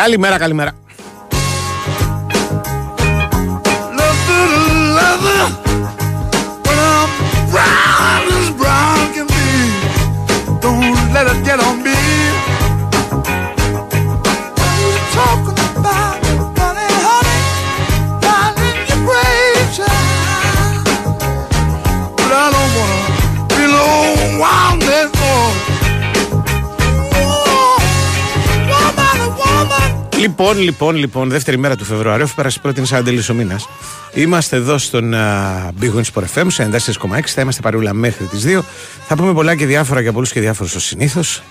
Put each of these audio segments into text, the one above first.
Καλημέρα, καλημέρα. Λοιπόν, λοιπόν, λοιπόν, δεύτερη μέρα του Φεβρουαρίου, αφού πέρασε πρώτη σαν τέλειο ο μήνας. Είμαστε εδώ στον uh, Big Wings Sport FM, σε 94,6. Θα είμαστε παρούλα μέχρι τις 2. Θα πούμε πολλά και διάφορα για πολλούς και διάφορους ως συνήθως.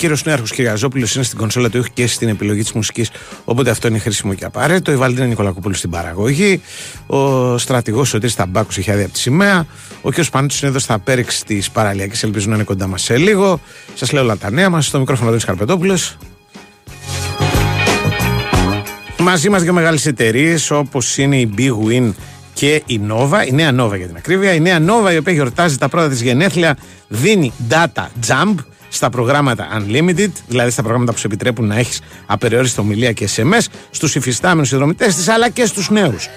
Κύριος Νέαρχος Κυριαζόπουλος είναι στην κονσόλα του ήχου και στην επιλογή της μουσικής. Οπότε αυτό είναι χρήσιμο και απαραίτητο. Η Βαλντίνα Νικολακοπούλου στην παραγωγή. Ο στρατηγός Σωτήρης Ταμπάκου έχει άδεια από τη σημαία. Ο κύριο Πανούτσο είναι εδώ στα πέριξ της παραλιακής. Ελπίζω να είναι κοντά μας σε λίγο. Σας λέω όλα τα νέα μας. Στο μικρόφωνο του Καρπετόπουλος. Μαζί μας δύο μεγάλες εταιρείες όπως είναι η Big Win και η Nova, η νέα Nova για την ακρίβεια. Η νέα Nova η οποία γιορτάζει τα πρώτα της γενέθλια δίνει data jump στα προγράμματα Unlimited, δηλαδή στα προγράμματα που σου επιτρέπουν να έχεις απεριόριστη ομιλία και SMS, στους υφιστάμενους συνδρομητές της αλλά και στους νέους.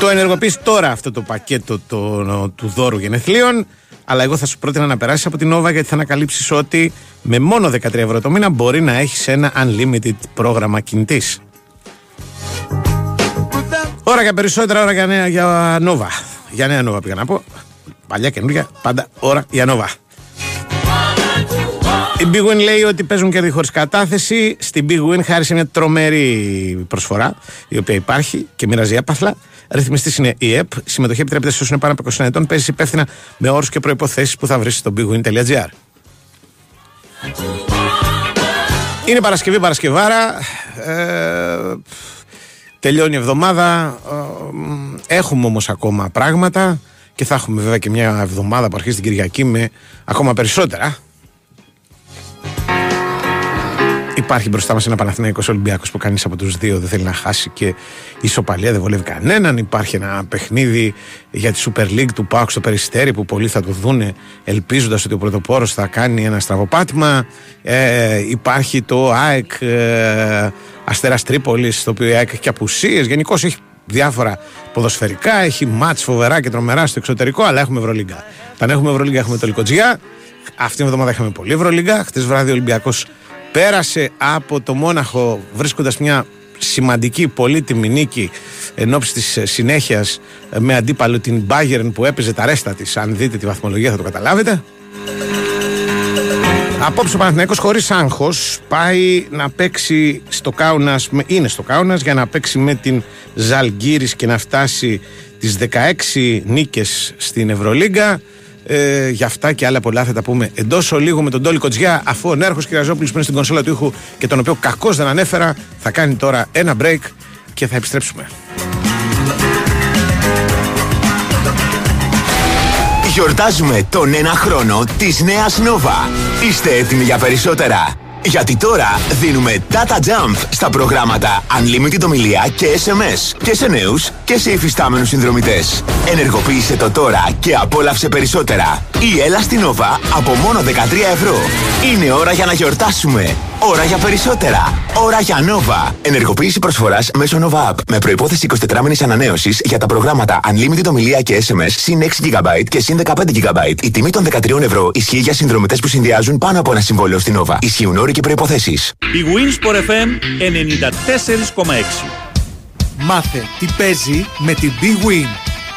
Το ενεργοποιείς τώρα αυτό το πακέτο το, του δώρου γενεθλίων, αλλά εγώ θα σου πρότεινα να περάσεις από την Nova γιατί θα ανακαλύψεις ότι με μόνο 13 ευρώ το μήνα μπορεί να έχεις ένα unlimited πρόγραμμα κινητής. Ώρα για περισσότερα, ώρα για νέα για Nova. Για νέα Nova πήγα να πω. Παλιά καινούργια, πάντα ώρα για Nova. Η Big Win λέει ότι παίζουν κέρδη χωρί κατάθεση. Στην Big Win χάρης σε μια τρομερή προσφορά η οποία υπάρχει και μοιράζει έπαθλα. Ρυθμιστής είναι η ΕΠ. Συμμετοχή επιτρέπεται σε όσου είναι πάνω από 20 ετών. Παίζει υπεύθυνα με όρους και προποθέσει που θα βρεις στο bigwin.gr. Είναι Παρασκευή Παρασκευάρα. Ε, τελειώνει η εβδομάδα. Ε, έχουμε όμως ακόμα πράγματα και θα έχουμε βέβαια και μια εβδομάδα που αρχίζει την Κυριακή με ακόμα περισσότερα. Υπάρχει μπροστά μας ένα Παναθηναϊκός Ολυμπιακός που κανείς από τους δύο δεν θέλει να χάσει και η ισοπαλία δεν βολεύει κανέναν. Υπάρχει ένα παιχνίδι για τη Super League του Πάουκ στο Περιστέρι που πολλοί θα το δούνε ελπίζοντας ότι ο πρωτοπόρος θα κάνει ένα στραβοπάτημα. Ε, υπάρχει το ΑΕΚ ε, Αστέρας Τρίπολης, το οποίο η ΑΕΚ έχει και απουσίες. Γενικώς έχει διάφορα ποδοσφαιρικά, έχει μάτς φοβερά και τρομερά στο εξωτερικό, αλλά έχουμε Ευρωλίγκα. Όταν έχουμε Ευρωλίγκα έχουμε το Λικοτζιά. Αυτή την εβδομάδα είχαμε πολύ Ευρωλίγκα. Χτες βράδυ ο Ολυμπιακός πέρασε από το Μόναχο βρίσκοντας μια σημαντική πολύτιμη νίκη εν ώψη της συνέχειας με αντίπαλο την Bayern που έπαιζε τα ρέστα της. Αν δείτε τη βαθμολογία θα το καταλάβετε. Απόψε ο Παναθηναϊκός χωρίς άγχος πάει να παίξει στο Κάουνας, είναι στο Κάουνας για να παίξει με την Ζαλγκύρης και να φτάσει τις 16 νίκες στην Ευρωλίγκα. Ε, για αυτά και άλλα πολλά θα τα πούμε εντός ολίγου με τον Τόλι Κοτζιά. Αφού ο Νέρχος Κυριαζόπουλο που είναι στην κονσόλα του ήχου και τον οποίο κακώς δεν ανέφερα, θα κάνει τώρα ένα break και θα επιστρέψουμε. Γιορτάζουμε τον ένα χρόνο της νέας Nova. Είστε έτοιμοι για περισσότερα. Γιατί τώρα δίνουμε data jump στα προγράμματα Unlimited ομιλία και SMS και σε νέους και σε υφιστάμενους συνδρομητές. Ενεργοποίησε το τώρα και απόλαυσε περισσότερα. Η έλα στην Nova από μόνο 13 ευρώ. Είναι ώρα για να γιορτάσουμε. Ώρα για περισσότερα. Ώρα για Nova. Ενεργοποίηση προσφοράς μέσω Nova App με προπόθεση 24 μήνε ανανέωσης για τα προγράμματα Unlimited ομιλία και SMS συν 6 GB και συν 15 GB. Η τιμή των 13 ευρώ ισχύει για συνδρομητές που συνδυάζουν πάνω από ένα συμβόλαιο στην Nova. Ισχύουν όροι και προποθέσει. Η Winsport FM 94,6. Μάθε τι παίζει με την Big Win.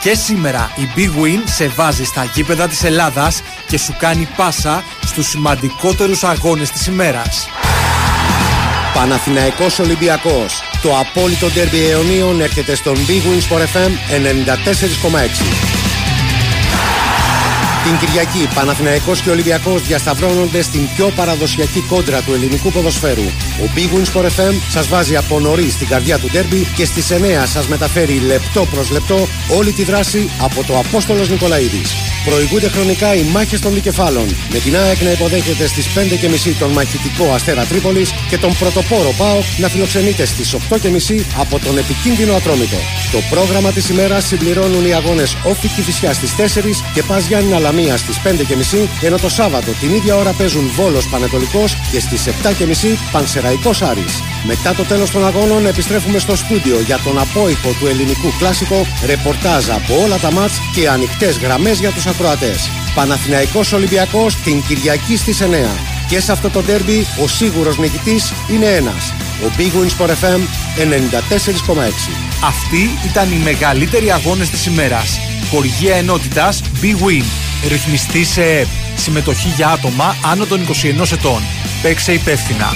Και σήμερα η Big Win σε βάζει στα γήπεδα της Ελλάδας και σου κάνει πάσα στους σημαντικότερους αγώνες της ημέρας. Παναθηναϊκός Ολυμπιακός. Το απόλυτο ντέρμπι αιωνίων έρχεται στον Big Win Sport FM 94,6. Την Κυριακή, Παναθηναϊκός και Ολυμπιακός διασταυρώνονται στην πιο παραδοσιακή κόντρα του ελληνικού ποδοσφαίρου. Ο Big Wins for FM σας βάζει από νωρίς στην καρδιά του ντέρμπι και στις 9 σας μεταφέρει λεπτό προς λεπτό όλη τη δράση από το Απόστολος Νικολαίδης. Προηγούνται χρονικά οι μάχες των δικεφάλων. Με την ΑΕΚ να υποδέχεται στις 5.30 τον μαχητικό Αστέρα Τρίπολης και τον πρωτοπόρο ΠΑΟΚ να φιλοξενείται στις 8.30 από τον επικίνδυνο Ατρόμητο. Το πρόγραμμα της ημέρας συμπληρώνουν οι αγώνες Όφη Φυσιά στις 4 και Πας Γιάννη Αλαμία στις 5.30 ενώ το Σάββατο την ίδια ώρα παίζουν Βόλος Πανετολικός και στις 7.30 Πανσεραϊκός Άρης. Μετά το τέλος των αγώνων επιστρέφουμε στο στούντιο για τον απόϊχο του ελληνικού κλασικό, ρεπορτάζ από όλα τα μάτς και ανοιχτές γραμμές για τους ακροατές. Παναθηναϊκός Ολυμπιακός την Κυριακή στις 9. Και σε αυτό το ντέρμπι ο σίγουρος νικητής είναι ένας. Ο Big Wins for FM 94,6. Αυτοί ήταν οι μεγαλύτεροι αγώνες της ημέρας. Χοργία ενότητας Big Win. Ρυθμιστή σε ΕΠ. Συμμετοχή για άτομα άνω των 21 ετών. Παίξε υπεύθυνα.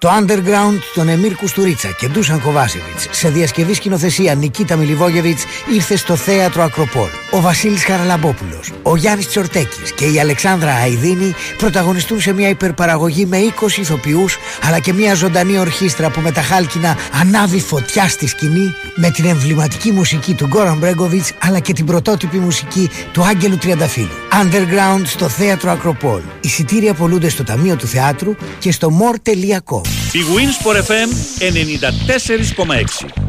Το Underground των Εμμύρ Κουστουρίτσα και Ντούσαν Κοβάσεβιτς σε διασκευή σκηνοθεσία Νικίτα Μιλιβόγεβιτς ήρθε στο θέατρο Ακροπόλ. Ο Βασίλης Χαραλαμπόπουλος, ο Γιάννης Τσορτέκης και η Αλεξάνδρα Αϊδίνη πρωταγωνιστούν σε μια υπερπαραγωγή με 20 ηθοποιούς αλλά και μια ζωντανή ορχήστρα που με τα χάλκινα ανάβει φωτιά στη σκηνή με την εμβληματική μουσική του Γκόραν Μπρέγκοβιτς αλλά και την πρωτότυπη μουσική του Άγγελου Τριανταφύλου. Underground στο θέατρο Ακροπόλ. Εισιτήρια πολλούνται στο Ταμείο του Θεάτρου και στο more.com. Η Winsport FM 94,6.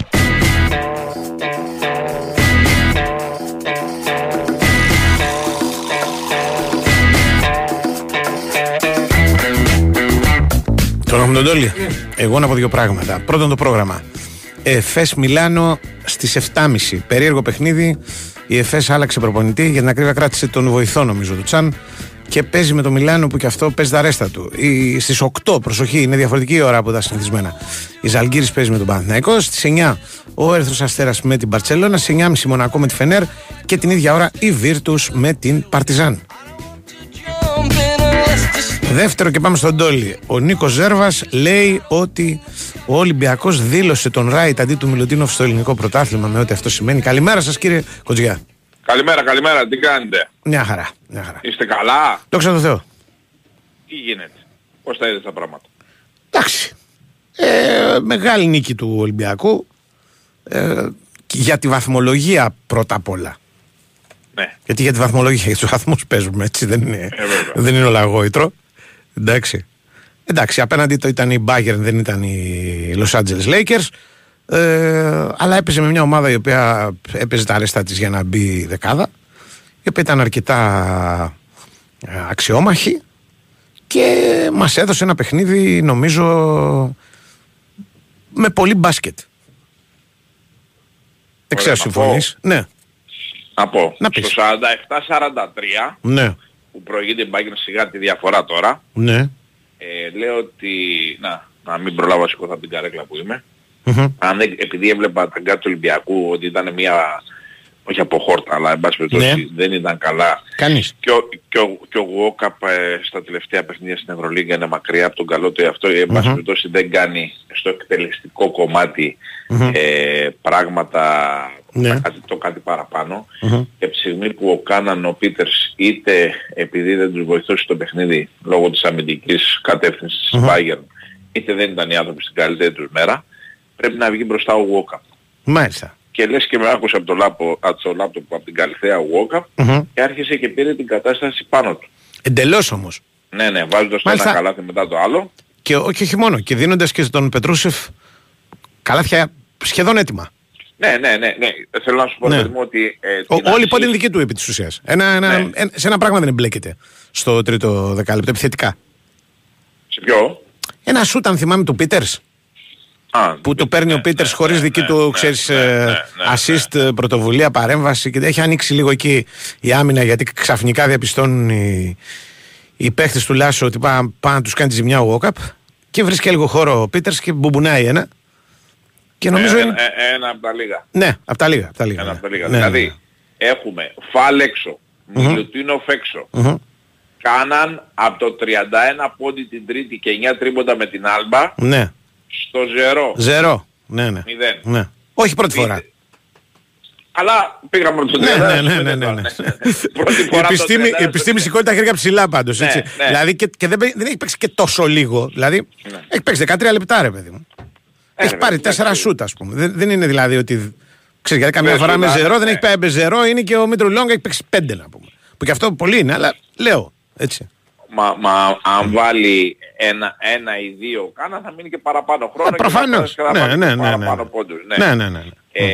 Τον έχουμε τον Τόλι. Εγώ να πω δύο πράγματα. Πρώτον το πρόγραμμα. Εφές Μιλάνο στις 7.30. Περίεργο παιχνίδι. Η Εφές άλλαξε προπονητή για την ακρίβεια κράτησε τον βοηθό νομίζω του Τσάν και παίζει με το Μιλάνο που και αυτό παίζει τα ρέστα του. Στις 8, προσοχή, είναι διαφορετική η ώρα από τα συνηθισμένα. Η Ζαλγκύρης παίζει με τον Παναθηναϊκό. Στις 9 ο Έρθρος Αστέρας με την Παρσελώνα. Στις 9.30 Μονακό με τη Φενέρ. Και την ίδια ώρα η Βίρτους με την Παρτιζάν. Δεύτερο και πάμε στον Τόλι. Ο Νίκος Ζέρβας λέει ότι ο Ολυμπιακός δήλωσε τον Ράιτ αντί του Μιλωτίνοφ στο ελληνικό πρωτάθλημα με ό,τι αυτό σημαίνει. Καλημέρα σας κύριε Κοτζιά. Καλημέρα, καλημέρα. Τι κάνετε; Μια χαρά. Μια χαρά. Είστε καλά; Δόξα τω Θεώ. Τι γίνεται; Πώς τα είδες τα πράγματα; Εντάξει. Ε, μεγάλη νίκη του Ολυμπιακού. Ε, για τη βαθμολογία πρώτα απ' όλα. Ναι. Γιατί για τη βαθμολογία, για τους βαθμούς παίζουμε έτσι, δεν είναι, Ε, βέβαια. δεν είναι όλα γόητρο. Εντάξει. Εντάξει, απέναντι το ήταν η Bayern, δεν ήταν οι Los Angeles Lakers. Ε, αλλά έπαιζε με μια ομάδα η οποία έπαιζε τα αρέστα της για να μπει δεκάδα. Η οποία ήταν αρκετά ε, αξιόμαχη και μας έδωσε ένα παιχνίδι νομίζω με πολύ μπάσκετ. Δεν ξέρω, να πω. συμφωνείς. Ναι, Να πω. Να πεις. Στο 47-43 ναι, που προηγείται η Bayern σιγά τη διαφορά τώρα. ναι. Ε, λέω ότι... Να, να μην προλάβω να σηκωθώ από την καρέκλα που είμαι. Μμμ. Αν δεν, επειδή έβλεπα τα γκάτ του Ολυμπιακού ότι ήταν μια... Όχι από χόρτα, αλλά εν πάση περιπτώσει Ναι. δεν ήταν καλά. Κανείς. Και ο, και ο, και ο Γουόκαπ ε, στα τελευταία παιχνίδια στην Ευρωλίγκα είναι μακριά από τον καλό του εαυτό. Εν πάση Μμμ. περιπτώσει δεν κάνει στο εκτελεστικό κομμάτι ε, πράγματα Ναι. κάτι, το κάτι παραπάνω. Μμμ. Και από τη στιγμή που ο Κάναν ο Πίτερς είτε επειδή δεν τους βοηθούσε το παιχνίδι λόγω της αμυντικής κατεύθυνσης της Bayern είτε δεν ήταν οι άνθρωποι στην καλύτερη τους μέρα πρέπει να βγει μπροστά ο Γουόκαπ. Μάλιστα. Και λες και με άκουσε από το, λάπο, από το λάπτοπ από την Καλυθέα ο Γουόκαπ Μμμ. και άρχισε και πήρε την κατάσταση πάνω του. Εντελώς όμως. Ναι, ναι, βάζοντας το Μάλιστα. ένα καλάθι μετά το άλλο. Και όχι, όχι μόνο. Και δίνοντας και στον Πετρούσεφ καλάθια σχεδόν έτοιμα. Ναι, ναι, ναι, ναι. Θέλω να σου πω Ναι. παιδί μου ότι... Ε, Ο, την όλη αρχή- η πόντη είναι δική του επί της ουσίας. Ένα, ένα, Ναι. ένα- σε ένα πράγμα δεν εμπλέκεται στο τρίτο δεκάλεπτο επιθετικά. Σε ποιο; Ένα σούτ, αν θυμάμαι, του Πίτερς Α, που το παίρνει ναι, ο Πίτερς ναι, χωρίς ναι, δική ναι, του ναι, ξέρεις, ναι, ε, ναι, ναι, assist, ε, πρωτοβουλία, παρέμβαση και έχει ανοίξει λίγο εκεί η άμυνα γιατί ξαφνικά διαπιστώνουν οι, οι παίχτες του Λάσο ότι πάνε πά, να τους κάνει τη ζημιά ο Βόκαπ και βρίσκει λίγο χώρο ο Πίτερς και μπουμπονάει ένα. Και ναι. νομίζω Ε, είναι. ε, ε, Ένα από τα λίγα. Ναι, από τα λίγα. Απ τα λίγα Ένα ναι. από τα λίγα. Ναι, δηλαδή, ναι. έχουμε Φαλ έξω, Μιλουτίνοφ έξω, Μμμ. Κάναν από το 31 πόντι την τρίτη και 9 τρίποντα με την Άλμπα ναι. Στο ζερό. Ζερό. Ναι, ναι. Μηδέν. ναι. Όχι πρώτη φορά. Αλλά πήγαμε από το 31. Ναι, ναι, ναι, στο ναι, ναι, μηδέν. ναι. Πρώτη Η φορά το επιστήμη, 31 η στο επιστήμη μηδέν. σηκώνει τα χέρια ψηλά πάντως, Ναι, έτσι. ναι. Δηλαδή και, και δεν, παί- δεν έχει παίξει και τόσο λίγο. Δηλαδή Ναι. έχει παίξει 13 λεπτά ρε παιδί μου. Ε, έχει ρε, πάρει εντάξει. 4 σούτ ας πούμε. Δεν, δεν είναι δηλαδή ότι Ξέρεις, γιατί καμιά Ναι, φορά με σωστά, ζερό δεν ναι. έχει πάει με ζερό, είναι και ο Μήτρο Λόγκα έχει παίξει πέντε να πούμε. Που και αυτό πολύ είναι, αλλά λέω έτσι. Μα, μα αν βάλει ένα, ένα ή δύο κάνα θα μείνει και παραπάνω χρόνο. Α, και προφανώς. θα πάρει Ναι, ναι, ναι, ναι. παραπάνω πόντους. Ναι, ναι, ναι. ναι. Ε,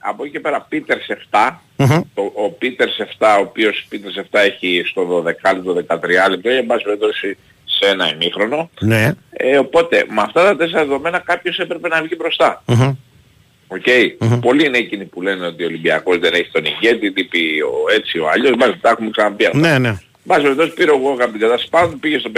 από εκεί και πέρα Πίτερς 7, Μμμ. το, ο Πίτερς 7, ο οποίος Πίτερς 7 έχει στο 12 το 13 λεπτό, εν πάση περιπτώσει σε ένα ημίχρονο. Ναι. Ε, οπότε με αυτά τα τέσσερα δεδομένα κάποιος έπρεπε να βγει μπροστά. Μμμ. Οκ. Πολλοί είναι εκείνοι που λένε ότι ο Ολυμπιακός δεν έχει τον ηγέτη, τι πει ο έτσι ο αλλιώς, μπας, τα έχουμε ξαναπεί αυτά. Ναι, ναι. Μπας περιπτώσει πήρε ο Γόκα από την κατάσταση πάνω, πήγε στο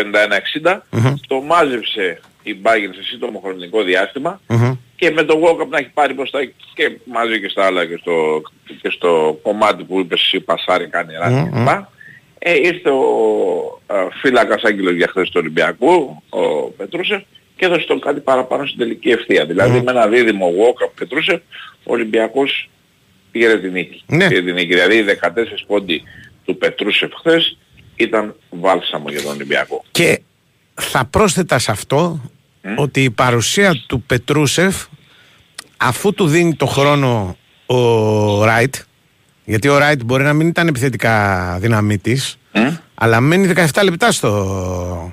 51-60, το μάζεψε η Bayern σε σύντομο χρονικό διάστημα Μμμ. και με τον Walkup να έχει πάρει μπροστά και μαζί και στα άλλα και στο, και στο κομμάτι που είπες εσύ πασάρι κάνει ράση κλπ. Ε, ήρθε ο α, φύλακας άγγελος για χθες του Ολυμπιακού, ο Πετρούσεφ, και έδωσε τον κάτι παραπάνω στην τελική ευθεία. Δηλαδή με ένα δίδυμο Walkup Πετρούσεφ, ο Ολυμπιακός πήρε την νίκη. Ναι. Πήρε την νίκη. Δηλαδή οι 14 πόντι του Πετρούσεφ χθες ήταν βάλσαμο για τον Ολυμπιακό. Και θα πρόσθετα σε αυτό ότι η παρουσία του Πετρούσεφ αφού του δίνει το χρόνο ο Ράιτ γιατί ο Ράιτ μπορεί να μην ήταν επιθετικά δυναμίτης Μμ. αλλά μένει 17 λεπτά στο,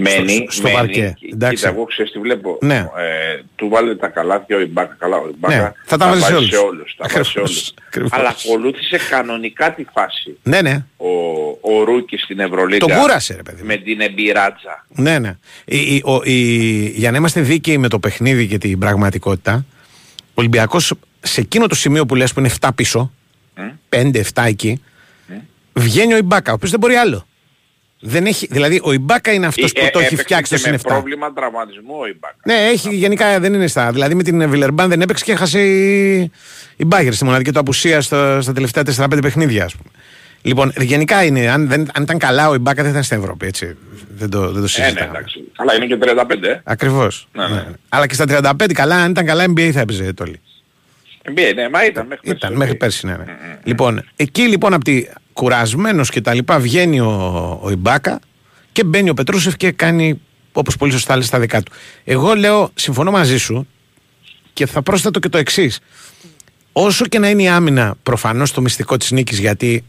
Μένει, στο, στο μένει. παρκέ. Κοίτα, Εντάξει. εγώ ξέρεις τι βλέπω. Ναι. Ε, του βάλε τα καλάθια ο Ιμπάκα. Καλά, ο Ιμπάκα Ναι, θα τα βάζει σε όλους. όλους. Τα βάζει σε Ακριβώς, όλους. ακριβώς. Αλλά ακολούθησε κανονικά τη φάση Ναι, ναι. ο, ο Ρούκη στην Ευρωλίγκα. Τον κούρασε, ρε παιδί μου. Με την εμπειράτσα. Ναι, ναι. Η, η, ο, η, για να είμαστε δίκαιοι με το παιχνίδι και την πραγματικότητα, ο Ολυμπιακός σε εκείνο το σημείο που λες που είναι 7 πίσω, 5-7 εκεί, βγαίνει ο Ιμπάκα, ο οποίος δεν μπορεί άλλο. Δεν έχει, δηλαδή ο Ιμπάκα είναι αυτός Ε, που το έχει έπαιξε φτιάξει το και συν με 7. πρόβλημα τραυματισμού ο Ιμπάκα. Ναι, έχει γενικά δεν είναι στα. Δηλαδή με την Βιλερμπάν δεν έπαιξε και έχασε η, η Μπάγκερ στη μοναδική του απουσία στα, στα τελευταία 4-5 παιχνίδια, ας πούμε. Λοιπόν, γενικά είναι. Αν, δεν, αν ήταν καλά ο Ιμπάκα δεν θα ήταν στην Ευρώπη, έτσι. Δεν το, δεν το Ε, ναι, συζητάμε. εντάξει. Καλά, είναι και 35, ε. Ακριβώς. Ναι, ναι. Αλλά και στα 35 καλά, αν ήταν καλά NBA θα έπαιζε το όλοι. NBA, ναι, μα ήταν μέχρι Ήταν πέρσι, μέχρι NBA. πέρσι, ναι. ναι. Λοιπόν, εκεί λοιπόν από τη κουρασμένος και τα λοιπά βγαίνει ο, ο Ιμπάκα και μπαίνει ο Πετρούσεφ και κάνει όπως πολύ σωστά λες τα δικά του. Εγώ λέω, συμφωνώ μαζί σου και θα πρόσθετο και το εξής. Όσο και να είναι η άμυνα προφανώς το μυστικό της νίκης, γιατί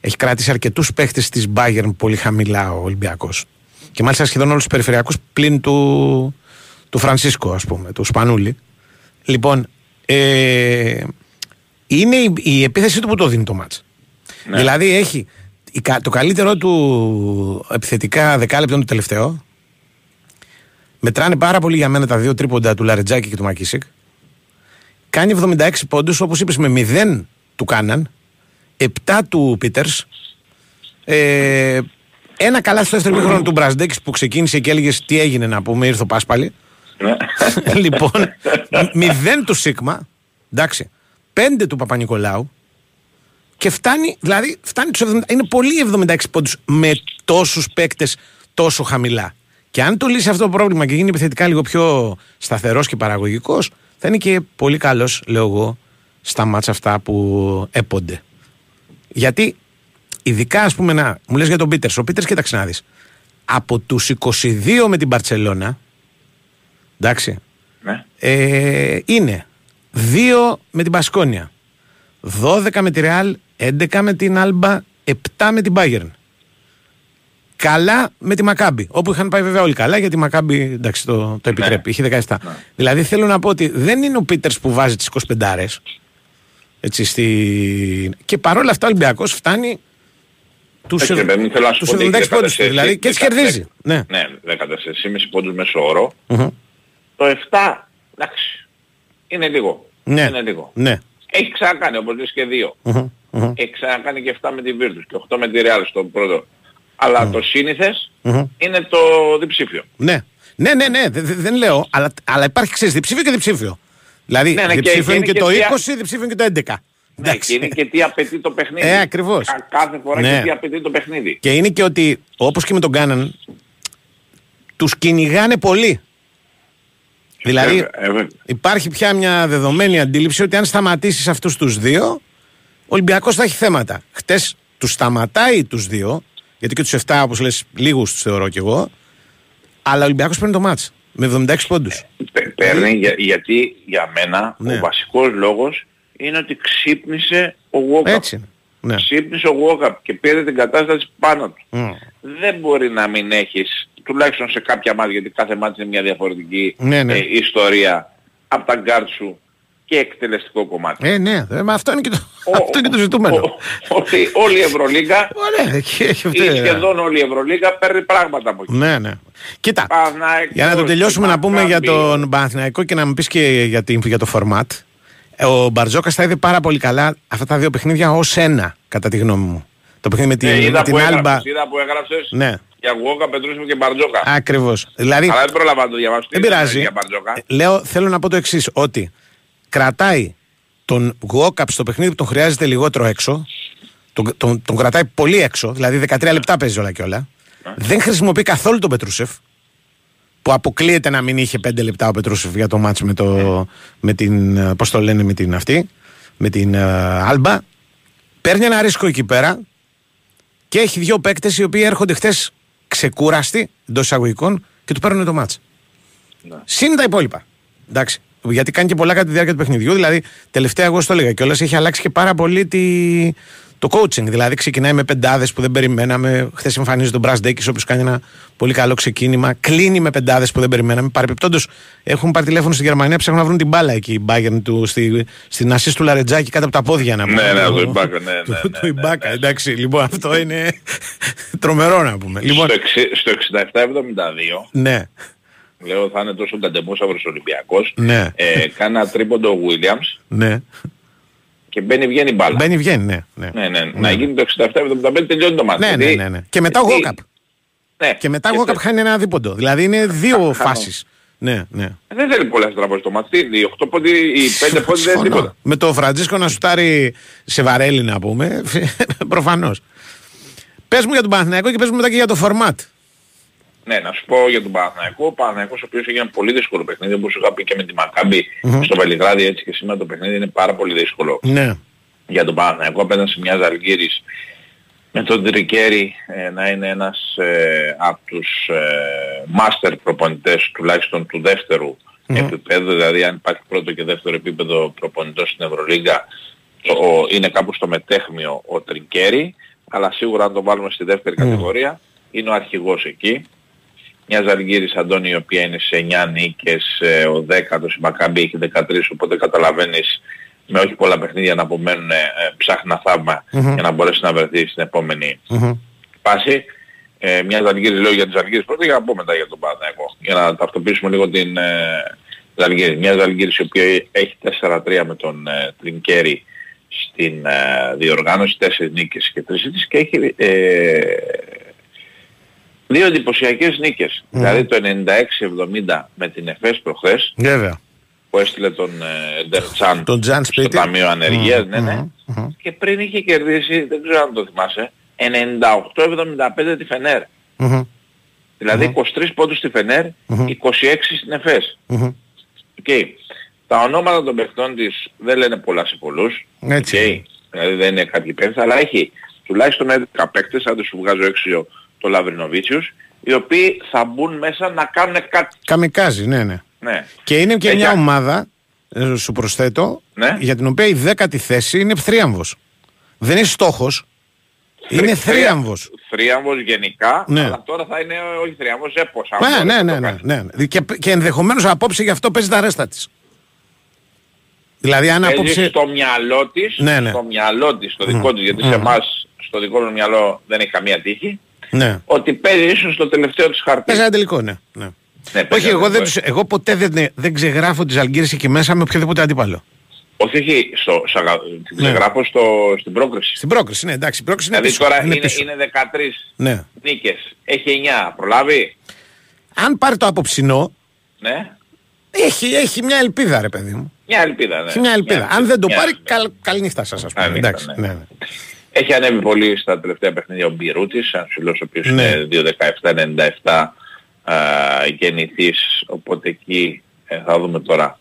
έχει κράτησει αρκετούς παίχτες της Bayern πολύ χαμηλά ο Ολυμπιακός. Και μάλιστα σχεδόν όλους τους περιφερειακούς πλην του, του Φρανσίσκο, ας πούμε, του Σπανούλη. Λοιπόν, ε, είναι η, η επίθεση του που το δίνει το μάτς. Δηλαδή έχει η κα- το καλύτερο του επιθετικά δεκάλεπτο του τελευταίο. Μετράνε πάρα πολύ για μένα τα δύο τρίποντα του Λαρετζάκη και του Μακίσικ. Κάνει 76 πόντους όπως είπες με 0 του Κάναν, 7 του Πίτερς, ε, ένα καλά στο δεύτερο μήχρονο του Μπραζντέκης που ξεκίνησε και έλεγες τι έγινε να πούμε, ήρθε ο Πάσπαλη. Ναι. λοιπόν, 0 του Σίγμα, εντάξει, 5 του Παπα-Νικολάου και φτάνει, δηλαδή, φτάνει τους 70, είναι πολύ 76 πόντους με τόσους παίκτες τόσο χαμηλά. Και αν το λύσει αυτό το πρόβλημα και γίνει επιθετικά λίγο πιο σταθερός και παραγωγικός, θα είναι και πολύ καλός, λέω εγώ, στα μάτσα αυτά που έπονται. Γιατί, ειδικά ας πούμε, να, μου λες για τον Πίτερς, ο Πίτερς κοίταξε να δεις. Από τους 22 με την Μπαρτσελώνα, εντάξει, Ναι. ε, είναι 2 με την Πασκόνια, 12 με τη Ρεάλ, 11 με την Άλμπα, 7 με την Bayern. Καλά με τη Μακάμπη. Όπου είχαν πάει βέβαια όλοι καλά, γιατί η Μακάμπη εντάξει, το, το επιτρέπει. Είχε 17. Δηλαδή θέλω να πω ότι δεν είναι ο Πίτερς που βάζει τις 25 έτσι, στη... Και παρόλα αυτά ο Ολυμπιακός φτάνει τους Ε, και παιδί μου, θέλω να σου πω ότι 76 έχει πόντους. 14, Δηλαδή και τι 14. κερδίζει. Ναι. Ναι, 14,5 πόντους μέσω όρο. Μμμ. Το 7, εντάξει, είναι λίγο. Ναι. Είναι λίγο. Ναι. Έχει ξανακάνει όπως λες και δύο. Μμμ. Μμμ. Έχει ξανακάνει και 7 με τη Virtus και 8 με τη Real στο πρώτο. Αλλά το σύνηθες Μμμ. είναι το διψήφιο. Ναι. Ναι, ναι, ναι, δε- δε- δεν λέω, αλλά, αλλά υπάρχει ξέρεις, διψήφιο και διψήφιο. Δηλαδή, Ναι, ναι, και- διψήφιο και είναι και, είναι το και 20, διψήφιο είναι και το 11. Ναι, Εντάξει. και είναι και τι απαιτεί το παιχνίδι. Ε, ακριβώς. Κα- κάθε φορά Ναι. και τι απαιτεί το παιχνίδι. Και είναι και ότι, όπως και με τον Κάναν, τους κυνηγάνε πολύ. Δηλαδή, Ε, ε, βέβαια. υπάρχει πια μια δεδομένη αντίληψη ότι αν σταματήσεις αυτούς τους δύο, ο Ολυμπιακός θα έχει θέματα. Χτες τους σταματάει τους δύο, γιατί και τους 7, όπως λες, λίγους τους θεωρώ κι εγώ, αλλά ο Ολυμπιακός παίρνει το ματς με 76 πόντους. Πε- Παίρνει για- γιατί για μένα Ναι. ο βασικός λόγος είναι ότι ξύπνησε ο Walkup. Έτσι είναι. Ναι. Ξύπνησε ο Walkup και πήρε την κατάσταση πάνω του. Μμ. Δεν μπορεί να μην έχεις, τουλάχιστον σε κάποια ματς, γιατί κάθε ματς είναι μια διαφορετική Ναι, ναι. ε, ιστορία, από τα γκαρντ σου και εκτελεστικό κομμάτι. Ε, ναι, ε, μα αυτό είναι και το, Ο- αυτό είναι και το ζητούμενο. ο- Ότι όλη η Ευρωλίγα, Ωραία, εκεί έχει αυτή. ή σχεδόν όλη η Ευρωλίγα παίρνει πράγματα από εκεί. Ναι, ναι. Κοίτα, Παναθηναϊκός, για να το τελειώσουμε να πούμε για Μακάμπι. τον Παναθηναϊκό και να μου πεις και για, την, για το φορμάτ. Ε, Ο Μπαρτζόκας τα είδε πάρα πολύ καλά αυτά τα δύο παιχνίδια ως ένα, κατά τη γνώμη μου. Το παιχνίδι με την, Ε, με είδα, την που Άλμπα. έγραψες, είδα που έγραψες Ναι, για Γουόκα, Πετρούσιμο και Μπαρτζόκα. ακριβώς. Δηλαδή, Αλλά δεν πρόλαβα να το διαβάσω. δεν Τι ήταν πειράζει. Για Μπαρτζόκα. Ε, Λέω, θέλω να πω το εξής ότι κρατάει τον Γουόκαπ στο παιχνίδι που τον χρειάζεται λιγότερο έξω. Τον, τον, τον κρατάει πολύ έξω, δηλαδή 13 λεπτά παίζει όλα και όλα. Δεν χρησιμοποιεί καθόλου τον Πετρούσεφ. Που αποκλείεται να μην είχε 5 λεπτά ο Πετρούσεφ για το μάτς με, το, με την. ε, Πώς το λένε, με την αυτή. Με την ε, Άλμπα. Παίρνει ένα ρίσκο εκεί πέρα και έχει δύο παίκτες οι οποίοι έρχονται χθες ξεκούραστοι εντός εισαγωγικών και του παίρνουν το μάτς. Συν τα υπόλοιπα. Εντάξει. Γιατί κάνει και πολλά κατά τη διάρκεια του παιχνιδιού. Δηλαδή, τελευταία εγώ στο έλεγα κιόλας έχει αλλάξει και πάρα πολύ τη... το coaching. Δηλαδή, ξεκινάει με πεντάδες που δεν περιμέναμε. Χθες εμφανίζεται τον Μπρας Ντέκης, ο οποίος κάνει ένα πολύ καλό ξεκίνημα. Κλείνει με πεντάδες που δεν περιμέναμε. Παρεπιπτόντως, έχουν πάρει τηλέφωνο στη Γερμανία, ψάχνουν να βρουν την μπάλα εκεί. Η Bayern του, στη, στην ασή του Λαρετζάκη κάτω από τα πόδια να πούμε. Ναι, ναι, Το- το Ιμπάκα, ναι, ναι, του- ναι, Του ναι, Ιμπάκα, ναι. εντάξει. Λοιπόν, αυτό είναι τρομερό να πούμε. Λοιπόν, Στο, εξι- στο 67-72, ναι, λέω θα είναι τόσο καντεμόσαυρος Ολυμπιακός, Ναι. ε, κάνει ένα τρίποντο ο Williams ναι. και μπαίνει βγαίνει μπάλα. Μπαίνει, βγαίνει, ναι. ναι. Ναι, ναι, να γίνει το 67-75 τελειώνει το μάτι. Ναι, ναι, Γιατί- ναι, ναι. Και μετά ο γιατί- Γόκαπ. Ναι. Και μετά ο Και Γόκαπ θε- χάνει ένα δίποντο. Δηλαδή είναι δύο Χα- φάσεις. Ναι, ναι. Δεν θέλει πολλά στραβό στο μάτι. Οι 8 πόντι, οι 5 πόντι δεν είναι τίποτα. Με το Φραντζίσκο να σουτάρει σε βαρέλι να πούμε. Προφανώς. Πες μου για τον Παναθηναϊκό και πες μου μετά και για το φορμάτ. Ναι, να σου πω για τον Παναθηναϊκό. Ο Παναθηναϊκός ο οποίος έγινε πολύ δύσκολο παιχνίδι, όπως σου είχα πει και με τη μακαμπη στο Βελιγράδι, έτσι και σήμερα το παιχνίδι είναι πάρα πολύ δύσκολο Ναι. για τον Παναθηναϊκό απέναντι σε μια Ζαλγκύρης με τον Τρικέρι ε, να είναι ένας ε, από τους ε, master προπονητές τουλάχιστον του δεύτερου επίπεδου, δηλαδή αν υπάρχει πρώτο και δεύτερο επίπεδο προπονητών στην Ευρωλίγκα το, ο- είναι κάπου στο μετέχμιο ο Τρικέρι, αλλά σίγουρα αν το βάλουμε στη δεύτερη κατηγορία είναι ο αρχηγός εκεί. Μια Ζαλγκύρης Αντώνη η οποία είναι σε 9 νίκες, ε, ο 10ος η Μακάμπη έχει 13, οπότε καταλαβαίνεις με όχι πολλά παιχνίδια να απομένουν ε, ψάχνει ένα θαύμα για να μπορέσει να βρεθεί στην επόμενη Μμμ. φάση. Ε, μια Ζαλγκύρης λέω για τις Ζαλγκύρης πρώτα για να πω μετά για τον Παναθηναϊκό. Για να ταυτοποιήσουμε λίγο την ε, Ζαλγκύρη. Μια Ζαλγκύρης η οποία έχει 4-3 με τον ε, Τρινκέρι στην ε, διοργάνωση, 4 νίκες και 3 ήττες και έχει ε, δύο εντυπωσιακές νίκες. Δηλαδή το 96-70 με την ΕΦΕΣ προχθές Βέβαια. που έστειλε τον ε, Ντερτσάν Τον Τζαν στο σπίτι. Ταμείο Ανεργίας, ναι, ναι. μμμ, μμμ. Και πριν είχε κερδίσει, δεν ξέρω αν το θυμάσαι, 98-75 τη Φενέρ. Μμμ. Δηλαδή 23 πόντους στη Φενέρ, 26 στην ΕΦΕΣ. Μμμ. Οκ. Τα ονόματα των παιχτών της δεν λένε πολλά σε πολλούς. Έτσι. Οκ. Δηλαδή δεν είναι κάποιοι παίκτες, αλλά έχει τουλάχιστον 11 παίκτες, αν δεν σου βγάζω έξω το Λαβρινοβίτσιους, οι οποίοι θα μπουν μέσα να κάνουν κάτι. Καμικάζι, ναι, ναι. Ναι. Και είναι και Έχει- μια ομάδα, ε, σου προσθέτω, Ναι. για την οποία η δέκατη θέση είναι θρίαμβος. Δεν είναι στόχος. Είναι Θρή- θρίαμβος. Θρίαμβος γενικά, Ναι. αλλά τώρα θα είναι όχι θρίαμβος, έπος. αν Ναι, μπορείς ναι, να ναι, το ναι, κάνεις. ναι, ναι. Και, και ενδεχομένως απόψε γι' αυτό παίζει τα ρέστα της. Δηλαδή αν Παίζει απόψε... στο μυαλό της, Ναι, ναι. στο μυαλό της, στο δικό της, γιατί σε εμάς στο δικό μου μυαλό δεν έχει καμία τύχη, Ναι. ότι παίζει ίσως το τελευταίο της χαρτί. Παίζει ένα τελικό, ναι. ναι. Ναι, παίζει Όχι, ένα εγώ, δεν, τελικό. τους- εγώ ποτέ δεν, δεν ξεγράφω τις Αλγύρες εκεί μέσα με οποιοδήποτε αντίπαλο. Όχι, όχι, στο, σαγα, την Ναι. ξεγράφω στο, στην πρόκριση. Στην πρόκριση, ναι, εντάξει. Η πρόκριση είναι Δηλαδή πίσω. τώρα είναι, πίσω. είναι 13 Ναι. νίκες, έχει 9, προλάβει, Αν πάρει το απόψινό, ναι, έχει, έχει μια ελπίδα, ρε παιδί μου. μια ελπίδα. Ναι. Έχει μια ελπίδα. Αν δεν το Μια πάρει, ελπίδα. καλ, καληνύχτα σας, ας πούμε. Καληνύχτα, Εντάξει. ναι. Ναι, ναι. Έχει ανέβει πολύ στα τελευταία παιχνίδια ο Μπιρούτης, ένας φίλος ο οποίος Ναι. είναι 2-17-97 α, γεννηθής, οπότε εκεί ε, θα δούμε τώρα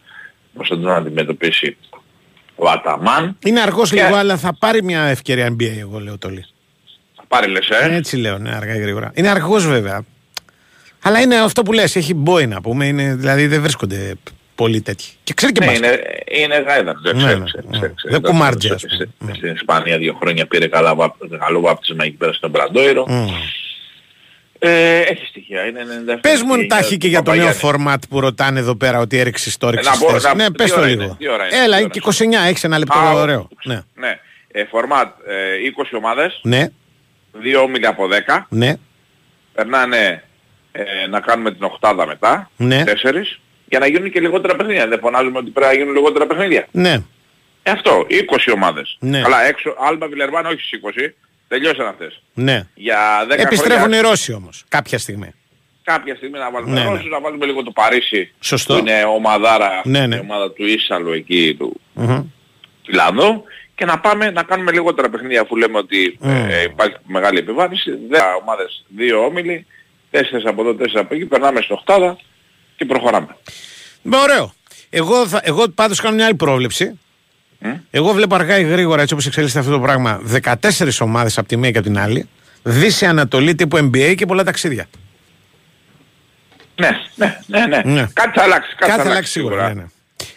πώς θα τον αντιμετωπίσει ο Αταμάν. Είναι αργός Και- λίγο, αλλά θα πάρει μια ευκαιρία NBA, εγώ λέω το λίγο. Θα πάρει λες, ε; Έτσι λέω, ναι, αργά ή γρήγορα. Είναι αργός βέβαια. Αλλά είναι αυτό που λες, έχει μπόι να πούμε, είναι, δηλαδή δεν βρίσκονται πολύ τέτοιοι. Και ξέρει και Ναι, μπάσκετ. είναι, είναι γάιδα. Δεν Ναι, ξέρω, ναι, ξέρω, ναι. ξέρω, ξέρω. Δεν κουμάρτζε, ας Στην- πούμε. στην- Ναι. Στην Ισπανία δύο χρόνια πήρε καλά, βάπ- καλό βάπτισμα εκεί πέρα στον Μπραντόιρο. Μμ. Ε, έχει στοιχεία. Είναι 97. Πες μου και εντάχει και για το νέο φορμάτ που ρωτάνε εδώ πέρα ότι έριξε ιστορία. Ε, να πω- να- Ναι, τι πες το ώρα λίγο. είναι, τι ώρα είναι, Έλα, τι είναι ώρα και 29, έχεις ένα λεπτό Α, ωραίο. Ναι, Ναι. Ε, φορμάτ ε, 20 ομάδες, ναι, δύο όμιλοι από 10. ναι, Περνάνε ε, να κάνουμε την οχτάδα μετά, Ναι. τέσσερις, για να γίνουν και λιγότερα παιχνίδια. Δεν φωνάζουμε ότι πρέπει να γίνουν λιγότερα παιχνίδια. ναι. Ε, αυτό, 20 ομάδες. Ναι. Καλά, έξω, Άλμπα Βιλερμπάν όχι στις 20, τελειώσαν αυτές. ναι. Για 10 Επιστρέφουν χρόνια, οι Ρώσοι όμως, κάποια στιγμή. κάποια στιγμή να βάλουμε Ναι, ναι, ναι. να βάλουμε λίγο το Παρίσι, Σωστό. που είναι ομαδάρα, Ναι, ναι. η ομάδα του Ίσαλου εκεί, του Μμμ. Λαδό, και να πάμε να κάνουμε λιγότερα παιχνίδια αφού λέμε ότι ε, υπάρχει μεγάλη επιβάρυνση. 10 ομάδες, δύο όμιλοι, τέσσερις από εδώ, τέσσερις από εκεί, περνάμε στην οχτάδα και προχωράμε. Με ωραίο. Εγώ, θα, εγώ πάντως κάνω μια άλλη πρόβλεψη. Εγώ βλέπω αργά ή γρήγορα έτσι όπως εξελίσσεται αυτό το πράγμα 14 ομάδες από τη μία και από την άλλη. Δύση Ανατολή τύπου NBA και πολλά ταξίδια. Ναι, ναι, ναι, ναι. Ναι. Κάτι θα αλλάξει. Κάτι, Κάτι θα αλλάξει σίγουρα. Ναι, ναι.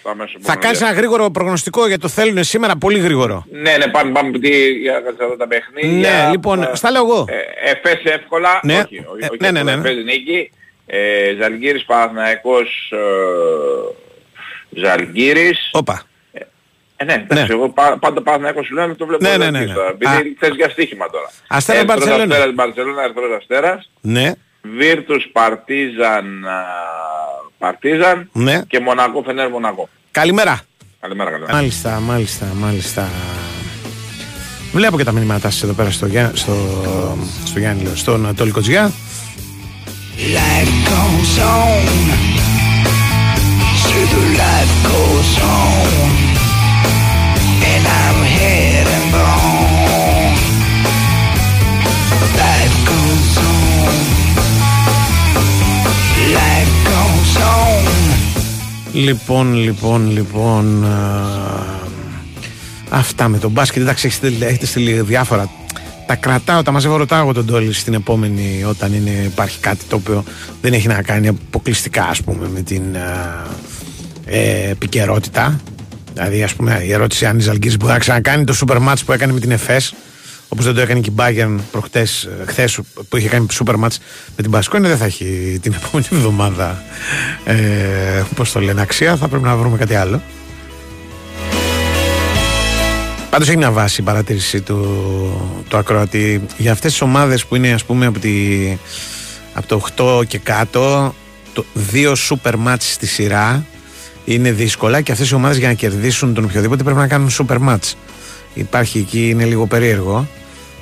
Το αμέσως Θα επόμενο κάνεις ένα διάστημα. γρήγορο προγνωστικό για το θέλουν σήμερα πολύ γρήγορο. Ναι, ναι, πάμε, πάμε τι, για κάτσε εδώ τα παιχνίδια. Ναι, λοιπόν, Ε, στα λέω εγώ. Ε, Εφές εύκολα, Ναι. όχι, όχι, Ε, όχι ναι, ναι, ναι, εύκολα, ναι. Εφές νίκη. Ε, Ζαλγκύρης Παναθηναϊκός, ε, Ζαλγκύρης. Όπα. Ε, ναι, εντάξει, εγώ πα- πάντα Παναθηναϊκός σου λέω, το βλέπω Ναι, ναι, Ζαλγκύρης ναι, ναι. τώρα, Α. Επειδή θες για στοίχημα τώρα. Αστέρα Ερυθρός Μπαρτσελώνα. Αστέρας, Μπαρτσελώνα, Ερυθρός Αστέρας. Ναι, Βίρτους Παρτίζαν, α, Παρτίζαν ναι. και Μονακό Φενέρ Μονακό. Καλημέρα. Καλημέρα, καλημέρα. Μάλιστα, μάλιστα, μάλιστα. Βλέπω και τα μηνύματά σας εδώ πέρα στο, Γιά- στο, στο Γιάννη, λέω, στον Ανατολικό Τζιά. Life goes on. See the life goes on. And I'm head and bone. Life goes on. Life goes on. Λοιπόν, λοιπόν, λοιπόν. α, αυτά με τον μπάσκετ. Εντάξει, έχετε, στείλει- έχετε στείλει διάφορα. Τα κρατάω, τα μαζεύω, ρωτάω εγώ τον Τόλι στην επόμενη όταν είναι, υπάρχει κάτι το οποίο δεν έχει να κάνει αποκλειστικά ας πούμε με την α, ε, επικαιρότητα. Δηλαδή, ας πούμε, η ερώτηση αν η Ζαλγκύρης μπορεί να ξανακάνει το super match που έκανε με την ΕΦΕΣ όπως δεν το έκανε και η Bayern προχτές, ε, χθες που είχε κάνει super match με την Μπασκόνη δεν θα έχει την επόμενη εβδομάδα ε, πώς το λένε αξία θα πρέπει να βρούμε κάτι άλλο Πάντως έχει μια βάση η παρατήρηση του, του ακροατή. Για αυτές τις ομάδες που είναι ας πούμε από, τη, από το 8 και κάτω το, δύο super match στη σειρά είναι δύσκολα και αυτές οι ομάδες για να κερδίσουν τον οποιοδήποτε πρέπει να κάνουν super match υπάρχει εκεί, είναι λίγο περίεργο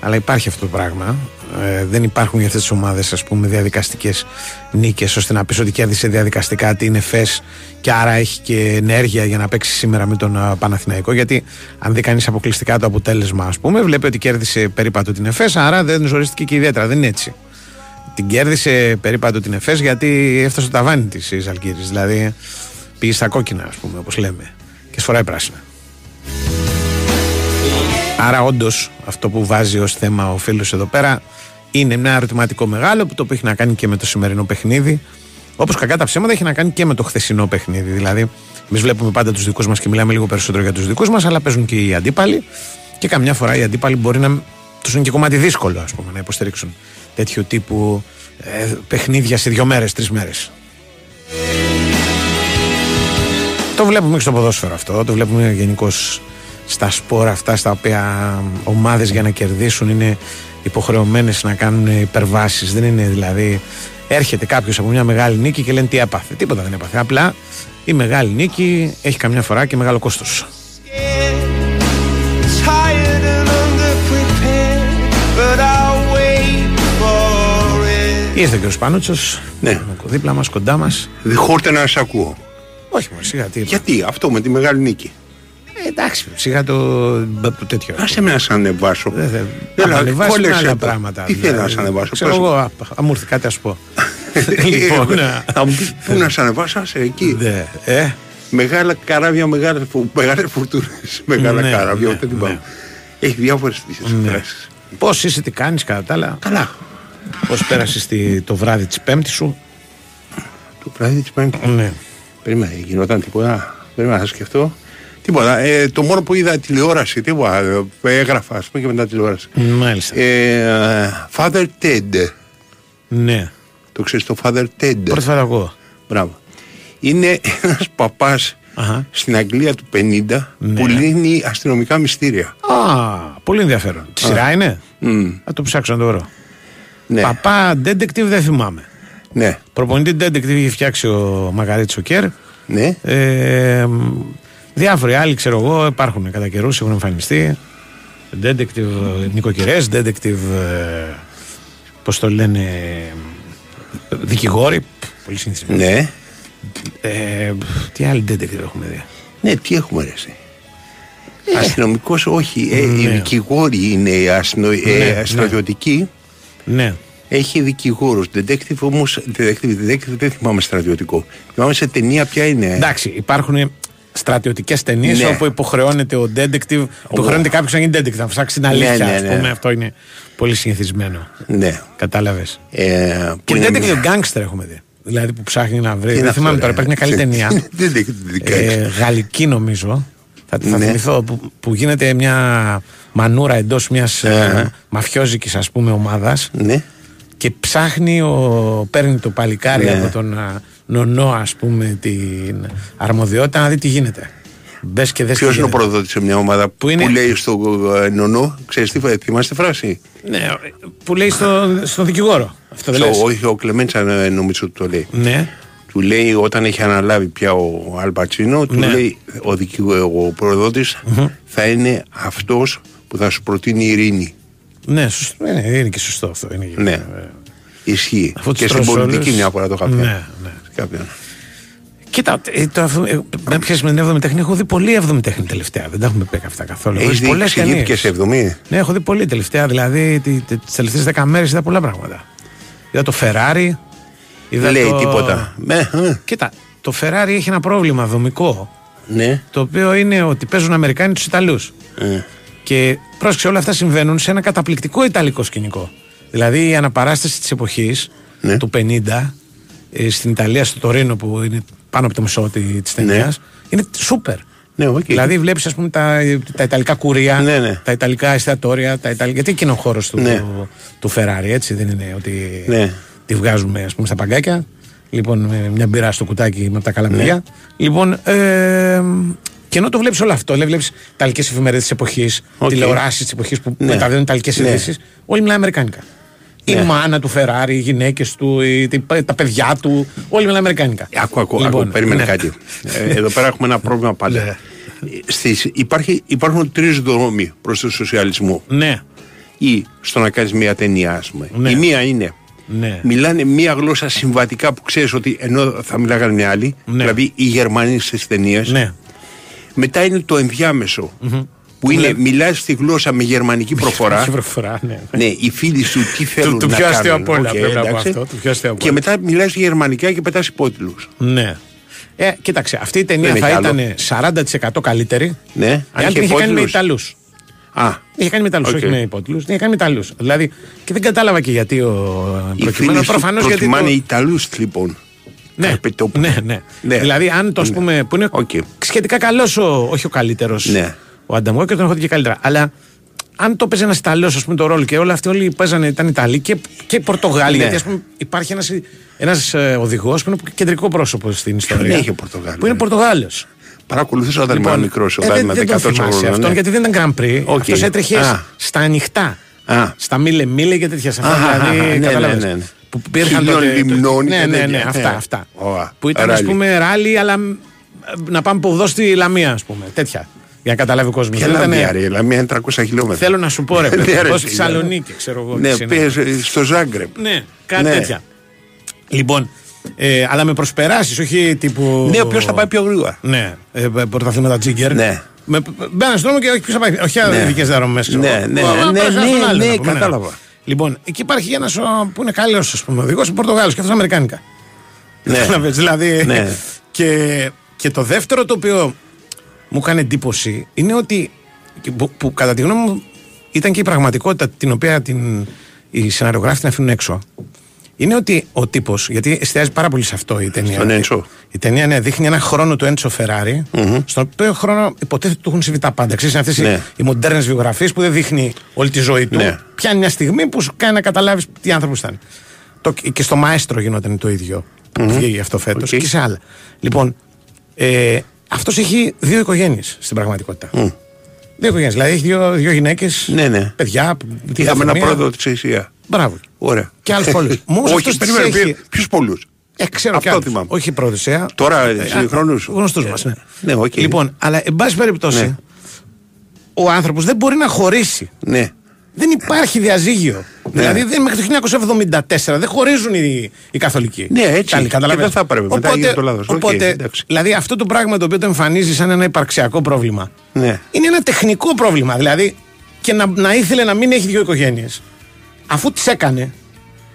αλλά υπάρχει αυτό το πράγμα ε, δεν υπάρχουν για αυτές τις ομάδες ας πούμε διαδικαστικές νίκες ώστε να πεις ότι κέρδισε διαδικαστικά την ΕΦΕΣ και άρα έχει και ενέργεια για να παίξει σήμερα με τον α, Παναθηναϊκό. Γιατί αν δει κανείς αποκλειστικά το αποτέλεσμα ας πούμε βλέπει ότι κέρδισε περίπατο την ΕΦΕΣ άρα δεν ζορίστηκε και ιδιαίτερα. Δεν είναι έτσι. Την κέρδισε περίπατο την ΕΦΕΣ γιατί έφτασε στο ταβάνι της η Ζαλγκύρης δηλαδή πήγε στα κόκκινα ας πούμε όπως λέμε και σφοράει πράσινα Άρα, όντως, αυτό που βάζει ως θέμα ο φίλος εδώ πέρα είναι ένα ερωτηματικό μεγάλο που το οποίο έχει να κάνει και με το σημερινό παιχνίδι. Όπως κακά τα ψέματα έχει να κάνει και με το χθεσινό παιχνίδι. Δηλαδή, εμείς βλέπουμε πάντα τους δικούς μας και μιλάμε λίγο περισσότερο για τους δικούς μας, αλλά παίζουν και οι αντίπαλοι. Και καμιά φορά οι αντίπαλοι μπορεί να τους είναι και κομμάτι δύσκολο, ας πούμε, να υποστηρίξουν τέτοιου τύπου ε, παιχνίδια σε δύο μέρες, τρεις μέρες. Το βλέπουμε και στο ποδόσφαιρο αυτό. Το βλέπουμε γενικώς στα σπόρα αυτά στα οποία ομάδες για να κερδίσουν είναι υποχρεωμένες να κάνουν υπερβάσεις. Δεν είναι δηλαδή έρχεται κάποιος από μια μεγάλη νίκη και λένε τι έπαθε. Τίποτα δεν έπαθε. Απλά η μεγάλη νίκη έχει καμιά φορά και μεγάλο κόστος. Tired and underprepared, but I'll wait for it. Ήρθε και ο Σπάνουτσος, Ναι. δίπλα μας, κοντά μας. Διχόρτε να σε ακούω. Όχι μόνο σιγά τι είπα. Γιατί αυτό με τη μεγάλη νίκη. Ε, εντάξει, σιγά το, το τέτοιο. Άσε με να σε ανεβάσω. Δεν δεν- Έλα, θα ανεβάσεις κόλλεσαι άλλα εδώ. πράγματα. Τι θέλεις να δηλαδή. σε ανεβάσω. Ξέρω πες μου. εγώ, α, αν μου έρθει κάτι ας πω. λοιπόν, ε, Θα μου πεις πού να σε ανεβάσω, άσε εκεί. δε, ε, Μεγάλα καράβια, μεγάλες, φου- μεγάλες φουρτούνες. Μεγάλα Ναι, καράβια, ναι, ούτε την ναι. πάμε. Έχει διάφορες τις εκφράσεις. πώς είσαι, τι κάνεις κατά τα άλλα; Καλά. Πώς πέρασες τη- το βράδυ της πέμπτης σου; Το βράδυ της πέμπτης. Ναι. Περίμενε, γινόταν τίποτα. Περίμενε να σκεφτώ. Τίποτα. Ε, το μόνο που είδα τηλεόραση, τίποτα. ε, Έγραφα, ας πούμε, και μετά τηλεόραση. Μάλιστα. Ε, Father Ted. Ναι. Το ξέρεις το Father Ted; Πρώτη φορά ακούω. Μπράβο. Είναι ένας παπάς Αχα. στην Αγγλία του 50 Ναι. που λύνει αστυνομικά μυστήρια. Α, πολύ ενδιαφέρον. Τη σειρά είναι; Μμ, Θα το ψάξω να το βρω. ναι, Παπά detective δεν θυμάμαι. ναι, Προπονητή detective είχε φτιάξει ο Μαγαρίτης Σοκέρ. ναι. Ε, μ, διάφοροι άλλοι, ξέρω εγώ, υπάρχουν κατά καιρούς, έχουν εμφανιστεί. Detective νοικοκυρέ, detective. Ε, Πώς το λένε. Δικηγόροι. Πολύ συνηθισμένο. ναι. Ε, τι άλλοι detective έχουμε δει; Ναι, τι έχουμε ρε εσύ. Αστυνομικός όχι, ε, οι Ναι. δικηγόροι είναι αστυνο, ε, Ναι, ναι. στρατιωτικοί. Ναι. Έχει δικηγόρους. Detective όμως, detective, detective δεν θυμάμαι στρατιωτικό. Θυμάμαι σε ταινία ποια είναι. Εντάξει, υπάρχουν στρατιωτικές ταινίες Ναι. όπου υποχρεώνεται ο detective, υποχρεώνεται κάποιος να γίνει detective, να ψάξει την αλήθεια. ναι, ας ναι. πούμε, αυτό είναι πολύ συνηθισμένο. Ναι. Κατάλαβες. Ε, Και είναι detective μια- gangster έχουμε δει. Δηλαδή που ψάχνει να βρει. Τι είναι Δεν αυτό, θυμάμαι ρε; τώρα, υπάρχει μια καλή ταινία. Detective ε, gangster. γαλλική νομίζω. Θα, θα Ναι. θυμηθώ που, που γίνεται μια μανούρα εντός μιας Ε. μαφιόζικης ας πούμε ομάδας Ναι. και ψάχνει, ο, παίρνει το παλικάρι Ναι. από τον α, νονό ας πούμε την αρμοδιότητα να δει τι γίνεται. Μπες και δες τι Ποιος είναι ο γίνεται. προδότης σε μια ομάδα που, είναι- λέει στο ε, νονό, ξέρεις τι φα- θυμάστε φράση; Ναι, που λέει στο, στον δικηγόρο. Αυτό δεν Στο, λες. όχι, ο Κλεμέντσα ε, νομίζω ότι το λέει. Ναι. Του λέει όταν έχει αναλάβει πια ο Αλπατσίνο, του Ναι. λέει ο, δικηγο- ο προδοτης θα είναι αυτός που θα σου προτείνει ειρήνη. Ναι, σωστό. Είναι, είναι και σωστό αυτό. Είναι και- Ναι. ε, Ισχύει. Αφού τους και στην τρως πολιτική όλους- μια φορά το είχα πει. Ναι, ναι. Κάποιον. Κοίτα, ε, το, αυτό- ε, με πιάσει με την 7η τέχνη. Έχω δει πολύ 7η τέχνη τελευταία. Δεν τα έχουμε πει αυτά καθόλου. Έχω Έχεις δει δει πολλές εξηγήθηκε ταινίες. σε 70. Ναι, έχω δει πολύ τελευταία. Δηλαδή, τις τελευταίες 10 μέρες είδα πολλά πράγματα. Είδα το Ferrari. Είδα Δεν λέει το... τίποτα. Με, ε, Κοίτα, το Ferrari έχει ένα πρόβλημα δομικό. ναι. Το οποίο είναι ότι παίζουν Αμερικάνοι τους Ιταλούς. Ε, Και πρόσεξε, όλα αυτά συμβαίνουν σε ένα καταπληκτικό Ιταλικό σκηνικό. Δηλαδή η αναπαράσταση της εποχής Ναι. του 50 ε, στην Ιταλία, στο Τωρίνο που είναι πάνω από το μισό τη ταινίας, είναι σούπερ. Ναι, οκ. Δηλαδή βλέπεις, ας πούμε, τα, τα Ιταλικά κουρεία, Ναι, ναι. τα Ιταλικά εστιατόρια, τα Ιταλικά. Γιατί εκεί είναι ο χώρος του, Ναι. του, του Ferrari, έτσι δεν είναι ότι Ναι. τη βγάζουμε ας πούμε, στα παγκάκια. Λοιπόν, με μια μπύρα στο κουτάκι με τα καλαμιλιά. Ναι. Λοιπόν, ε, και ενώ το βλέπεις όλο αυτό, βλέπεις ιταλικές εφημερίδες της εποχής, Οκ. τηλεοράσεις της εποχής που Ναι. μεταδίδουν ιταλικές Ναι. ειδήσεις, όλοι μιλάνε Αμερικάνικα. Η Ναι. μάνα του Ferrari, οι γυναίκες του, οι- τι- τα παιδιά του, όλοι μιλάνε Αμερικάνικα. Άκου, άκου, Λοιπόν, άκου, περίμενε ναι. κάτι. Ε, εδώ πέρα έχουμε ένα πρόβλημα πάντα. Ναι. Στις, υπάρχει, υπάρχουν τρεις δρόμοι προς τον σοσιαλισμό. Ναι, Ή στο να κάνεις μια ταινία, ας πούμε. Ναι. Η μία είναι ναι. Μιλάνε μία γλώσσα συμβατικά που ξέρεις ότι ενώ θα μιλάγανε μια άλλη, Ναι. δηλαδή οι Γερμανοί στις ταινίες. ναι. Μετά είναι το ενδιάμεσο, που είναι μιλάς τη γλώσσα με γερμανική προφορά. Όχι προφορά, ναι. ναι, οι φίλοι σου τι θέλουν το να πιο κάνουν. αστείο απ' όλα, Οκ, πρέπει να πω εντάξει. αυτό, το πιο αστείο απ' Και όλα. μετά μιλάς γερμανικά και πετάς υπότιτλους. Ναι. Ε, κοίταξε, αυτή η ταινία Δεν θα έχει ήταν 40% καλύτερη Ναι, αν την είχε κάνει με υπότιτλους. Ιταλούς. Α, Είχε κάνει με Ιταλούς, Οκ. όχι με υπότιτλους. Είχε κάνει με Ιταλούς. Δηλαδή, και δεν κατάλαβα και γιατί ο. οι Προκειμένου φίλοι σου προφανώς γιατί. προτιμάνε Το... Ιταλούς λοιπόν. Ναι, Καρπετόπουλο. ναι, ναι, Ναι. Δηλαδή, αν το ας πούμε. που είναι Οκ. σχετικά καλός, ο, όχι ο καλύτερος. Ναι. Ο Ανταμό και τον έχω δει και καλύτερα. Αλλά αν το παίζει ένας Ιταλός, ας πούμε, το ρόλο και όλοι αυτοί όλοι παίζανε, ήταν Ιταλοί και, και Πορτογάλοι. Ναι. Γιατί ας πούμε, υπάρχει ένας ένας, ε, οδηγός που είναι κεντρικό πρόσωπο στην ιστορία. έχει ο Πορτογάλος, Που είναι ε; Πορτογάλος. Παρακολουθούσα όταν ήμουν μικρός, ε, όταν δεν, ήμουν δεν 14 το θυμάσαι χρονών. αυτόν ναι. γιατί δεν ήταν Grand Prix. Οκ. Αυτός έτρεχε Α. στα ανοιχτά. Α. Στα μίλε μίλε και τέτοια. Σε αυτά, Αχα, δηλαδή, αχα, ναι, κατάλαβες, ναι, ναι, ναι. Που υπήρχαν Χιλιών τότε- λιμνών Ναι, και ναι, ναι, τέτοια. αυτά. Ναι. αυτά. Ωα, Που ήταν, ας ράλι. πούμε, ράλι, αλλά μ, να πάμε από εδώ στη Λαμία, ας πούμε. Τέτοια. Για να καταλάβει ο κόσμος. Ποια Λαμία, ρε, η Λαμία είναι 300 χιλιόμετρα. Θέλω να σου πω, ρε, Ναι, παιδί, ρε, πώς στη φίλε. Θεσσαλονίκη, ξέρω εγώ. Ναι, τι είναι. πες ε, στο Ζάγκρεπ. Ναι, κάτι Ναι. τέτοια. Λοιπόν, ε, αλλά με προσπεράσεις, όχι τύπου. Ναι, ποιο θα πάει πιο γρήγορα. Ναι, ε, πρωταθλήματα τζίγκερ. Ναι. Με, μπαίνω στον δρόμο και όχι ποιος θα πάει. Όχι Ναι. ειδικέ διαρρομέ. Ναι, ναι, ναι, ναι, ναι, κατάλαβα. Λοιπόν, εκεί υπάρχει ένας που είναι καλός, ας πούμε, οδηγός, ο Πορτογάλος και αυτός Αμερικάνικα. Ναι. Κατάλαβες, δηλαδή. Ναι. Και, και το δεύτερο το οποίο μου έκανε εντύπωση είναι ότι. Που, που κατά τη γνώμη μου ήταν και η πραγματικότητα την οποία την, οι σεναριογράφοι την αφήνουν έξω. είναι ότι ο τύπος, γιατί εστιάζει πάρα πολύ σε αυτό η ταινία. Στον Έντσο. Η ταινία ναι, δείχνει ένα χρόνο του Έντσο Φεράρι, στον οποίο χρόνο υποτίθεται του έχουν συμβεί τα πάντα. Ξέρεις, είναι αυτές Ναι. οι, οι μοντέρνες βιογραφίες που δεν δείχνει όλη τη ζωή του. Ναι. Πιάνει μια στιγμή που σου κάνει να καταλάβεις τι άνθρωπος ήταν. Το, και στο Μαέστρο γινόταν το ίδιο. Που βγήκε αυτό φέτος Οκ. και σε άλλα. Λοιπόν, ε, αυτός έχει δύο οικογένειες στην πραγματικότητα. Δύο οικογένειες. Δηλαδή έχει δύο, δύο γυναίκες, Ναι, ναι. παιδιά. Είχαμε ένα μία. πρόεδρο της Ασία. Μπράβο. Ωραία. Και άλλους πολλούς. Όμως αυτός Όχι, τις περίμενε. έχει. Ποιους πολλούς; Ε, ξέρω Αυτό κι άλλους. θυμάμαι. Όχι προδοσία. Τώρα, συγχρόνους. Γνωστούς μας. Ναι. ναι, οκ. Λοιπόν, αλλά εν πάση περιπτώσει, Ναι. ο άνθρωπος δεν μπορεί να χωρίσει. Ναι. Δεν υπάρχει διαζύγιο. Δηλαδή δεν, μέχρι το 1974 δεν χωρίζουν οι, οι καθολικοί. Ναι, έτσι. Ιταλοί, Και καταλαβαίνεις. δεν θα έπρεπε. Μετά γίνεται το λάθος. Οκ, Οπότε, εντάξει. δηλαδή αυτό το πράγμα το οποίο το εμφανίζει σαν ένα υπαρξιακό πρόβλημα Ναι. είναι ένα τεχνικό πρόβλημα. Δηλαδή και να, να ήθελε να μην έχει δύο οικογένειες. Αφού τις έκανε,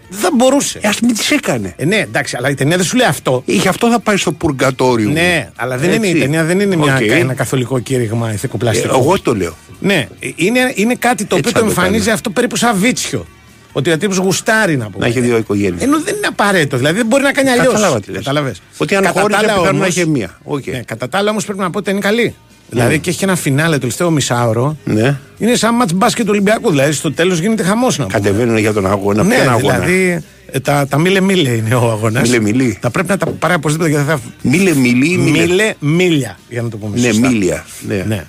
δεν θα μπορούσε. Ε, ας μην τις έκανε. Ε, ναι, εντάξει, αλλά η ταινία δεν σου λέει αυτό. Είχε αυτό θα πάει στο πουργκατόριο. Ναι, αλλά δεν είναι, η Έτσι. ταινία δεν είναι μια, Οκ. ένα καθολικό κήρυγμα Ε, ηθικοπλαστικό. Εγώ το λέω. Ναι, είναι, είναι κάτι το Έτσι οποίο το θα το εμφανίζει κάνω. αυτό περίπου σαν βίτσιο. Ότι ο τύπο γουστάρει να πούμε. Να έχει δύο οικογένειες. Ενώ δεν είναι απαραίτητο, δηλαδή δεν μπορεί να κάνει αλλιώς. Κατάλαβα τι λες. Κατάλαβες. Ότι αν Κατά χώριζε, τα άλλα πιθανόν να όμως- είχε μία. Οκ. Ναι, κατά τα άλλα όμως πρέπει να πω ότι είναι καλή. Δηλαδή και έχει και ένα φινάλε το τελευταίο μισάωρο. Ναι. Είναι σαν μάτς μπάσκετ του Ολυμπιακού. Δηλαδή στο τέλος γίνεται χαμός να πούμε. Κατεβαίνουν για τον αγώνα. Ναι, Ποιον αγώνα; δηλαδή ε, τα, τα μίλε μίλε είναι ο αγώνας. Μίλε μίλη. Τα πρέπει να τα πάρει οπωσδήποτε γιατί θα. Μίλε μιλή ή μίλε; Μίλε μίλια, για να το πούμε Ναι, σωστά. μίλια. Ναι. Ναι.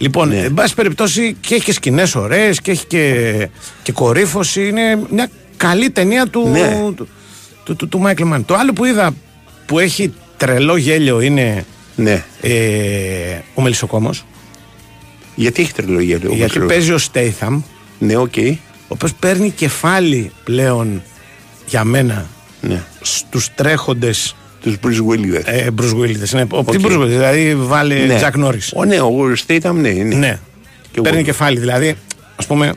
Λοιπόν, Ναι. εν πάση περιπτώσει και έχει και σκηνές ωραίες και έχει και, και κορύφωση. Είναι μια καλή ταινία του, Ναι. του, του, του, του Μάικλ Μάν. Το άλλο που είδα που έχει τρελό γέλιο είναι Ναι. ε, ο Μελισσοκόμος Γιατί έχει τρελογία, λέει. ο γιατί Μεσρός. παίζει ο Στέιθαμ, Ναι, οκ. ο οποίος παίρνει κεφάλι πλέον για μένα Ναι. στους τρέχοντες Τους Bruce Willis. ε, Bruce Willis. Ναι, ο, τι Οκ. Bruce Willis, δηλαδή βάλε ναι. Jack Norris. Ο, ναι, ο Statham, ναι. είναι. Ναι. Και Παίρνει εγώ. κεφάλι, δηλαδή, ας πούμε,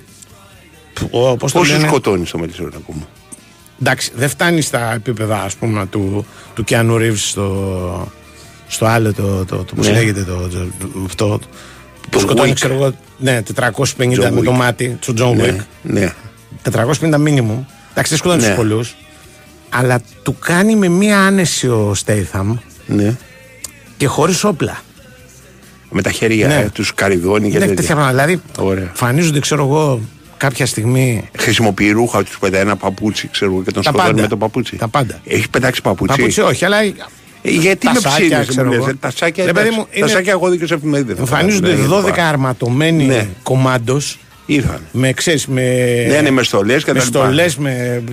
ο, πώς το Πόσο λένε, σκοτώνεις στο Μελισσόρο ακόμα. εντάξει, δεν φτάνει στα επίπεδα, ας πούμε, του, του Keanu Reeves στο, στο άλλο, το, το, το πώς Ναι. λέγεται, το, το, το- αυτό, που Το σκοτώνει, Wick. ξέρω εγώ, ναι, 450 με Wick. το μάτι, του John Wick. Ναι. ναι. 450 μίνιμουμ. Εντάξει, δεν σκοτώνεις Ναι. τους πολλούς, αλλά του κάνει με μία άνεση ο Statham ναι. και χωρίς όπλα. Με τα χέρια Ναι. ναι. τους καριδώνει και Ναι, τέτοια. τέτοια πράγματα. Δηλαδή, Ωραία. εμφανίζονται, ξέρω εγώ, κάποια στιγμή Χρησιμοποιεί ρούχα, τους πετάει ένα παπούτσι, ξέρω εγώ, και τον Τα σκοτώνει πάντα. με το παπούτσι. Τα πάντα. Έχει πετάξει παπούτσι; Παπούτσι όχι, αλλά Ε, γιατί Τα με σάκια, ψήνεις, ξέρω μου εγώ. λες, ε, Τα σάκια, Ρε, παιδί εντάξει. μου, τα είναι- σάκια εγώ δίκιο σε εφημερίδα. εμφανίζονται Ναι, 12 αρματωμένοι Ναι. κομμάντο Ήρθαν. με, ξέρεις, με, Ναι, ναι, με στολές και με τα λοιπά. στολές, με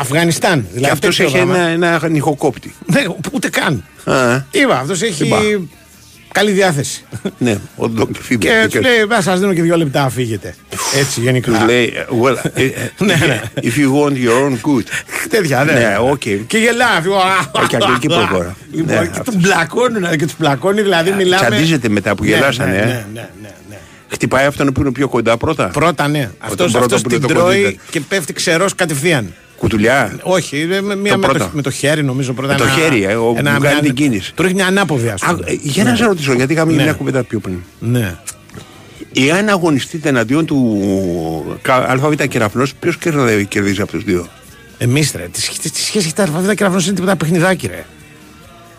Αφγανιστάν. Και Δηλαδή, αυτός τέτοιο έχει πράγμα. ένα, ένα νυχοκόπτη. Ναι, ούτε καν. Α, Είπα, αυτός έχει Είπα. καλή διάθεση. ναι, ο Ντόκ Φίμπερ. και Και του λέει, «Α, σας δίνω και δύο λεπτά να φύγετε. Έτσι, γενικά. τους λέει, well, ε, ε, Ναι, ναι. if you want your own good. Τέτοια, ναι. Ναι, οκ. Και γελάει. φύγω, «Α, Όχι, αγγλική προχώρα. Λοιπόν, Ναι, και αυτός. του μπλακώνουν, και τους μπλακώνει, δηλαδή μιλάμε. Τσαντίζεται μετά που Ναι, γελάσανε. ναι, ε. ναι, ναι, ναι, ναι. Χτυπάει αυτόν που είναι πιο κοντά πρώτα. Πρώτα ναι. Αυτός πρώτο αυτός που την είναι το τρώει κοντύτερ. και πέφτει ξερός κατευθείαν. Κουτουλιά. Όχι, με, με, μία Το με, το, πρώτο. με το χέρι νομίζω πρώτα. Με το ένα- χέρι, ε, ο- που κάνει μια- την κίνηση. Του ρίχνει μια ανάποδη, ας Α, πούμε. ε, για να σε ρωτήσω, γιατί είχαμε Ναι. μια κουβέντα πιο πριν. Ναι. Εάν αγωνιστείτε εναντίον του κα- ΑΒ κεραυνός, ποιος κερδίζει, κερδίζει από τους δύο; Εμείς ρε, τι, τι, τι σχέση έχει τα αλφαβήτα και είναι τίποτα παιχνιδάκι, ρε.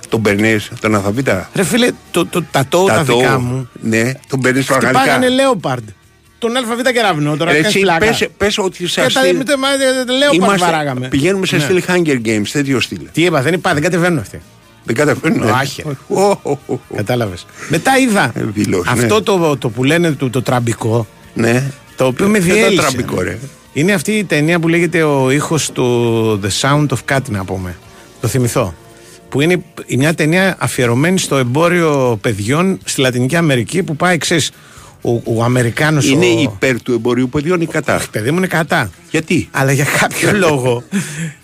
Τον παίρνεις, τον ΑΒ. Ρε φίλε, το, το, τα τόου τα το- δικά μου. Ναι, τον παίρνεις στο Χτυπάγανε οργανικά. Λέοπαρντ. Τον ΑΒ κεραυνό, τώρα Ρε, κάνεις εσύ, πλάκα. πες, πες ότι σε Και τα στυλ- με το- με το Λέοπαρντ Είμαστε- βαράγαμε. Πηγαίνουμε σε Ναι. στυλ Hunger Games, τέτοιο στυλ. Τι είπα, δεν είπα, δεν κατεβαίνουν αυτοί. Δεν καταφέρνουν. Άχε. Ω, ω, ω, ω. Κατάλαβες. Μετά είδα Ε, βιλός, ναι. αυτό το, το που λένε το, το τραμπικό. Ναι. Το οποίο με Ε, το διέλυσε. τραμπικό, ρε. Είναι αυτή η ταινία που λέγεται ο ήχος του The Sound of Cat να πούμε. Το θυμηθώ. Που είναι μια ταινία αφιερωμένη στο εμπόριο παιδιών στη Λατινική Αμερική που πάει, ξέρεις, ο, ο Αμερικάνος Είναι ο... υπέρ του εμπορίου παιδιών ή κατά; Αχ, παιδί μου είναι κατά. Γιατί; Αλλά για κάποιο λόγο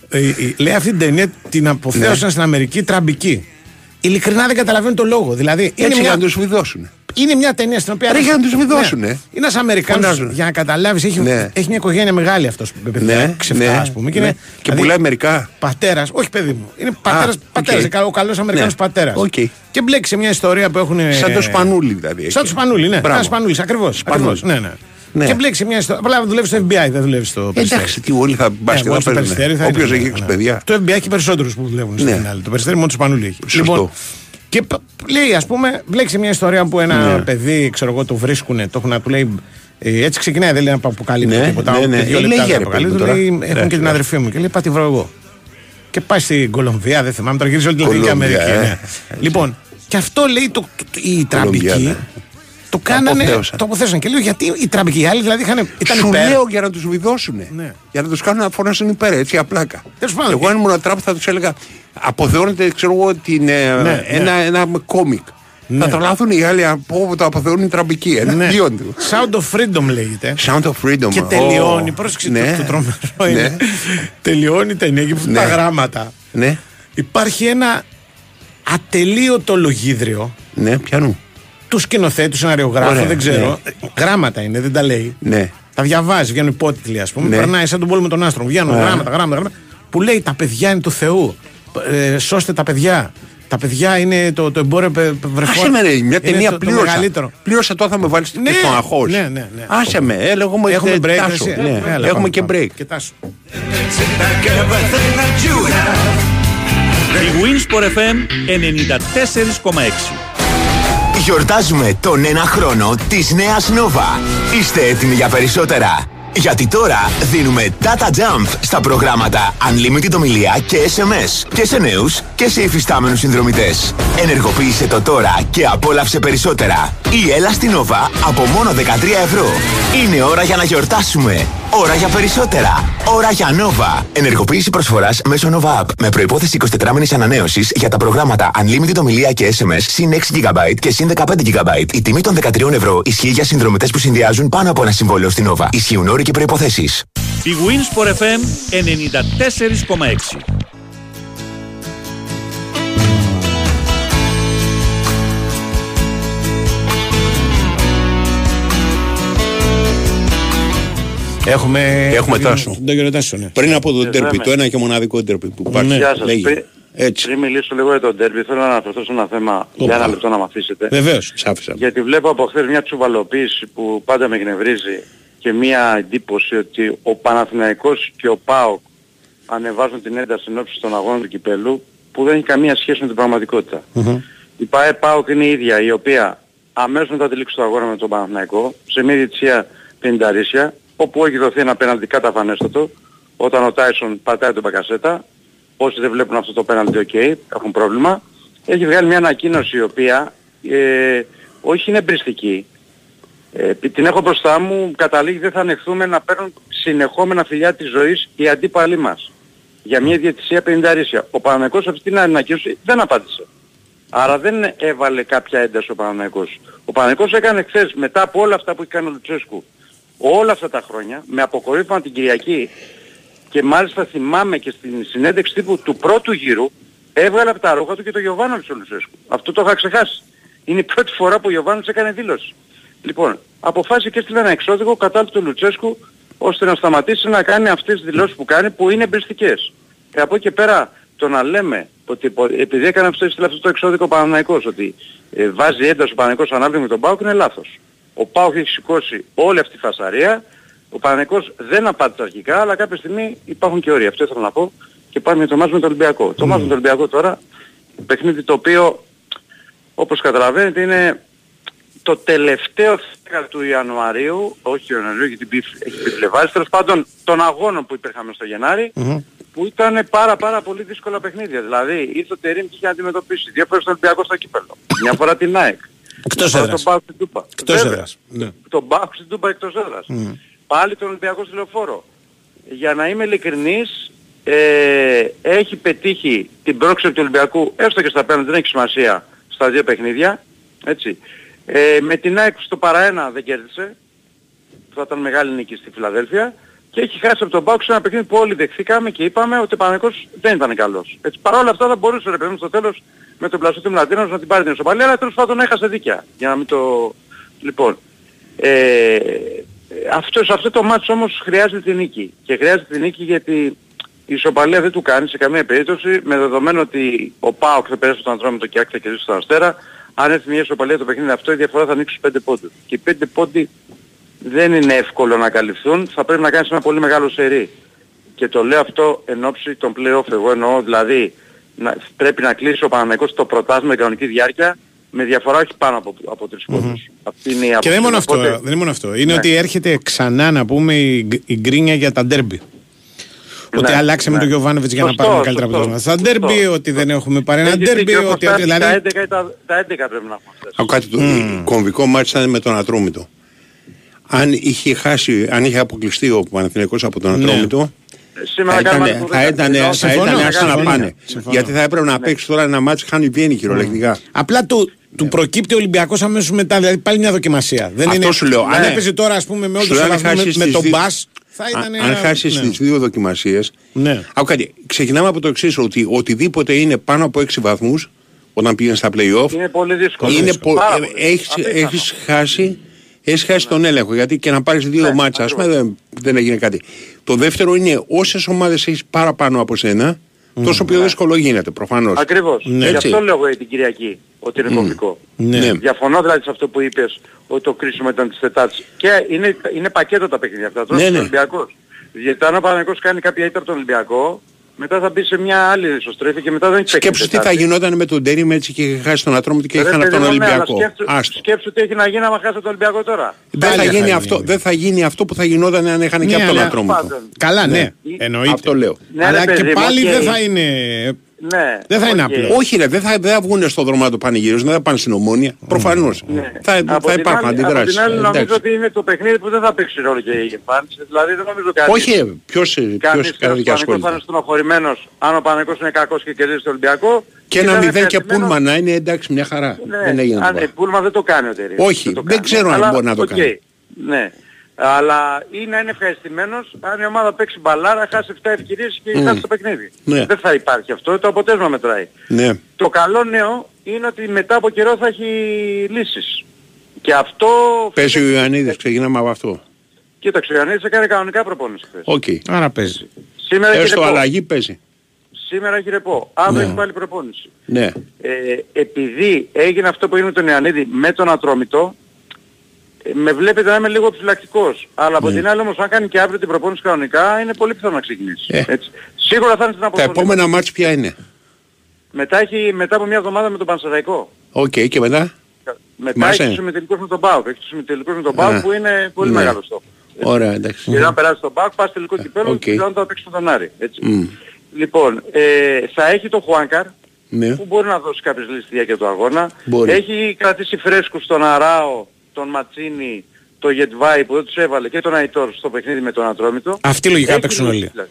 ε, ε, λέει αυτή την ταινία την αποθέωσαν στην Αμερική τραμπική. Ειλικρινά δεν καταλαβαίνω το λόγο. Δηλαδή είναι Έτσι μια, να του βιδώσουν. Είναι μια ταινία στην οποία. Ρε, για να τους βιδώσουν, Ναι. ε. Είναι ένα Αμερικάνο, Φωνάζουν. για να καταλάβεις, έχει, Ναι. έχει μια οικογένεια μεγάλη αυτός. Ναι, ναι, ας πούμε. Και, ναι. είναι, Και πουλάει μερικά. Πατέρας, όχι παιδί μου. Είναι πατέρα, οκ. πατέρας, ο καλός Αμερικάνος Ναι. πατέρας. Οκ. Και μπλέξει σε μια ιστορία που έχουν. Σαν το σπανούλι δηλαδή. Σαν το εκεί. σπανούλι, ναι. Μπράβο. Σαν σπανούλι, ακριβώς. Σπανούλι. Ναι, ναι. Ναι. Και μπλέξει μια ιστορία. Απλά δουλεύεις στο FBI, δεν δουλεύεις στο Περιστέρι. Εντάξει, τι όλοι θα μπάσκετ μόνο θα στο παίζουν. Περιστέρι θα Όποιος είναι, έχει ναι, έξι ναι. παιδιά. Το FBI έχει περισσότερους που δουλεύουν στο Ναι. φινάλε. Το Περιστέρι μόνο του Σπανούλη έχει. Σωστό. Και π- λέει, ας πούμε, μπλέξει μια ιστορία που ένα Ναι. παιδί, ξέρω εγώ, το βρίσκουνε, το έχουν να του λέει. ε, έτσι ξεκινάει, δεν λέει να αποκαλύπτει Ναι, τίποτα. ναι, ούτε ναι. δύο Ε, λεπτά λέγε, δεν ρε αποκαλύπτει, παιδί μου, του λέει, τώρα. Έχουν Ναι, και την ναι. αδερφή μου. Και λέει, πάτη βρω εγώ. Και πάει στην Κολομβία, δεν θυμάμαι, τώρα γυρίζει όλη την Λατινική Κολομβία, Αμερική. ε. ναι. Λοιπόν, και αυτό λέει το, το- οι Κολομβία, τραμπικοί. ναι. Το κάνανε, αποθέωσαν. το αποθέσαν. Και λέω γιατί οι τραμπικοί οι άλλοι δηλαδή είχαν, ήταν Σου υπέρ. λέω για να τους βιδώσουν. Ναι. Για να τους κάνουν να φωνάσουν υπέρ, έτσι απλάκα. Τέλος πάντων, Εγώ και- αν ήμουν Τραμπ θα τους έλεγα αποθεώνεται, ξέρω εγώ, την, ε, Ναι, ένα, ένα κόμικ. Ναι. Θα τρελαθούν οι άλλοι από όπου το αποθεώνουν οι τραμπικοί. Ναι. Εναντίον του. Sound of Freedom λέγεται. Sound of Freedom. Και Ω, τελειώνει, πρόσεξε ναι. το, το τρομερό Ναι. είναι. Τελειώνει η ταινία και που Ναι. τα γράμματα. Ναι, Υπάρχει ένα ατελείωτο λογίδριο ναι, πιανού. του σκηνοθέτη, του σεναριογράφου, Ωραία, δεν ξέρω. Γράμματα είναι, δεν τα λέει. Ναι. Τα διαβάζει, βγαίνουν υπότιτλοι, ας πούμε. Ναι. Περνάει σαν τον πόλεμο των άστρων. Βγαίνουν Α. γράμματα, γράμματα, γράμματα. Που λέει τα παιδιά είναι του Θεού. Ε, σώστε τα παιδιά. Τα παιδιά είναι το, το εμπόριο πε- πε- βρεφών. Άσε με ρε, μια Είναι ταινία το, το πλήρωσα. μεγαλύτερο. Πλήρωσα τώρα θα με βάλεις Ναι, και στο αγχώς. ναι, ναι, ναι. Άσε με, ε, έχουμε, Έχουμε ε, break. τάσο, εσύ. ναι. Έλα, Έχουμε πάμε, και πάμε. break. Και τάσο. Η Winsport FM 94,6. Γιορτάζουμε τον ένα χρόνο της νέας Nova. Είστε έτοιμοι για περισσότερα; Γιατί τώρα δίνουμε data jump στα προγράμματα Unlimited ομιλία και SMS και σε νέους και σε υφιστάμενους συνδρομητές. Ενεργοποίησε το τώρα και απόλαυσε περισσότερα. Ή έλα στην Nova από μόνο 13 ευρώ. Είναι ώρα για να γιορτάσουμε. Ώρα για περισσότερα. Ώρα για Nova. Ενεργοποίηση προσφοράς μέσω Nova App με προϋπόθεση 24 μήνες ανανέωσης για τα προγράμματα Unlimited ομιλία και SMS συν 6 GB και συν 15 GB. Η τιμή των 13 ευρώ ισχύει για συνδρομητές που συνδυάζουν πάνω από ένα συμβόλαιο στην Nova. Ισχύουν όροι και προϋποθέσεις. Η Winsport FM 94,6. Έχουμε, Έχουμε τάσο. Το κύριο Τάσο, ναι. Πριν από το τέρπι, λέμε. το ένα και μοναδικό τέρπι που υπάρχει. Ναι. Γεια σας. Λέγε. Πριν- Έτσι. Πριν μιλήσω λίγο για τον τέρπι, θέλω να αναφερθώ σε ένα θέμα για ένα λεπτό να με αφήσετε. Βεβαίως. Σ' άφησα. Γιατί βλέπω από χθες μια τσουβαλοποίηση που πάντα με εκνευρίζει και μια εντύπωση ότι ο Παναθηναϊκός και ο ΠΑΟΚ ανεβάζουν την ένταση ενόψει των αγώνων του κυπέλου που δεν έχει καμία σχέση με την πραγματικότητα. Η ΠΑΕ ΠΑΟΚ είναι η ίδια η οποία αμέσως μετά τη λήξη του αγώνα με τον Παναθηναϊκό σε μια διαιτησία 50 όπου έχει δοθεί ένα πέναλτι καταφανέστατο όταν ο Τάισον πατάει τον Μπακασέτα. Όσοι δεν βλέπουν αυτό το πέναλτι οκ, έχουν πρόβλημα. Έχει βγάλει μια ανακοίνωση η οποία ε, όχι είναι εμπρηστική ε, την έχω μπροστά μου, καταλήγει δεν θα ανεχθούμε να παίρνουν συνεχόμενα φιλιά της ζωής οι αντίπαλοι μας. Για μια διαιτησία 50-ρίσια. Ο Παναθηναϊκός αυτή την ανακοίνωση δεν απάντησε. Άρα δεν έβαλε κάποια ένταση ο Παναγικός. Ο Παναγικός έκανε χθες μετά από όλα αυτά που έχει κάνει ο Λουτσέσκου όλα αυτά τα χρόνια με αποκορύφωμα την Κυριακή και μάλιστα θυμάμαι και στην συνέντευξη τύπου του πρώτου γύρου έβγαλε από τα ρούχα του και το Γιωβάνοβιτς ο Λουτσέσκου. Αυτό το είχα ξεχάσει. Είναι η πρώτη φορά που ο Γιωβάνοβιτς έκανε δήλωση. Λοιπόν, αποφάσισε και έστειλε ένα εξώδικο κατά του Λουτσέσκου ώστε να σταματήσει να κάνει αυτές τις δηλώσεις που κάνει που είναι εμπριστικές. Και από εκεί και πέρα το να λέμε ότι πο- επειδή έκανε αυτό, έστειλε αυτό το εξώδικο ο Παναναϊκός ότι ε, βάζει ένταση ο Παναναϊκός ανάπτυξη με τον Πάουκ είναι λάθος. Ο Πάουκ έχει σηκώσει όλη αυτή τη φασαρία, ο Παναναϊκός δεν απάντησε αρχικά, αλλά κάποια στιγμή υπάρχουν και όρια. Αυτό ήθελα να πω και πάμε για το μάτς με τον Ολυμπιακό. Το μάτς με τον Ολυμπιακό τώρα, παιχνίδι το οποίο όπως καταλαβαίνετε είναι το τελευταίο θέκα του Ιανουαρίου, όχι Ιανουαρίου γιατί μπει- έχει μπει Φλεβάρης, τέλος πάντων των αγώνων που υπήρχαμε στο γεναρη που ήταν πάρα πάρα πολύ δύσκολα παιχνίδια. Δηλαδή ήρθε ο Τερίμ και είχε να αντιμετωπίσει δύο φορές τον Ολυμπιακό στο κύπελο, μια φορά την ΑΕΚ, Εκτός μια φορά έδρας. τον Πάουκ στην Τούπα. Εκτός Βέβαια, έδρας. Ναι. Τον Πάουκ στην Τούπα εκτός έδρας. Πάλι τον Ολυμπιακό στη λεωφόρο. Για να είμαι ειλικρινής, ε, έχει πετύχει την πρόξενη του Ολυμπιακού, έστω και στα πέναντι, δεν έχει σημασία, στα δύο παιχνίδια. Έτσι. Ε, με την ΑΕΚ στο παραένα δεν κέρδισε. Θα ήταν μεγάλη νίκη στη Φιλαδέλφια. Και έχει χάσει από τον Πάουκ σε ένα παιχνίδι που όλοι δεχθήκαμε και είπαμε ότι ο Παναγικός δεν ήταν καλός. Έτσι, παρ' όλα αυτά θα μπορούσε ρε παιδί μου στο τέλος με τον πλασό του Μλαντίνος να την πάρει την ισοπαλία, αλλά τέλος πάντων έχασε δίκαια. Για να μην το... Λοιπόν, ε, αυτό, σε αυτό το μάτς όμως χρειάζεται τη νίκη. Και χρειάζεται τη νίκη γιατί η ισοπαλία δεν του κάνει σε καμία περίπτωση με δεδομένο ότι ο Πάοκ θα περάσει τον Αντρόμητο και άκρη θα κερδίσει τον Αστέρα. Αν έρθει μια ισοπαλία το παιχνίδι αυτό η διαφορά θα ανοίξει στους 5 πόντους. Και οι 5 πόντοι δεν είναι εύκολο να καλυφθούν, θα πρέπει να κάνεις ένα πολύ μεγάλο σερί. Και το λέω αυτό εν ώψη των play-off. Εγώ εννοώ δηλαδή να, πρέπει να κλείσει ο Παναμαϊκός το πρωτάθλημα με κανονική διάρκεια με διαφορά όχι πάνω από, από τρεις πόντους. Αυτή είναι η Και δεν άποψη είναι μου. μόνο αυτό. Οπότε- Δεν είναι μόνο αυτό. Είναι Ναι. ότι έρχεται ξανά να πούμε η, γκ- η γκρίνια για τα ντέρμπι. Ότι Ναι, αλλάξαμε ναι. τον Γιωβάνοβιτς για να Σωστό, πάρουμε καλύτερα σωστό, αποτελέσματα. Στα σωστό. ντέρμπι, ότι δεν έχουμε πάρει ένα Έχεις ντέρμπι. δίκιο, έχω Ότι, φτάσει δηλαδή, τα 11 ή τα, τα 11 πρέπει να έχουμε φτάσει. Έχω κάτι το κομβικό μάτς ήταν με τον Ατρόμητο. Αν είχε χάσει, αν είχε αποκλειστεί ο Παναθηναϊκός από τον Ναι. Ατρόμητο, Σήμερα θα κάνουμε ήταν, αυτό θα που ήταν, δεν- θα Συμφωνώ, ήταν άσχημα να συμφωνώ. πάνε. Συμφωνώ. Γιατί θα έπρεπε να παίξει τώρα ένα μάτς χάνει βγαίνει κυριολεκτικά. Απλά του, του προκύπτει ο Ολυμπιακός αμέσως μετά. Δηλαδή πάλι μια δοκιμασία. Δεν Αυτό είναι, σου λέω. Αν Ναι. έπαιζε τώρα ας πούμε με όλο Σου το λέω, αν σεβασμό με, χάσεις με τις τον δι- Μπας θα ήταν Αν ένα- χάσεις ναι. τις δύο δοκιμασίες, Ναι. Άκου κάτι, ξεκινάμε από το εξής ότι οτιδήποτε είναι πάνω από 6 βαθμούς όταν πήγαινες στα play-off Είναι πολύ δύσκολο. είναι πο- Πάρα ε, πολύ. έχεις, Απίθανο. έχεις χάσει Έχεις χάσει τον έλεγχο γιατί και να πάρεις δύο Ναι, μάτσα ας πούμε ακριβώς. δεν, δεν έγινε κάτι. Το δεύτερο είναι όσες ομάδες έχεις παραπάνω από σένα τόσο πιο δύσκολο γίνεται προφανώς. Ακριβώς. Ναι. Γι' Έτσι. αυτό λέω εγώ την Κυριακή ότι είναι κομβικό. Ναι. Ναι. Διαφωνώ δηλαδή σε αυτό που είπες ότι το κρίσιμο ήταν της Τετάρτης. Και είναι, είναι πακέτο τα παιχνίδια αυτά. Τώρα Ναι, ναι, ναι. Ολυμπιακός. Γιατί αν ο Παναγικός κάνει κάποια ήττα από τον Ολυμπιακό, μετά θα μπει σε μια άλλη ισοστρέφη και μετά δεν έχει παίξει Σκέψου τι θα Τετάρτη. γινόταν με τον Ντέρι έτσι και είχε χάσει τον Ατρόμητο και Ρε είχαν από παιδί τον μου, ναι, αλλά Ολυμπιακό. σκέψου- Άστο. Σκέψου τι έχει να γίνει άμα χάσει τον Ολυμπιακό τώρα. Δεν θα, Πάλι γίνει θα αυτό, γίνει. δεν θα γίνει αυτό που θα γινόταν αν είχαν και Ναι, από τον αλλά- Ατρόμητο. Πάντων. Καλά, ναι, Ναι. εννοείται. Αυτό λέω. Ναι, Αλλά ρε και παιδί μου, πάλι οκ. δεν θα είναι. Ναι. Δεν θα είναι οκ. απλό. Όχι ρε, δεν θα, δεν θα βγουν στο δρόμο του πανηγύρους, δεν θα πάνε στην ομόνια. Προφανώς. Ναι. Θα, Από θα την υπάρχουν άλλη- αντιδράσεις. Από την άλλη νομίζω Εντάξει. ότι είναι το παιχνίδι που δεν θα παίξει ρόλο και η εμφάνιση. Δηλαδή δεν νομίζω κάτι. Όχι, ε, ποιος, ποιος Κανείς κατά ο δική Παναγικός θα είναι ασχολείται. στενοχωρημένος αν ο Παναγικός είναι κακός και κερδίζει τον Ολυμπιακό. Και ένα θα είναι μηδέν και ευχαριστημένος- πούλμα να είναι εντάξει μια χαρά. Ναι, Δεν έγινε το αν, πράγμα. ε, Πούλμα δεν το κάνει ο Τερίμ. Όχι, το δεν κάνει. ξέρω αν Αλλά, μπορεί να το οκ, κάνει. Ναι. Αλλά ή να είναι ευχαριστημένος αν η ομάδα παίξει μπαλάρα, χάσει 7 ευκαιρίες και χάσει το παιχνίδι. Ναι. Δεν θα υπάρχει αυτό, το αποτέλεσμα μετράει. Ναι. Το καλό νέο είναι ότι μετά από καιρό θα έχει λύσεις. Και αυτό... Παίζει ο Ιωαννίδης, ξεκινάμε από αυτό. Κοίταξε, ο Ιωαννίδης έκανε κανονικά προπόνηση χθες. Οκ. Άρα παίζει. Σήμερα έχει Έστω ρεπό. αλλαγή παίζει. Σήμερα έχει ρεπό. Αύριο Ναι. έχει πάλι προπόνηση. Ναι. Ε, επειδή έγινε αυτό που έγινε με τον Ιωαννίδη με τον Ατρόμητο, ε, με βλέπετε να είμαι λίγο επιφυλακτικός. Αλλά από Ναι. την άλλη όμως αν κάνει και αύριο την προπόνηση κανονικά είναι πολύ πιθανό να ξεκινήσει. Ε. Έτσι. Σίγουρα θα είναι στην Τα αποστολή. επόμενα μάτς ποια είναι; Μετά, έχει, μετά από μια εβδομάδα με τον Πανσεραϊκό. Οκ και μετά; Μετά Θυμάσαι; έχει τους ημιτελικούς με τον ΠΑΟΚ. Έχει τους ημιτελικούς με τον Α. ΠΑΟΚ που είναι πολύ Ναι. μεγάλο στόχο. Ωραία εντάξει. Και αν περάσει τον ΠΑΟΚ πας τελικό κυπέλλο Οκ. και πλέον θα παίξει τον Άρη. Έτσι. Μμ. Λοιπόν, ε, θα έχει τον Χουάνκαρ Ναι. που μπορεί να δώσει κάποιες λύσεις στη διάρκεια του αγώνα. Μπορεί. Έχει κρατήσει φρέσκους τον Αράο, τον Μαντσίνι, τον Γεντβάι που δεν τους έβαλε και τον Αϊτόρ στο παιχνίδι με τον Ατρόμητο. Αυτοί λογικά Έχει παίξουν λύσεις, όλοι. δηλαδή.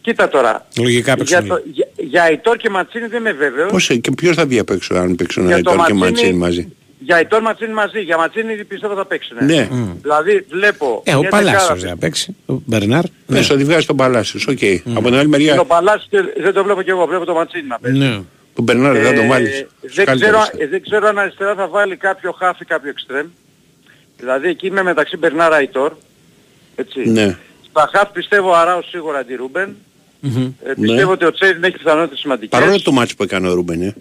Κοίτα τώρα. Λογικά παίξουν Για, το, όλοι. για, για Αϊτόρ και Μαντσίνι δεν είμαι βέβαιος. Πώς, ε, και ποιος θα διαπέξω αν παίξουν Για το Αϊτόρ και Ματσίνη- Μαντσίνη μαζί; Για Αϊτόρ Ματσίνη μαζί. Για Ματσίνη πιστεύω θα παίξουν. Ναι. Δηλαδή βλέπω... Ε, ο μια Παλάσιος δεκάδα- δεν παίξει. Ο Μπερνάρ. Ναι. Πες ότι βγάζει τον Παλάσιος. Οκ. Από την άλλη Το μεριά Παλάσιο δεν το βλέπω κι εγώ. Βλέπω το Ματσίνη να παίζει. Ναι. Τον Μπερνάρ δεν θα τον Ε, βάλεις. Στους δεν, ξέρω, καλύτερους. ε, δεν ξέρω αν αριστερά θα βάλει κάποιο χάφι, κάποιο εξτρέμ. Δηλαδή εκεί είμαι μεταξύ Μπερνάρα Αϊτόρ. Έτσι. Ναι. Στα χάφ πιστεύω Αράος σίγουρα αντι Ρούμπεν. Ε, πιστεύω ότι ο Τσέριν έχει πιθανότητες σημαντικές. Παρόλο το ματς που έκανε ο Ρούμπεν. ε.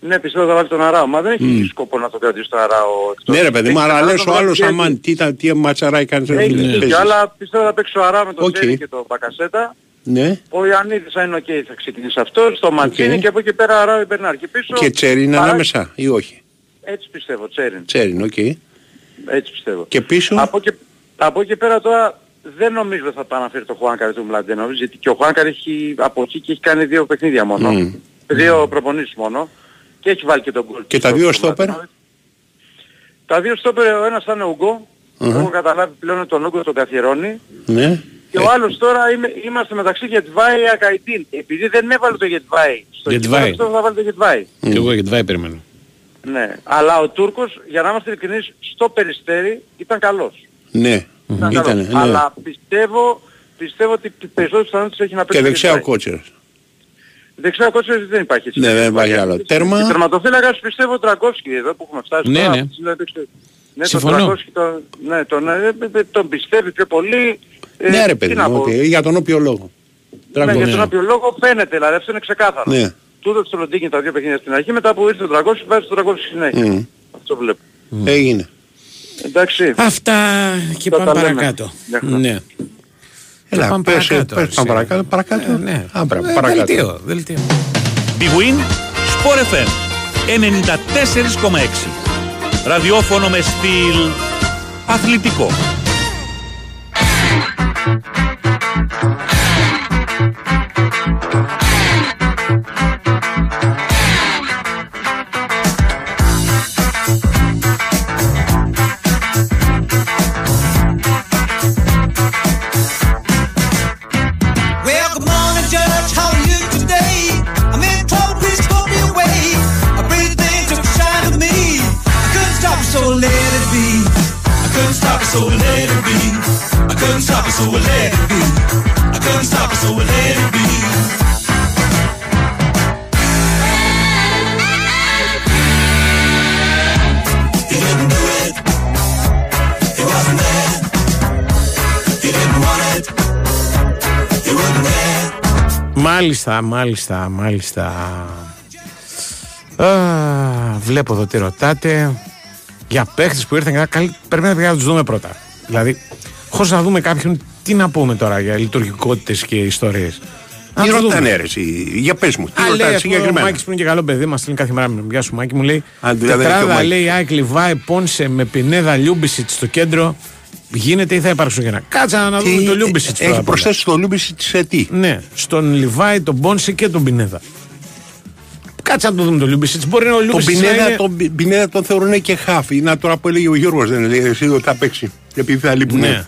Ναι, πιστεύω θα βάλει τον Αράο. Μα δεν έχει σκοπό να το κρατήσει τον Αράο εκτός. Ναι ρε παιδί μου, Έχει αλλά πιθανότητα λες να ο βάλει άλλος και- αμάν. Τι, ήταν- τι ματσαρά έκανες. ρε Έχει φίλε, δίκιο, παίζεις. αλλά πιστεύω θα παίξει ο Αράο με τον Οκ. Τσέριν και τον Μπακασέτα. Ναι. Ο Ιωαννίδης θα είναι οκ, θα ξεκινήσει αυτό. Στο Μαντσίνι και από εκεί πέρα Αράο ή Μπερνάρ. Και πίσω... Και Τσέριν είναι παρά- ανάμεσα ή όχι; Έτσι πιστεύω, Τσέριν. Τσέριν, οκ. Έτσι πιστεύω. Και πίσω; Από εκεί, από εκεί πέρα τώρα δεν νομίζω θα επαναφέρει το Χουάνκαρ του Μλαντένοβιτς γιατί και ο Χουάνκαρ έχει από εκεί και έχει κάνει δύο παιχνίδια μόνο. Μμ. Δύο προπονήσεις μόνο. Και έχει βάλει και τον γκολ. Και τα στο- δύο στο στόπερ; Μλαντένοβιτς. Τα δύο στόπερ ο ένας θα είναι ο Ουγκό. Αχα. Έχω καταλάβει πλέον ότι τον Ουγκό τον καθιερώνει. Ναι. Και ο άλλος τώρα είμαι, είμαστε μεταξύ Γετβάη Ακαϊτίν. Επειδή δεν έβαλε το Γετβάη στο Γετβάη. κύπελλο, πιστεύω θα βάλει το Γετβάη. Και εγώ για τη Βάη περιμένω. Ναι. Αλλά ο Τούρκος, για να είμαστε ειλικρινείς, στο περιστέρι ήταν καλός. Ναι. Ήταν Ήτανε, καλός. ναι. Αλλά πιστεύω, πιστεύω ότι περισσότερες πιθανότητες έχει να παίξει. Και το δεξιά ο Γετβάη. Κότσερας. Δεξιά κότσο δεν υπάρχει έτσι. Ναι, δεν υπάρχει άλλο. Τέρμα. Και τερματοφύλακας πιστεύω ο Τρακόφσκι εδώ που έχουμε φτάσει. Ναι, τώρα, ναι. από τη στιγμή που έπαιξε- Ναι, τον Συμφωνώ. Τρακόφσκι τον, ναι, τον, ε, ε, τον πιστεύει πιο πολύ. Ε, Ναι ρε τι παιδί να μου, πω. ότι- για τον όποιο λόγο. Ναι, για ναι. τον οποίο λόγο φαίνεται, δηλαδή αυτό είναι ξεκάθαρο. Ναι. Του έδωσε το Λοντίνι τα δύο παιχνίδια στην αρχή, μετά που ήρθε ο Τρακόφσκι, βάζει τον Τρακόφσκι συνέχεια. Μμ. Αυτό βλέπω. Έγινε. Εντάξει, Εντάξει. Αυτά και Θα πάμε τα λέμε. παρακάτω. Μια χαρά. Ναι. Έλα, πάμε πες, παρακάτω, πες, εσύ. πάμε παρακάτω, παρακάτω. Ε, ναι. Α, μπράβο, Ε, παρακάτω. Δελτίο, δελτίο. Big Win, Sport FM 94,6. Ραδιόφωνο με στυλ αθλητικό. Μάλιστα, μάλιστα, μάλιστα. Α, βλέπω εδώ τι ρωτάτε. Για παίχτες που ήρθαν. Καλή, πρέπει να να τους δούμε πρώτα. Δηλαδή, χωρίς να δούμε κάποιον, τι να πούμε τώρα για λειτουργικότητες και ιστορίες. Τι ρωτάνε ρε εσύ, για πες μου, τι Α, λέει, ρωτάνε ας πούμε, ο συγκεκριμένα. Μάκης που είναι και καλό παιδί, μας στέλνει κάθε μέρα με Γεια σου Μάκη μου λέει. Α, δηλαδή είναι και ο Τετράδα Μάκης. λέει Άικ Λιβάι Πόνσε με Πινέδα Λιούμπισιτς στο κέντρο. Γίνεται ή θα υπάρξουν και ένα. Κάτσε να δούμε το Λιούμπισιτς. Έχει προσθέσει το Λιούμπισιτς σε τι; Ναι, στον Λιβάι, τον Πόνσε και τον Πινέδα. Κάτσε να το δούμε το Λιούμπισιτς. Μπορεί να ο Τον Λιούμπισιτς. να Πινέδα, είναι... τον Πι- Πινέδα τον θεωρούν και χαφ. Να τώρα που έλεγε ο Γιώργος, δεν λέει εσύ ότι θα παίξει. Επειδή θα λείπουν. Ναι.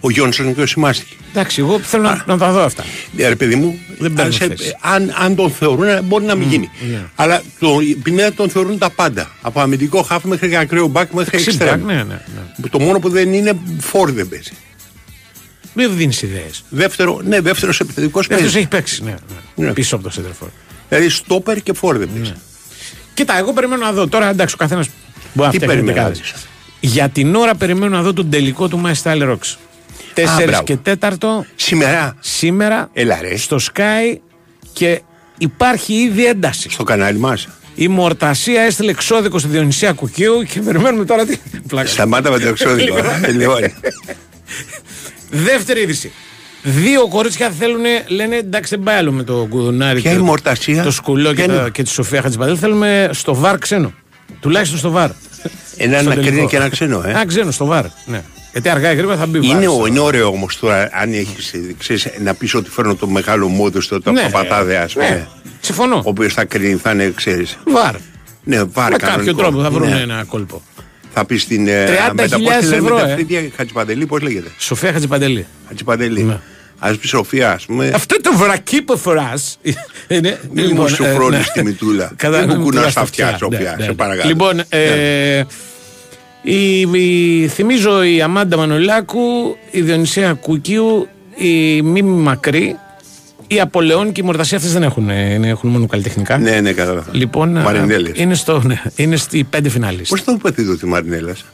Ο Γιόνσον και ο Σιμάνσκι. Εντάξει, εγώ θέλω να, να τα δω αυτά. Ναι, ρε παιδί μου, Δεν παίρνω αν, σε- θέση. αν, αν τον θεωρούν, μπορεί να μην γίνει. ναι. Αλλά τον Πινέδα τον θεωρούν τα πάντα. Από αμυντικό χαφ μέχρι και ακραίο μπακ μέχρι Εξή εξτρέμ. μπακ, ναι, ναι, ναι. Το μόνο που δεν είναι φόρ δεν παίζει. Μην δίνεις ιδέες. Δεύτερο, ναι, δεύτερος επιθετικός Αυτό παίζει. έχει παίξει, ναι, ναι. Ναι. Πίσω από το Σέντερφορ. Δηλαδή στόπερ και φόρ δεν παίζει. Κοίτα, εγώ περιμένω να δω. Τώρα εντάξει, ο καθένας μπορεί να Τι φτιάχνει περιμένεις; να δεκάδες. δεις; Για την ώρα περιμένω να δω τον τελικό του My Style Rocks. 4 μπράβο. και 4 Σήμερα σήμερα Έλα, ρε. στο Sky και υπάρχει ήδη ένταση. στο κανάλι μας. Η Μορτασία έστειλε εξώδικο στη Διονυσία Κουκίου και περιμένουμε τώρα τι. Πλάκα. Σταμάτα με το εξώδικο. ε, τελειώνει. Δεύτερη είδηση. Δύο κορίτσια θέλουν, λένε εντάξει δεν πάει άλλο με το κουδουνάρι. Ποια το- η Μορτασία; Το σκουλό και, Ποια είναι; τα- και τη Σοφία Χατζηπαντέλ. Θέλουμε στο βαρ ξένο. Τουλάχιστον στο βαρ. Ένα Στο να τελικό. κρίνει και ένα ξένο, ε. Ένα ξένο στο βαρ. Ναι. Γιατί αργά ή γρήγορα θα μπει βαρ. Είναι, στο- ο- είναι ωραίο όμως τώρα αν έχεις να πεις ότι φέρνω το μεγάλο μόδο στο το Ναι, παπατάδε, ας πούμε. ναι. Συμφωνώ. Ο οποίος θα κρίνει, θα είναι, ξέρεις. Βαρ. Ναι, βάρ Με κάποιο κανονικό. τρόπο θα βρουν Ναι. ένα κόλπο. Θα πεις στην. ε, 30.000 μετά πώς τη λένε ευρώ, τα ε. φρύδια, Χατζηπαντελή, πώς λέγεται; Σοφία Χατζηπαντελή. Χατζηπαντελή. Ναι. Α πεις Σοφία, ας πούμε. Αυτό το βρακί που φοράς. Είναι. Μην μου σου φρόνεις τη μητούλα. Μην μου κουνάς τα αυτιά, Σοφία, σε παρακαλώ. Λοιπόν, ε, η, η- θυμίζω η Αμάντα Μανολάκου, η Διονυσία Κουκίου, η Μίμη Μακρύ, η Απολεόν και η Μορτασία αυτές δεν έχουν, ε, είναι- έχουν μόνο καλλιτεχνικά. Ναι, ναι, κατάλαβα. Λοιπόν, ε, Μαρινέλες. είναι, στο, ναι, είναι στη πέντε φινάλης. Πώς το πατήδο τη Μαρινέλας;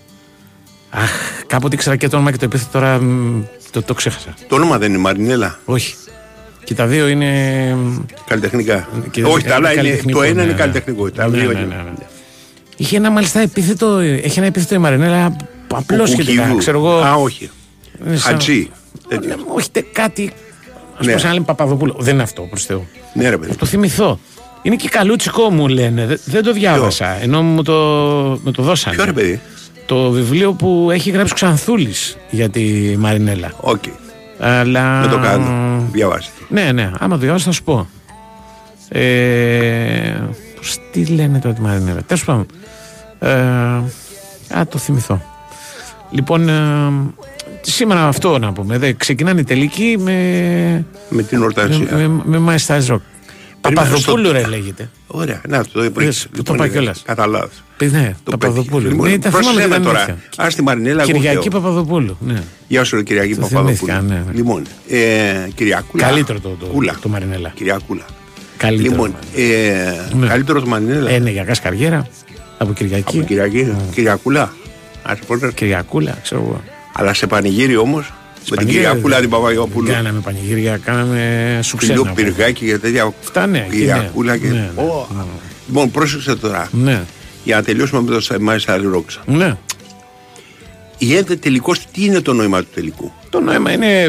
Αχ, κάποτε ήξερα και το όνομα και το επίθετο τώρα μ, το, το ξέχασα. Το όνομα δεν είναι Μαρινέλα; Όχι. Και τα δύο είναι. Καλλιτεχνικά. Και Όχι, τα άλλα είναι. καλλιτεχνικό, Το ένα ναι, είναι ναι. καλλιτεχνικό. Τα Ναι, δύο ναι, είναι. Ναι, ναι. Είχε ένα μάλιστα επίθετο, έχει ένα επίθετο η Μαρινέλα απλώς Ο σχετικά. Κουκίδου. Ξέρω εγώ. Α, όχι. είναι σαν- Χατζή. Ναι, Τέτοιος. Όχι τε- κάτι. Α Ναι. πούμε, σαν να λέμε Παπαδοπούλου. Δεν είναι αυτό προς Θεού. Ναι, ρε παιδί. Θα το θυμηθώ. Είναι και καλούτσικο μου λένε. Δε- Δεν το διάβασα. Ενώ μου το, μου το δώσανε. Ποιο ρε παιδί; Το βιβλίο που έχει γράψει ο Ξανθούλης για τη Μαρινέλα. Οκ. Αλλά... Δεν το κάνω. Διαβάστε. Ναι, ναι. Άμα το διαβάσει θα σου πω. Ε, πώς, τι λένε τώρα τη Μαρινέλα; Τέλος πάντων. Ε, α, το θυμηθώ. Λοιπόν, ε, σήμερα αυτό να πούμε. Δε, ξεκινάνε οι τελικοί με, Με την με, ορτασία. με, με My Stars Rock. Περίμενα Παπαδοπούλου στο- ρε λέγεται. Ωραία, να το είπα. Είδες, το είπα κιόλας. Κατά λάθο. Πει, Ναι, Παπαδοπούλου. Λοιπόν, ναι, τα θυμάμαι πρόσεξε και με ήταν τώρα. αλήθεια. Α τη Μαρινέλα, εγώ Κυριακή φταίω. Παπαδοπούλου. Ναι. Γεια σου, ρε Κυριακή Το Παπαδοπούλου. θυμήθηκα, ναι, ναι. Λοιπόν, ε, Κυριακούλα. Καλύτερο το, το, Κούλα. το Μαρινέλα. Κυριακούλα. Καλύτερο. Λοιπόν, ε, Ναι. καλύτερο το Μαρινέλα. Ε, ναι, για καριέρα. Από Κυριακή. Από Κυριακή. Κυριακούλα. Ας πω, ρε. Κυριακούλα, ξέρω εγώ. Αλλά σε πανηγύρι όμως. Με την Πανηγύρια Κυριακούλα δεν- την Παπαγιόπουλου. δεν Κάναμε πανηγύρια, κάναμε σου Φιλό ξένα. πυργάκι και τέτοια. Φτάνε. εκεί, Κυριακούλα ναι. και. Ναι, ναι, Ω. Λοιπόν, πρόσεξε τώρα. ναι. Για να τελειώσουμε με το Μάισα Ρόξα. Ναι. Γίνεται τελικώ, τι είναι το νόημα του τελικού; Το νόημα είναι.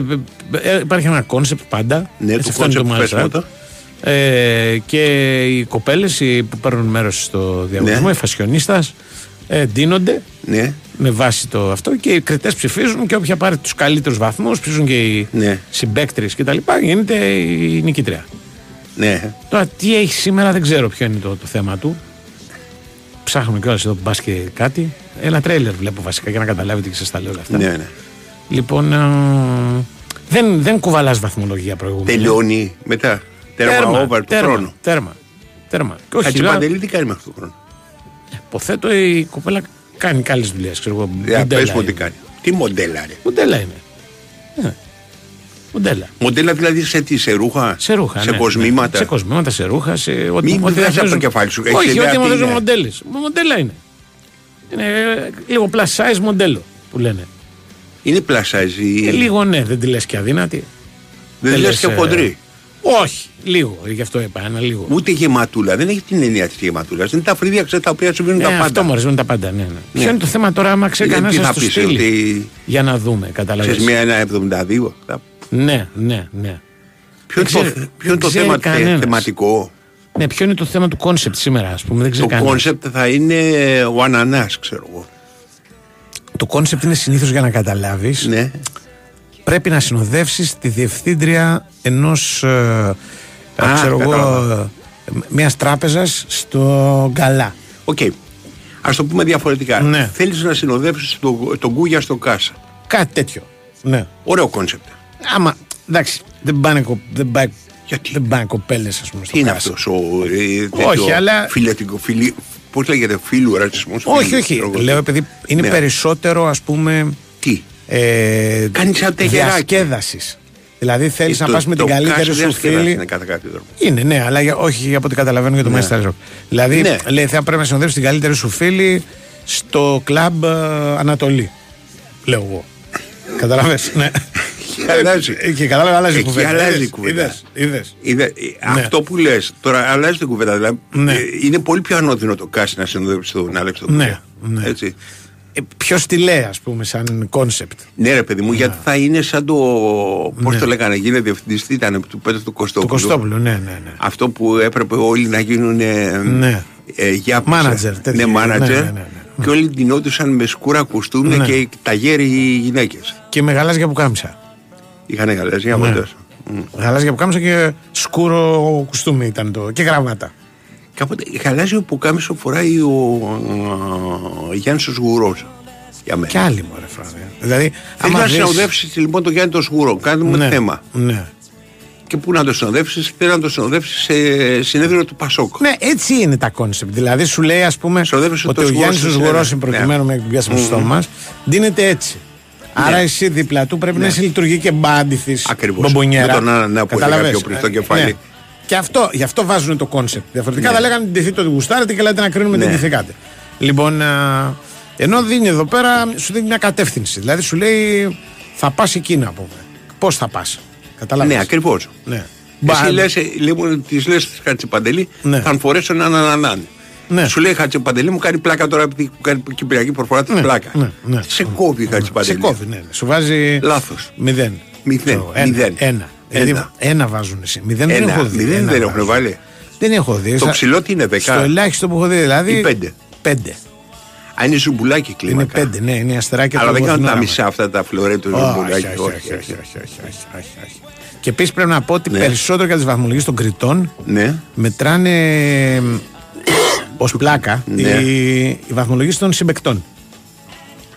ε, Υπάρχει ένα κόνσεπτ πάντα. Ναι, Έτσι, το αυτό είναι concept, πες μου Mastercard. το. Ε, και οι κοπέλες που παίρνουν μέρος στο διαγωνισμό, Ναι. οι fashionistas, ε, ντύνονται Ναι, με βάση το αυτό και οι κριτές ψηφίζουν και όποια πάρει τους καλύτερους βαθμούς, ψηφίζουν και οι Ναι. συμπαίκτριες κτλ. Γίνεται η νικήτρια. ναι. Τώρα τι έχει σήμερα δεν ξέρω ποιο είναι το, το θέμα του. Ψάχνουμε κιόλας εδώ που πα και κάτι. Ένα τρέιλερ βλέπω βασικά για να καταλάβετε και σας τα λέω όλα αυτά. ναι, ναι. Λοιπόν, ε, δεν, δεν κουβαλάς βαθμολογία προηγούμενη. Τελειώνει μετά. Τέρμα, over του τέρμα, χρόνου. Τέρμα. Τέρμα. Και όχι, Χατζη δηλαδή, Παντελή τι κάνει μέχρι τον χρόνο; υποθέτω η κοπέλα κάνει καλές δουλειές. Ξέρω εγώ. Για μοντέλα πες μου τι είναι. κάνει. Τι μοντέλα ρε; Μοντέλα είναι. Ναι. Μοντέλα. Μοντέλα δηλαδή σε τι, σε ρούχα, Σε ρούχα. σε ναι, κοσμήματα; Ναι. Σε κοσμήματα, σε ρούχα, σε ό,τι Μην ό,τι βγάζεις από το παίζουν- κεφάλι σου. Έχεις Όχι, ιδέα ό,τι τι μου παίζουν είναι. μοντέλε. Μοντέλα είναι. Είναι ε, λίγο plus size μοντέλο που λένε. Είναι πλασάζι. Ε, λίγο ναι, δεν τη λες και αδύνατη. δεν δεν λες λες, και ε, χοντρή. Όχι, λίγο. Γι' αυτό είπα ένα λίγο. Ούτε γεματούλα. Δεν έχει την έννοια της γεματούλας. Είναι τα φρύδια ξέρεις, τα οποία σου βγαίνουν Ναι, τα πάντα. αυτό μου αρέσουν τα πάντα. Ναι, ναι. Ποιο είναι το θέμα τώρα, άμα ξέρει Ε, κανένας τι να θα στο πεις, στείλει; ότι Για να δούμε, ξέρεις καταλαβαίνεις. μία ένα 72. Θα- Ναι, ναι, ναι. Ποιο είναι Δεν το, ξέρει- ποιο είναι το δεν θέμα ξέρει θε- κανένας. θεματικό; Ναι, ποιο είναι το θέμα του κόνσεπτ σήμερα, ας πούμε. Δεν Το ξέρει κανένας. κόνσεπτ θα είναι ο ανανάς, ξέρω εγώ. Το κόνσεπτ είναι συνήθως για να καταλάβεις. Ναι. Πρέπει να συνοδεύσεις τη διευθύντρια ενός. Ε, Α, ξέρω εγώ. κατάλαβα. Μιας τράπεζας στο γκαλά. Οκ. Ας το πούμε διαφορετικά. Ναι. Θέλεις να συνοδεύσεις τον, τον Κούγια στο Κάσα. Κάτι τέτοιο. Ναι. Ωραίο κόνσεπτ. Άμα. Εντάξει, δεν πάνε, κο- δεν πάει, Γιατί; δεν πάνε κοπέλες, ας πούμε. Στο Τι είναι Κάσα. αυτός ο. Ε, Όχι, αλλά- Φιλετικό, φιλι... Πώς λέγεται, φίλου ρατσισμός. Όχι, όχι. Λέω επειδή είναι Ναι. περισσότερο, ας πούμε. Τι; Ε, Κάνεις σαν τεγεράκι. διασκέδασης. Δηλαδή θέλεις Ε, να το- πας με το την καλύτερη Κάσα σου διασκέδαση φίλη. Είναι κατά κάποιο τρόπο. Είναι, ναι, αλλά για, όχι από ό,τι καταλαβαίνω για το Ναι. Master Rock. Δηλαδή, Ναι. λέει, θα πρέπει να συνοδεύσει την καλύτερη σου φίλη στο κλαμπ ε, Ανατολή. Λέω εγώ. Καταλαβες, ναι. Εκεί αλλάζει. Ε, Και κατάλαβα, αλλάζει η Εκεί κουβέντα. αλλάζει η Είδες, κουβέντα. είδες, είδες. Είδε, ε, Αυτό που λες, τώρα αλλάζει την κουβέντα. Δηλαδή, Ναι. ε, είναι πολύ πιο ανώδυνο το Κάσι να συνοδεύσει τον Άλεξ τον Ναι, Κούγια. ναι. Έτσι. Ε, Ποιο τη λέει, ας πούμε, σαν κόνσεπτ. Ναι, ρε παιδί μου, γιατί θα είναι σαν το. Πώς Ναι. το λέγανε, γίνεται διευθυντής, τι ήταν του Πέτρου του Το Κωστόπουλου. Κωστόπουλο, ναι, ναι, ναι. Αυτό που έπρεπε όλοι να γίνουν. Ε, Ναι. ε, για Manager, τέτοιο. Ναι, manager. Ναι, ναι, ναι, ναι. Και όλοι ντυνόντουσαν με σκούρα κουστούμια Ναι. και τα γέρι γυναίκες. Και με γαλάζια που κάμισα. Είχαν γαλάζια Ναι. ναι. Γαλάζια που κάμισα και σκούρο κουστούμι ήταν το. και γραβάτα. Κάποτε γαλάζιο που κάμισο φοράει ο, ο Γιάννης ο Σγουρός Για μένα. Και άλλοι μωρέ φράδε. Δηλαδή, Θέλει άμα να δεις- συνοδεύσεις λοιπόν τον Γιάννη τον Σγουρό. Κάνουμε ναι, θέμα. Ναι. Και πού να το συνοδεύσεις, θέλει να το συνοδεύσεις σε συνέδριο του Πασόκ. Ναι, έτσι είναι τα κόνσεπτ. Δηλαδή σου λέει, ας πούμε, Συνοδεύεσαι ότι το ο σγουρό Γιάννης ο σε Σγουρός, ένα. είναι προκειμένου Ναι. με πιάσουμε στο στόμα μας, δίνεται έτσι. Άρα εσύ δίπλα του πρέπει να είσαι λειτουργική και μπάντηθης. Ακριβώς. Μπομπονιέρα. Με τον Άννα που έλεγα Καταλαβες. πιο πριν στο Ε, κεφάλι. ναι. Και αυτό, γι' αυτό βάζουν το κόνσεπτ. Διαφορετικά Ναι. θα λέγανε ντυθεί το γουστάρετε και λέτε να κρίνουμε Ναι. την ντυθήκατε. Λοιπόν, α, ενώ δίνει εδώ πέρα, σου δίνει μια κατεύθυνση. Δηλαδή σου λέει θα πας εκεί να πούμε. Πώς θα πας. Κατάλαβε. Ναι, ακριβώς. Ναι. Εσύ Μπα- λες, ε, λοιπόν, της λες της Χατσιπαντελή, Ναι. θα φορέσω έναν ανανάν. Ναι. Σου λέει Χατσιπαντελή μου κάνει πλάκα τώρα επειδή μου κάνει κυπριακή προφορά τη Ναι, πλάκα. ναι, ναι. Σε κόβει η Χατσιπαντελή. Σε κόβει, ναι. ναι. Σου βάζει. Λάθος. Μηδέν. Μηδέν, Ξέρω, Ένα. μηδέν. Ένα. Ένα. Δηλαδή, ένα βάζουν εσύ. Μηδέν δεν Ένα, έχω δει. μηδέν Ένα δεν έχουν βάζουν. βάλει. Δεν έχω δει. Το Σα- ψηλό τι είναι, δεκά. Στο ελάχιστο που έχω δει, δηλαδή. Ή πέντε; Πέντε. Αν είναι ζουμπουλάκι Είναι κλίμακα. πέντε, ναι, είναι αστεράκια Αλλά του δεν κάνουν τα Βοθινόραμα. μισά αυτά τα φλωρέ του Όχι, ζουμπουλάκι. όχι, όχι, όχι, όχι, όχι, όχι, όχι, όχι. Και επίσης πρέπει να πω ότι Ναι. περισσότερο για τις βαθμολογίες των κριτών Ναι. μετράνε ως πλάκα Ναι. οι, οι βαθμολογίες των συμπεκτών.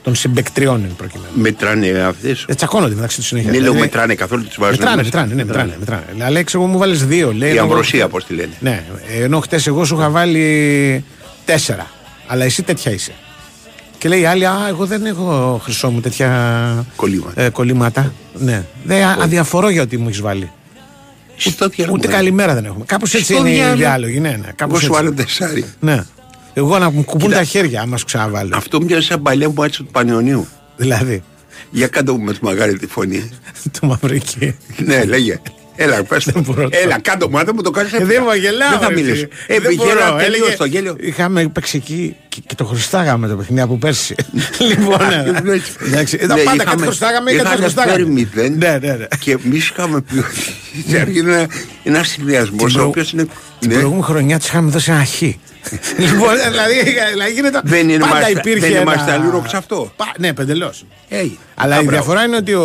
Των συμπεκτριών εν προκειμένου. Μετράνε αυτές. Ε, τσακώνονται μεταξύ τους συνέχεια. Ναι, λέω Δηλαδή, μετράνε καθόλου τι βάζουν. Μετράνε, μέσα. μετράνε, ναι, μετράνε. μετράνε. Αλλά ξέρω εγώ μου βάλει δύο. Λέει, Η εγώ- αμβροσία, πώς τη λένε. Ναι, ενώ χτες εγώ σου είχα βάλει τέσσερα. Αλλά εσύ τέτοια είσαι. Και λέει η άλλη, Α, εγώ δεν έχω χρυσό μου τέτοια Κολλήματα. ε, κολλήματα. Ναι. Δεν α- αδιαφορώ για ότι μου έχεις βάλει. Στο διάλογο. Ούτε καλημέρα δεν έχουμε. Κάπως έτσι Στο είναι οι διάλογο. διάλογοι. Ναι, ναι, Εγώ κάπως σου έτσι. βάλω τεσσάρι. Ναι. Εγώ να μου κουπούν Κοίτα. τα χέρια άμα σου ξαναβάλω. Αυτό μοιάζει σαν παλιά μου έτσι του Πανιωνίου. Δηλαδή, Για κάτω μου με το μαγάρι τη φωνή. το μαυρική. ναι, λέγε. Έλα, πες το. Έλα, κάτω μου, αν δεν μου το κάνεις Ε, Δεν μου γελάω. Δεν θα ρε, μιλήσω. εσύ. Ε, Δεν γέλα, μπορώ. τελείως Έλεγε- το γέλιο. Είχαμε παίξει εκεί και, και το χρωστάγαμε το παιχνίδι από πέρσι. λοιπόν, ναι. εντάξει, ε, τα Ναι, πάντα είχαμε- κάτι χρωστάγαμε ή κάτι είχαν χρωστάγαμε. φέρει μηδέν Ναι, ναι, ναι. Και εμείς είχαμε πει ότι στην αρχή είναι ένα συνδυασμός Την ο προ- οποίος είναι. Την Ναι. προηγούμενη χρονιά της είχαμε δώσει ένα χ. λοιπόν, δηλαδή, δηλαδή γίνεται. Δεν είναι πάντα μάστα- υπήρχε. δεν είναι ένα- μασταλούρο ξ' αυτό. Πα- Ναι, πεντελώς. Hey, Αλλά η διαφορά είναι ότι ο,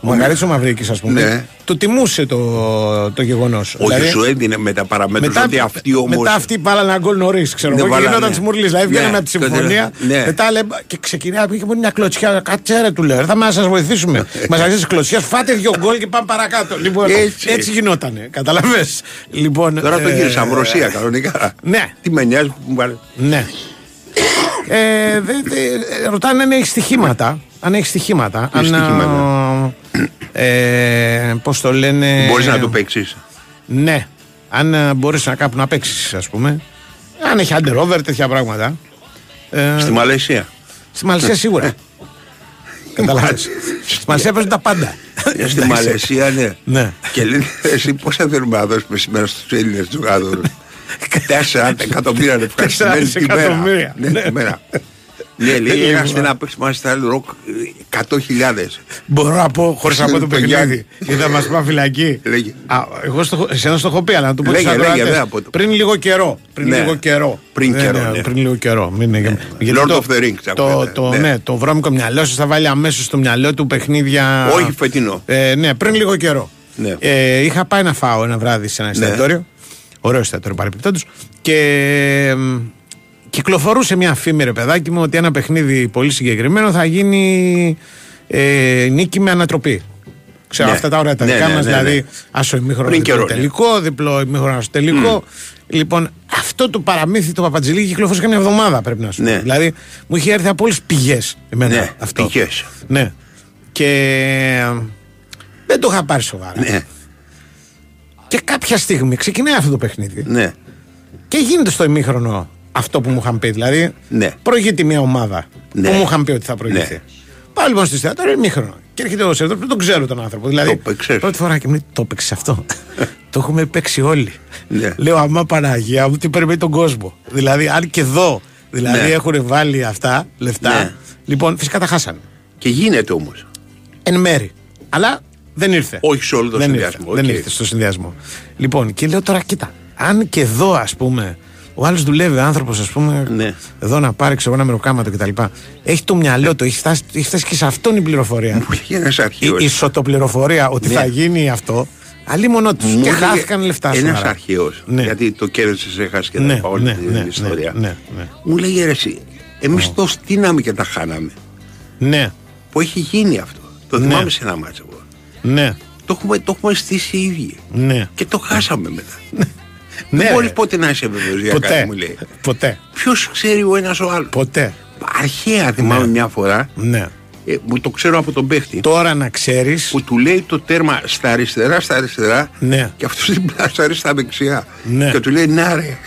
ο Μαργαρίτη ο Μαυρίκης, ας πούμε, Ναι. Το τιμούσε το, το γεγονός. Όχι, σου έδινε με τα παραμέτρους μετά, ότι αυτή όμω. μετά αυτοί βάλανε ένα γκολ νωρίς, ξέρω Ναι, εγώ. Και βάλανε. γινόταν της μουρλής. Δηλαδή Ναι, βγαίναμε από τη και συμφωνία. ναι. Μετά λέμε και ξεκινάει πήγε μια κλωτσιά. Κάτσε ρε του λέω. Θα μα σας βοηθήσουμε. Μας αρχίσει κλωτσιά, φάτε δύο γκολ και πάμε παρακάτω. Λοιπόν, Έτσι. έτσι, γινότανε. Καταλαβέ. Λοιπόν, Τώρα το ε, γύρισα από Ρωσία κανονικά. Ναι. Τι με νοιάζει που μου βάλε. Ναι. Ε, δε, δε, ρωτάνε αν έχει στοιχήματα. Αν έχεις στοιχήματα. Τι αν, στοιχήματα; Ε, Πώς το λένε. Μπορείς να το παίξεις. Ναι. Αν μπορείς να κάπου να παίξεις, ας πούμε. Αν έχει under over, τέτοια πράγματα. Ε, Στη Μαλαισία. στη Μαλαισία σίγουρα. Καταλάβες. Στη Μαλαισία παίζουν τα πάντα. Ε, Στη Μαλαισία, ναι. Ναι. Και λένε εσύ πόσα θέλουμε να δώσουμε σήμερα στους Έλληνες τζογάδορους. Τέσσερα εκατομμύρια είναι ευχαριστημένοι Τέσσερα τη μέρα. Εκατομμύρια. Ναι, Ναι. τη μέρα. Ναι, λέει Λοιπόν. έρχεστε να παίξει μαζί στα ροκ 100.000. Μπορώ να πω χωρίς να πω το Το παιχνίδι. Γιάννη. Γιατί θα μας πάει φυλακή. Λέγε. Α, εγώ στο, εσένα στο έχω πει, αλλά να το πω Λέγε, στους λέγε, ακροατές. δεν θα πω το. Πριν λίγο καιρό. Πριν Ναι. λίγο καιρό. Πριν Ναι, καιρό, ναι, ναι. Πριν λίγο καιρό. Μην είναι- γιατί Lord το- of the Rings, Το, ακούγεται. το, Ναι. ναι, το βρώμικο μυαλό σα θα βάλει αμέσως στο μυαλό του παιχνίδια. Όχι φετινό. Ε, ναι, πριν λίγο καιρό. Ναι. Ε, είχα πάει να φάω ένα βράδυ σε ένα Ναι. εστιατόριο. Ωραίο εστιατόριο παρεπιπτόντως. Και εμ, κυκλοφορούσε μια φήμη, ρε παιδάκι μου, ότι ένα παιχνίδι πολύ συγκεκριμένο θα γίνει ε, νίκη με ανατροπή. Ξέρω Ναι. αυτά τα ωραία τα Ναι, δικά ναι, μας, ναι, δηλαδή ναι. άσο ημίχρονος Πριν διπλό καιρό, ναι. τελικό, διπλό ημίχρονος άσο τελικό. Λοιπόν, αυτό το παραμύθι το Παπατζηλίκη κυκλοφόρησε καμιά εβδομάδα πρέπει να σου πω. Ναι. Δηλαδή μου είχε έρθει από όλες τι πηγές εμένα Ναι, αυτό. πηγές. Ναι. Και ε, δεν το είχα πάρει σοβαρά. Ναι, Και κάποια στιγμή ξεκινάει αυτό το παιχνίδι ναι. και γίνεται στο ημίχρονο αυτό που μου είχαν πει. Δηλαδή, Ναι. προηγείται μια ομάδα Ναι. που μου είχαν πει ότι θα προηγηθεί. Ναι. Πάω λοιπόν στη θεατρία, ημίχρονο. Και έρχεται ο Σερδό, δεν τον ξέρω τον άνθρωπο. Δηλαδή, Το παίξες. πρώτη φορά και μου λέει: Το παίξει αυτό. το έχουμε παίξει όλοι. Ναι. Λέω: Αμά Παναγία μου, τι περιμένει τον κόσμο. Δηλαδή, αν και εδώ δηλαδή, Ναι. έχουν βάλει αυτά λεφτά. Ναι. Λοιπόν, φυσικά τα χάσανε. Και γίνεται όμως. Εν μέρη. Αλλά δεν ήρθε. Όχι σε όλο το δεν συνδυασμό, Ήρθε, Δεν οκ. ήρθε στο συνδυασμό. Λοιπόν, και λέω τώρα, κοίτα, αν και εδώ ας πούμε, ο άλλος δουλεύει, άνθρωπος, ας πούμε, Ναι. εδώ να πάρει ξέρω, ένα μεροκάματο κτλ. Έχει το μυαλό του, έχει φτάσει, έχει φτάσει και σε αυτόν η πληροφορία. Μου λέγει ένα Η αρχαίο. ισοτοπληροφορία ότι Ναι. θα γίνει αυτό. Αλλή μόνο τους. Και χάθηκαν λεφτά σου. Ένα αρχαίος. Ναι. Γιατί το κέρδισε, έχασε και Ναι, τα όλη ναι, την ναι, ιστορία. ναι, ναι, ναι. Μου λέγει ρε εσύ, εμείς το στείναμε και τα χάναμε. Ναι, Που έχει γίνει αυτό. Το Ναι. θυμάμαι σε ένα μάτσο. εγώ. ναι, Το έχουμε, το έχουμε στήσει οι ίδιοι. ναι. Και το χάσαμε μετά. Ναι Δεν μπορείς ρε. ποτέ να είσαι βεβαίως για κάτι, Ποτέ. μου λέει. Ποτέ. Ποιος ξέρει ο ένας ο άλλος; Ποτέ. Αρχαία θυμάμαι Ναι. μια φορά. Ναι. Ε, μου το ξέρω από τον παίχτη. Τώρα να ξέρει. Που του λέει το τέρμα στα αριστερά, στα αριστερά. Ναι. Και αυτός την πλάσαρε στα δεξιά. Ναι. Και του λέει να ρε.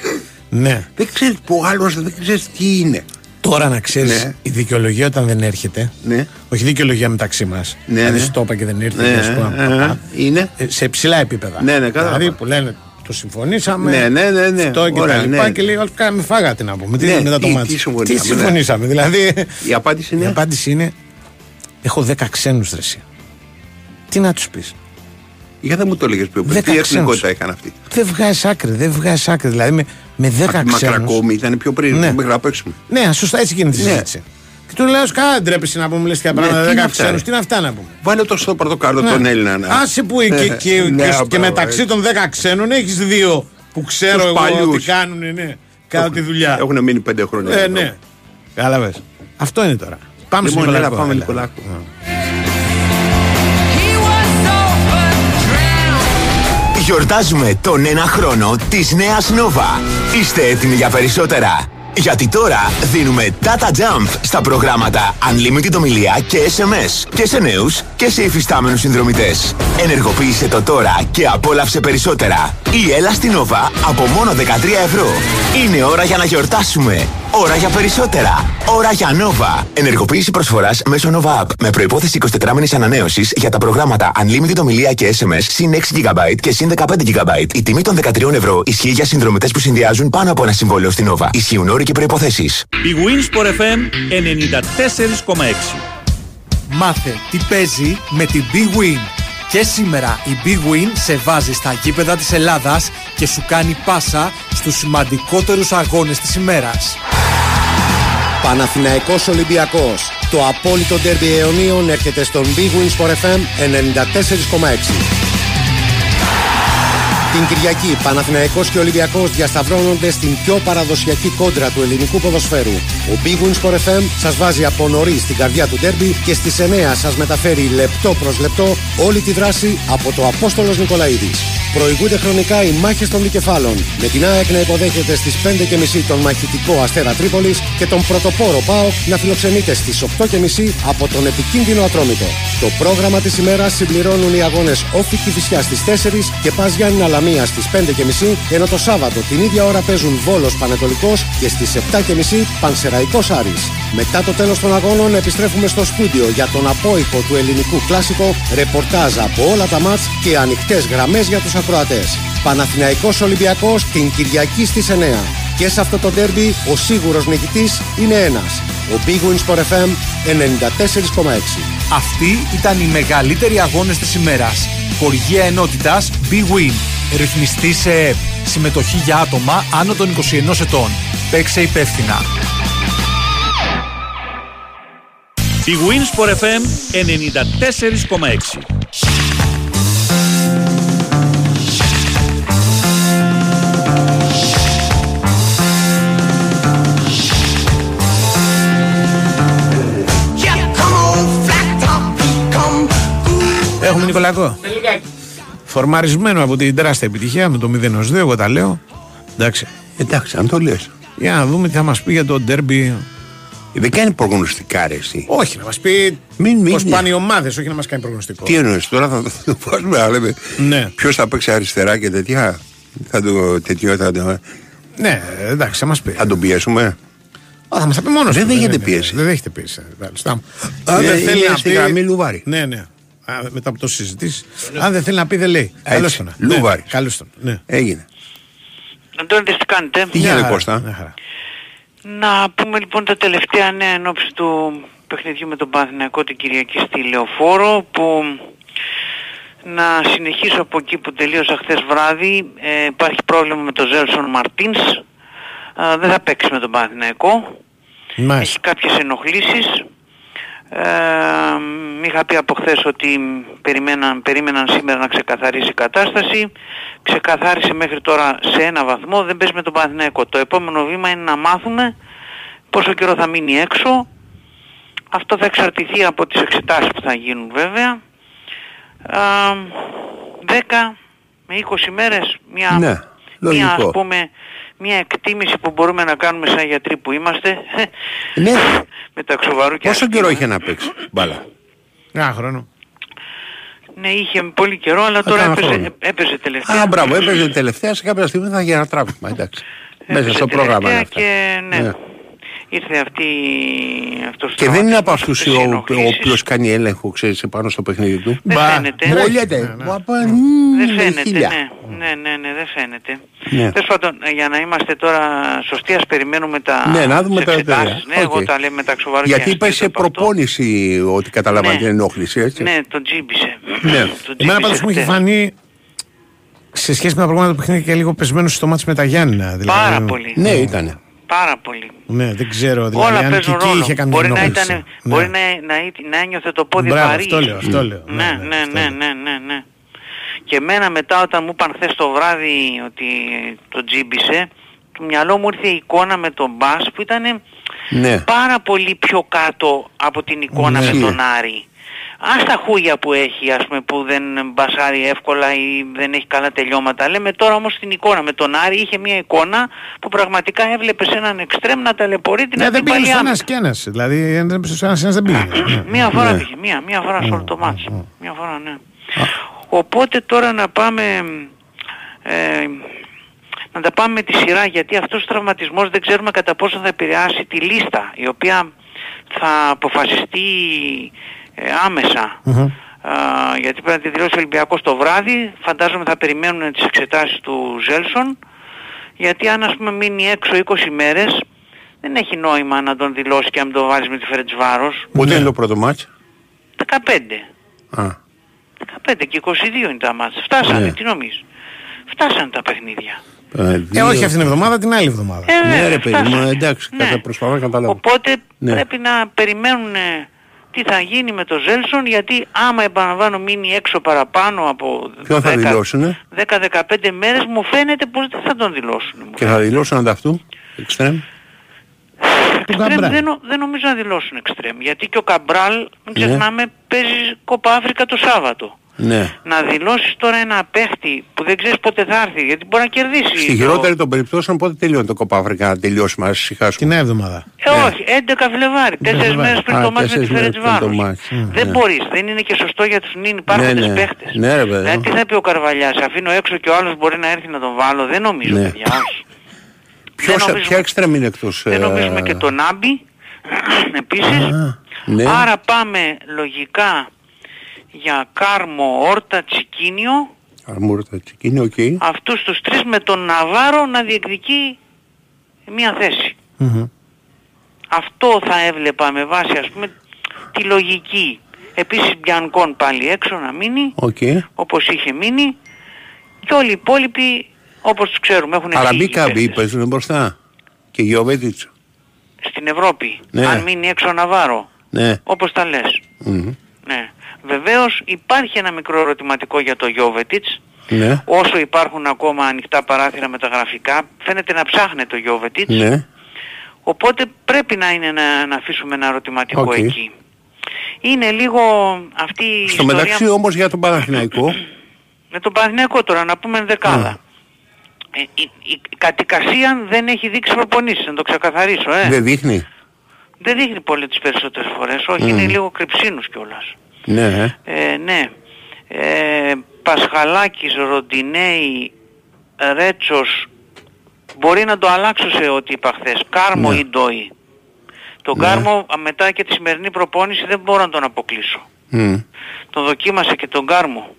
Ναι. Δεν ξέρεις που ο άλλος δεν ξέρεις τι είναι. Τώρα να ξέρεις Ναι. η δικαιολογία όταν δεν έρχεται. Ναι. Όχι δικαιολογία μεταξύ μας. Ναι, δηλαδή ναι. στο είπα και δεν ήρθε. Ναι, και ας πούμε, ε, παπά. είναι. Ε, σε υψηλά επίπεδα. Ναι, ναι, κατάλαβα. Δηλαδή που λένε το συμφωνήσαμε. Ναι, ναι, ναι, ναι. Αυτό και Ωραία, τα λοιπά. ναι. Και λέει, όλοι κάναμε φάγατε να πούμε. Τι Ναι, μετά το τι- μάτι. τι συμφωνήσαμε, ναι. συμφωνήσαμε. Δηλαδή. Η απάντηση Η είναι. απάντηση είναι. Έχω 10 ξένους δρεσί. Τι να τους πεις. Για δεν μου το έλεγες πιο πριν. Δέκα Τι εθνικότητα ξένους. είχαν αυτοί. Δεν βγάζει άκρη, δεν βγάζει άκρη. Δηλαδή με, με 10 Από τη ξένους. Μακρακόμη ήταν πιο πριν. Ναι. Μέχρι να παίξουμε. Ναι, σωστά έτσι γίνεται η Ναι. συζήτηση. Και του λέω, Κάνα ντρέπεσαι να πούμε λες και Ναι, πράγματα. τι είναι 10 αυτά, ξένου, ρε. τι είναι αυτά να πούμε. Βάλε το στο πορτοκάλο Ναι. τον Έλληνα. να- Άσε που και, Ε, και, και, ναι, και μπράβο, μεταξύ έτσι. των 10 ξένων έχεις δύο που ξέρω Τους εγώ παλιούς. τι κάνουν, ναι. Κάνουν τη δουλειά. Έχουν μείνει πέντε χρόνια. Ε, εδώ. ναι. Κατάλαβε. Αυτό είναι τώρα. Πάμε στο Λοιπόν, έλα, Νικολάκο. πάμε έλα. Νικολάκο. Γιορτάζουμε τον ένα χρόνο της νέας Nova. Είστε έτοιμοι για περισσότερα. Γιατί τώρα δίνουμε data jump στα προγράμματα Unlimited ομιλία και SMS και σε νέους και σε υφιστάμενους συνδρομητές. Ενεργοποίησε το τώρα και απόλαυσε περισσότερα. Η έλα στην Nova από μόνο 13 ευρώ. Είναι ώρα για να γιορτάσουμε. Ώρα για περισσότερα. Ώρα για Nova. Ενεργοποίηση προσφοράς μέσω Nova App. Με προπόθεση 24 μήνε ανανέωσης για τα προγράμματα Unlimited ομιλία και SMS συν 6 GB και συν 15 GB. Η τιμή των 13 ευρώ ισχύει για συνδρομητές που συνδυάζουν πάνω από ένα συμβόλαιο στην Nova. Ισχύουν όροι και προποθέσει. Η Winsport FM 94,6. Μάθε τι παίζει με την Big Win. Και σήμερα η Big Win σε βάζει στα γήπεδα της Ελλάδας και σου κάνει πάσα στους σημαντικότερους αγώνες της ημέρας. Παναθηναϊκός Ολυμπιακός. Το απόλυτο ντέρμπι αιωνίων έρχεται στον Big Win Sport FM 94,6. Την Κυριακή, Παναθηναϊκός και Ολυμπιακός διασταυρώνονται στην πιο παραδοσιακή κόντρα του ελληνικού ποδοσφαίρου. Ο Big Win Sport FM σας βάζει από νωρίς στην καρδιά του ντέρμπι και στις 9 σας μεταφέρει λεπτό προς λεπτό όλη τη δράση από το Απόστολος Νικολαίδης. Προηγούνται χρονικά οι μάχες των δικεφάλων. Με την ΑΕΚ να υποδέχεται στις 5.30 τον μαχητικό Αστέρα Τρίπολης και τον πρωτοπόρο ΠΑΟΚ να φιλοξενείται στις 8.30 από τον επικίνδυνο Ατρόμητο. Το πρόγραμμα της ημέρας συμπληρώνουν οι αγώνες Όφη Κηφισιά στις 4 και Πας Γιάννη Αλαμία στις 5.30 ενώ το Σάββατο την ίδια ώρα παίζουν Βόλος Πανετολικός και στις 7.30 Πανσεραϊκός Άρης. Μετά το τέλος των αγώνων επιστρέφουμε στο στούντιο για τον απόϊχο του ελληνικού κλάσικο, ρεπορτάζ από όλα τα μάτς και ανοιχτές γραμμές για τους ακροατές. Παναθηναϊκός Ολυμπιακός την Κυριακή στις 9. Και σε αυτό το ντέρμπι ο σίγουρος νικητής είναι ένας. Ο Big Win Sport FM 94,6. Αυτοί ήταν οι μεγαλύτεροι αγώνες της ημέρας. Χοργία ενότητας Big Win. Ρυθμιστή σε ΕΠ. Συμμετοχή για άτομα άνω των 21 ετών. Παίξε υπεύθυνα. Η Winsport FM 94,6. Έχουμε Νικολακό. Φορμαρισμένο από την τεράστια επιτυχία με το 0-2, εγώ τα λέω. Εντάξει. Εντάξει, αν το λες. Για να δούμε τι θα μας πει για το ντέρμπι. Δεν κάνει προγνωστικά ρε εσύ. Όχι, να μας πει Μην- μην- πώ πάνε οι ομάδες, όχι να μας κάνει προγνωστικό. Τι εννοείς τώρα θα το βάζουμε να λέμε. Ναι. Ποιος θα παίξει αριστερά και τέτοια. Θα το τέτοιο θα το, Ναι, εντάξει, θα μας πει. θα τον πιέσουμε. Α, θα μας τα πει μόνος Δεν δέχεται πίεση. Δεν δέχεται πίεση. Μάλιστα. Αν Ε, δεν θέλει είναι να στη πει. γραμμή Λουβάρη. Ναι, ναι. Α, μετά από το συζητήσεις. Αν δεν θέλει να πει, δεν λέει. Καλώς τον. Λουβάρης. Καλώς τον. Ναι. Έγινε. Αντώνη, τι κάνετε; Τι Μια γίνεται χαρά, Κώστα; Μια χαρά. Να πούμε λοιπόν τα τελευταία νέα εν ώψη του παιχνιδιού με τον Παναθηναϊκό την Κυριακή στη Λεωφόρο που να συνεχίσω από εκεί που τελείωσα χθες βράδυ. Ε, υπάρχει πρόβλημα με τον Ζέλσον Μαρτίνς. Α, δεν θα παίξει με τον Παναθηναϊκό. Μάλιστα. Έχει κάποιες ενοχλήσεις. Ε, μ, είχα πει από χθες ότι περίμεναν, περίμεναν σήμερα να ξεκαθαρίσει η κατάσταση. Ξεκαθάρισε μέχρι τώρα σε ένα βαθμό, δεν παίζει με τον Παναθηναϊκό. Το επόμενο βήμα είναι να μάθουμε πόσο καιρό θα μείνει έξω. Αυτό θα εξαρτηθεί από τις εξετάσεις που θα γίνουν βέβαια. Α, 10 με 20 μέρες μια, Ναι, μια λογικό. ας πούμε μια εκτίμηση που μπορούμε να κάνουμε σαν γιατροί που είμαστε Ναι. με τα ξοβαρού και Πόσο άσχημα. καιρό είχε να παίξει μπάλα; Ένα χρόνο. Ναι, είχε πολύ καιρό, αλλά τώρα κάνα έπαιζε, χρόνο. έπαιζε τελευταία. Α, μπράβο, έπαιζε τελευταία σε κάποια στιγμή θα γίνει ένα τραύμα. Εντάξει. Μέσα Έπαιζε στο πρόγραμμα τελευταία είναι αυτά. Και, ναι, Ναι. Ήρθε αυτή, αυτός Και δεν είναι από αυτού αυτές οι ο, ο ενοχλήσεις. οποίος κάνει έλεγχο, ξέρεις, πάνω στο παιχνίδι του. Δεν Μπα, φαίνεται. ναι. Βολιέται. ναι. Μα, πα- Δεν μ, φαίνεται, χίλια. ναι. Ναι, ναι, ναι, δεν φαίνεται. Ναι. Τέλος πάντων, ε, για να είμαστε τώρα σωστοί, ας περιμένουμε τα Ναι, να δούμε τις τα εξετάσεις. τέτοια. Ναι, Οκ. εγώ τα λέω με τα ξοβαρού και Γιατί είπες άσχετα σε από αυτό. προπόνηση ότι καταλάβανε Ναι. την ενόχληση, έτσι. Ναι, τον τζίμπησε. Ναι. Τον Εμένα τζίμπησε πάντω μου είχε χτες. φανεί σε σχέση με τα προηγούμενα του παιχνίδια και λίγο πεσμένο στο μάτι με τα Γιάννηνα. Δηλαδή, Πάρα πολύ. Ναι, ήτανε. Πάρα πολύ. Ναι, δεν ξέρω. Δηλαδή, Όλα αν και παίζουν εκεί ρόλο. είχε κάνει Μπορεί, να, ενόχληση. ήταν, Ναι. μπορεί να, να, να ένιωθε το πόδι Μπράβο, βαρύ. αυτό λέω, αυτό λέω. Ναι, ναι, ναι, αυτό ναι, λέω. ναι, ναι, Και εμένα μετά όταν μου είπαν χθες το βράδυ ότι το τζίμπησε, το μυαλό μου ήρθε η εικόνα με τον Μπάς που ήταν Ναι. πάρα πολύ πιο κάτω από την εικόνα Ναι. με τον Άρη. Ας τα χούγια που έχει ας πούμε που δεν μπασάρει εύκολα ή δεν έχει καλά τελειώματα. Λέμε τώρα όμως την εικόνα με τον Άρη είχε μια εικόνα που πραγματικά έβλεπες έναν εξτρέμ να ταλαιπωρεί την Ναι, δεν πήγε αντίπαλη στο άμυνα. ένα και ένα. Δηλαδή, αν δεν πήγε στο ένα και ένα, δεν πήγε. Ναι. Μία φορά Ναι. πήγε, μία, μία φορά σε όλο το μάτς. Μία φορά, ναι. Οπότε τώρα να πάμε, ε, να τα πάμε με τη σειρά γιατί αυτός ο τραυματισμός δεν ξέρουμε κατά πόσο θα επηρεάσει τη λίστα η οποία θα αποφασιστεί ε, άμεσα. Α, γιατί πρέπει να τη δηλώσει ο Ολυμπιακός το βράδυ, φαντάζομαι θα περιμένουν τις εξετάσεις του Ζέλσον γιατί αν ας πούμε μείνει έξω 20 μέρες δεν έχει νόημα να τον δηλώσει και να μην τον βάλεις με τη Φερετσβάρος. Πότε είναι το πρώτο μάτς; 15. Α, 15 και 22 είναι τα μάτια. Φτάσανε, Ναι. τι νομίζεις; Φτάσανε τα παιχνίδια. ε, Ε, δύο- όχι αυτήν την εβδομάδα, την άλλη εβδομάδα. Ε, Ναι βέβαια, ρε παιδί μου, φτάσανε. εντάξει, Ναι. κατα, προσπαθώ να καταλάβω. Οπότε Ναι. πρέπει να περιμένουν ε, τι θα γίνει με το Ζέλσον γιατί άμα επαναλαμβάνω μείνει έξω παραπάνω από Ποιον θα 10 δηλώσουνε; 10-15 μέρες μου φαίνεται πως δεν θα τον δηλώσουν. Μου και θα δηλώσουν ανταυτού. Εξτρέμ; Εξτρέμ Καμπράλ. δεν, νο- δεν νομίζω να δηλώσουν εξτρέμ γιατί και ο Καμπράλ, μην Ναι. ξεχνάμε, παίζει κόπα Αφρικα το Σάββατο. Ναι. Να δηλώσεις τώρα ένα παίχτη που δεν ξέρεις πότε θα έρθει γιατί μπορεί να κερδίσει. Στη το- χειρότερη των περιπτώσεων πότε τελειώνει το Κόπα Αφρικα να τελειώσουμε, να ησυχάσουμε. Την άλλη εβδομάδα. Ε, όχι, 11 Φλεβάρι, 4 Φλεβάρι. μέρες πριν Α, το μάτς με τη τέσσερις μέρες πριν το Φερετσβάρος. μάτς. Δεν Ναι. μπορείς, δεν είναι και σωστό για τους νυν υπάρχοντες Ναι, ναι. παίχτες. Ναι, ρε παιδί Δηλαδή μου. τι θα πει ο Καρβαλιάλ, αφήνω έξω και ο άλλος μπορεί να έρθει να τον βάλω, δεν νομίζω Ναι. παιδιά, όχι. Ποιος, δεν νομίζουμε- ποια εξτρέμ είναι εκτός. Δεν ε, νομίζουμε και τον Άμπι, επίσης. ναι. Άρα πάμε λογικά για Κάρμο, Όρτα, Τσικίνιο, Αρμούρτα τσικίνη, οκ. αυτούς τους τρεις με τον Ναβάρο να διεκδικεί μία θέση. Αυτό θα έβλεπα με βάση ας πούμε τη λογική. Επίσης Μπιανκόν πάλι έξω να μείνει, Οκ. όπως είχε μείνει και όλοι οι υπόλοιποι όπως τους ξέρουμε έχουν φύγει Ελ Αραμπί, Ελ Κααμπί, παίχτες. παίζουν μπροστά. Και Γιόβετιτς. στην Ευρώπη. Ναι. Αν μείνει έξω ο Ναβάρο, Ναι. όπως τα λες. Μμμ. Ναι. Βεβαίως υπάρχει ένα μικρό ερωτηματικό για το Γιόβετιτς. Ναι. Όσο υπάρχουν ακόμα ανοιχτά παράθυρα μεταγραφικά, φαίνεται να ψάχνεται ο Γιόβετιτς. Ναι. Οπότε πρέπει να, είναι να, να αφήσουμε ένα ερωτηματικό Οκ. εκεί. Είναι λίγο αυτή η Στο ιστορία μεταξύ όμως για τον Παναθηναϊκό. με τον Παναθηναϊκό τώρα, να πούμε δεκάδα. Ε, η, η, η κατοικασία δεν έχει δείξει προπονήσεις, να το ξεκαθαρίσω. Ε. Δεν δείχνει. Δεν δείχνει πολύ τις περισσότερες φορές, όχι είναι λίγο κρυψίνους κιόλας. Ναι. ε. Ε, ναι. Ε, Πασχαλάκης, Ροντινέη, Ρέτσος, μπορεί να το αλλάξω σε ό,τι είπα χθες. Κάρμο Ναι. ή Ντόι. Τον Ναι. Κάρμο α, μετά και τη σημερινή προπόνηση δεν μπορώ να τον αποκλείσω. Μμ. Τον δοκίμασε και τον Κάρμο.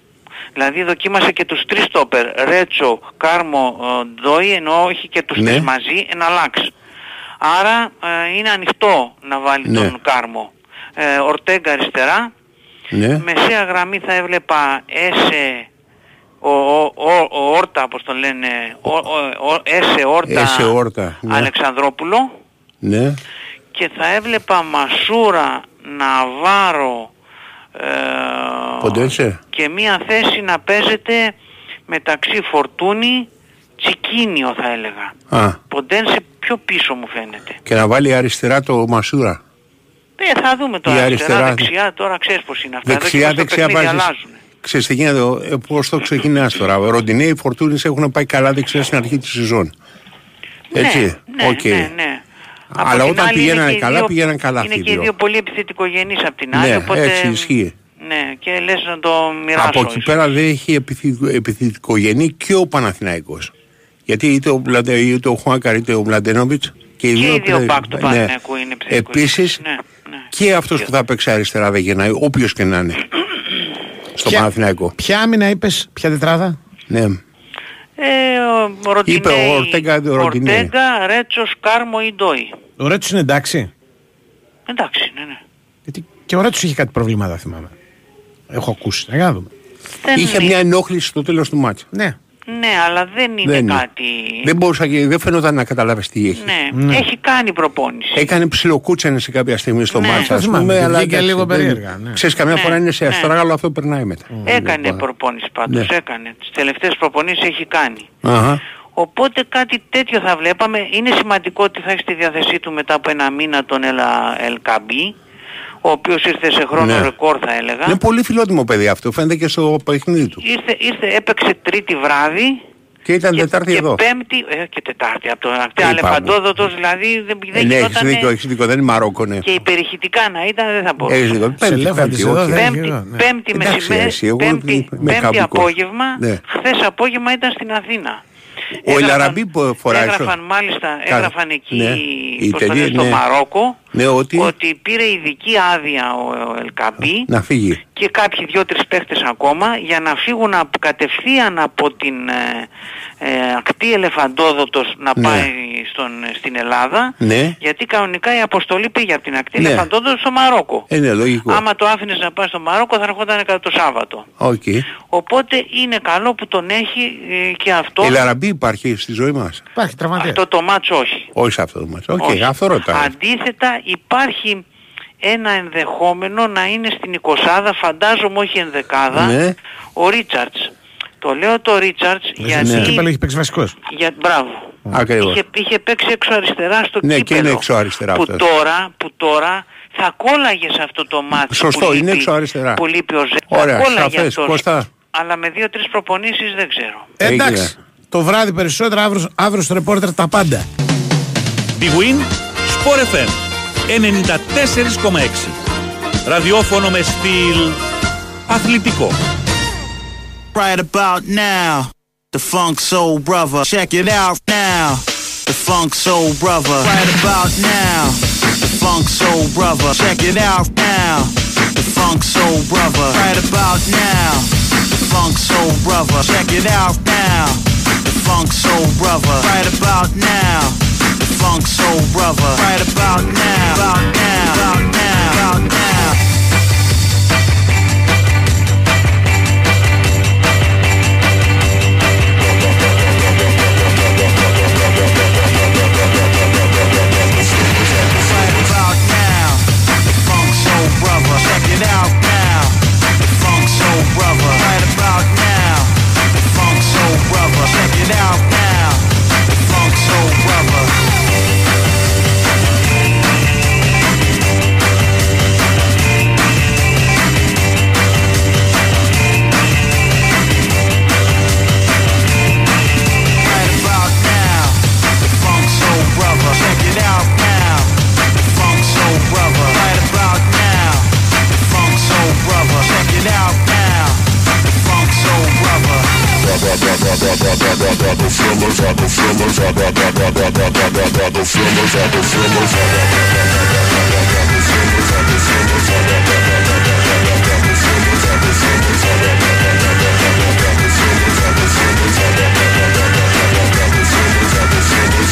Δηλαδή δοκίμασε και τους τρεις στόπερ, Ρέτσο, Κάρμο, ε, Ντόι, ενώ όχι και τους Ναι. τρεις μαζί, εν αλλάξ. Άρα ε, είναι ανοιχτό να βάλει Ναι. τον Κάρμο. Ε, Ορτέγκα αριστερά, Ναι. Μεσαία γραμμή θα έβλεπα Έσε, ο, ο, ο, ο Όρτα όπως το λένε, ο, ο, ο, Έσε Όρτα, Έσε Όρτα, ναι. Αλεξανδρόπουλο Ναι. και θα έβλεπα Μασούρα, Ναβάρο ε, Ποντένσε. και μία θέση να παίζεται μεταξύ Φορτούνη, Τσικίνιο θα έλεγα. Α. Ποντένσε πιο πίσω μου φαίνεται. Και να βάλει αριστερά το Μασούρα. Ε, θα δούμε τώρα Η αριστερά, αριστερά- δεξιά, τώρα ξέρεις πως είναι αυτά. Δεξιά, Εδώ και δεξιά στο παιχνίδι βάζεις. αλλάζουν. Ξέρεις τι γίνεται, ε, πώς το ξεκινάς τώρα. Ο Ροντινέι, ο Φορτούνης έχουν πάει καλά δεξιά στην αρχή της σεζόν. Έτσι; Ναι, Οκ. ναι, ναι. Από Αλλά την όταν άλλη πηγαίνανε είναι και οι καλά, δύο- πηγαίναν καλά Είναι αυτοί οι και οι δύο. δύο πολύ επιθετικογενείς από την άλλη, Ναι, οπότε... έτσι ισχύει. Ναι, και λες να το μοιράσω. Από εκεί ίσως. πέρα δεν έχει επιθυ- επιθετικογενή και ο Παναθηναϊκός. Γιατί είτε ο, Βλαντε, είτε ο Χουάνκαρ είτε ο Βλαντενόβιτς και οι Και δύο, οι δύο παι- μπακ του ναι. Παναθηναϊκού είναι επιθετικογενείς. Επίσης Ναι, ναι. Και αυτός που θα παίξει αριστερά δεν γεννάει, όποιος και να είναι. Στο Ποια- Παναθηναϊκό. Ποια άμυνα είπες, ποια τετράδα; Ναι. Ε, ο Ροντινέη, Είπε ο Ορτέγκα, ο Ροντινέη. Ορτέγκα, Ρέτσος, Κάρμο ή Ντόι. Ο Ρέτσος είναι εντάξει. Εντάξει, ναι, ναι. Γιατί και ο Ρέτσος είχε κάτι προβλήματα θυμάμαι. Έχω ακούσει. Να για να δούμε. Δεν Είχε είναι- μια ενόχληση στο τέλος του μάτσα. Ναι. Ναι, αλλά δεν είναι Δεν είναι. κάτι... Δεν μπορούσα και δεν φαινόταν να καταλάβεις τι έχει. Ναι, έχει κάνει προπόνηση. Έκανε ψιλοκούτσανε σε κάποια στιγμή στο Ναι. μάτσα, ας Το θυμάμαι, πούμε, και αλλά βγήκε εντάξει, λίγο δεν- περίεργα, ναι. Ξέρεις, καμιά Ναι, φορά είναι σε ναι. αστράγαλο, αυτό περνάει μετά. Έκανε Λοιπόν. προπόνηση πάντως, Ναι. έκανε. Τις τελευταίες προπονήσεις έχει κάνει. Αχα. Οπότε κάτι τέτοιο θα βλέπαμε. Είναι σημαντικό ότι θα έχεις στη διάθεσή του μετά από ένα μήνα τον Ελα, Ελκαμπή, ο οποίος ήρθε σε χρόνο Ναι. ρεκόρ θα έλεγα. Είναι πολύ φιλότιμο παιδί αυτό, φαίνεται και στο παιχνίδι του. Ήρθε, ήρθε, έπαιξε τρίτη βράδυ Και ήταν και, Τετάρτη και εδώ. πέμπτη, ε, και τετάρτη από τον αυτή είπαμε. αλεφαντόδοτος δηλαδή δεν, Ε, δεν ναι, έχεις γινότανε δίκιο, έχεις δίκιο, δεν είναι Μαρόκο, ναι. και υπερηχητικά να ήταν δεν θα μπορούσε. Έχεις δίκιο. Σε Πέμπτη, ελέφαντες πέμπτη, εδώ όχι. δεν έχει Πέμπτη, εδώ, ναι. πέμπτη Εντάξει, μεσημέρι, εσύ, εγώ πέμπτη, είμαι πέμπτη καμπικός. απόγευμα, Ναι. χθες απόγευμα ήταν στην Αθήνα. Ο Ελαραμπή που φοράει στο- Έγραφαν μάλιστα, Κα- έγραφαν εκεί ναι, οι πώς το εταιρείες, λένε, στο ναι. Μαρόκο Ναι, ότι πήρε ειδική άδεια ο, ο Ελκαμπή να φύγει. και κάποιοι δυο-τρεις παίχτες ακόμα για να φύγουν από, κατευθείαν από την ε, ε, Ακτή Ελεφαντοστού να Ναι. πάει στον, στην Ελλάδα Ναι. γιατί κανονικά η αποστολή πήγε από την Ακτή Ναι. Ελεφαντοστού στο Μαρόκο. Ε, ναι, λογικό. Άμα το άφηνες να πάει στο Μαρόκο θα έρχονταν κατά το Σάββατο. Οκ. Οπότε είναι καλό που τον έχει ε, και αυτό. Ελ Αραμπί υπάρχει στη ζωή μας; Υπάρχει τραυματίας. Αυτό το ματς όχι. Όχι σε αυτό το μάτσο. Οκ, Όχι. αυτό ρωτάω. Αντίθετα υπάρχει ένα ενδεχόμενο να είναι στην εικοσάδα, φαντάζομαι όχι ενδεκάδα, Ναι. ο Ρίτσαρτς. Το λέω το Ρίτσαρτς γιατί... Στο κύπελο έχει παίξει βασικός. Για, μπράβο. Ακριβώς. Είχε, είχε παίξει έξω αριστερά στο Ναι, και κύπελο. είναι έξω αριστερά που αυτός. τώρα, που τώρα θα κόλλαγε σε αυτό το μάτσο Σωστό, που είναι λείπει- έξω αριστερά. Που λείπει ο Ζε. Ωραία, θα κόλλαγε σαφές. αυτός. Κώστα. Αλλά με δύο-τρεις προπονήσεις δεν ξέρω. Εντάξει. Το βράδυ περισσότερα, αύριο, αύριο στο ρεπόρτερ τα πάντα. Big Win, Sport FM 94,6. Ραδιόφωνο με στυλ αθλητικό. Right about now, the Funk Soul Brother. Check it out now, the Funk Soul Brother. Right about now, the Funk Soul Brother. Check it out now, the Funk Soul Brother. Right about now, the Funk Soul Brother. Check it out now, the Funk Soul Brother. Right about now, the Funk Soul Brother. Right about now, about now, about now, about now. Now,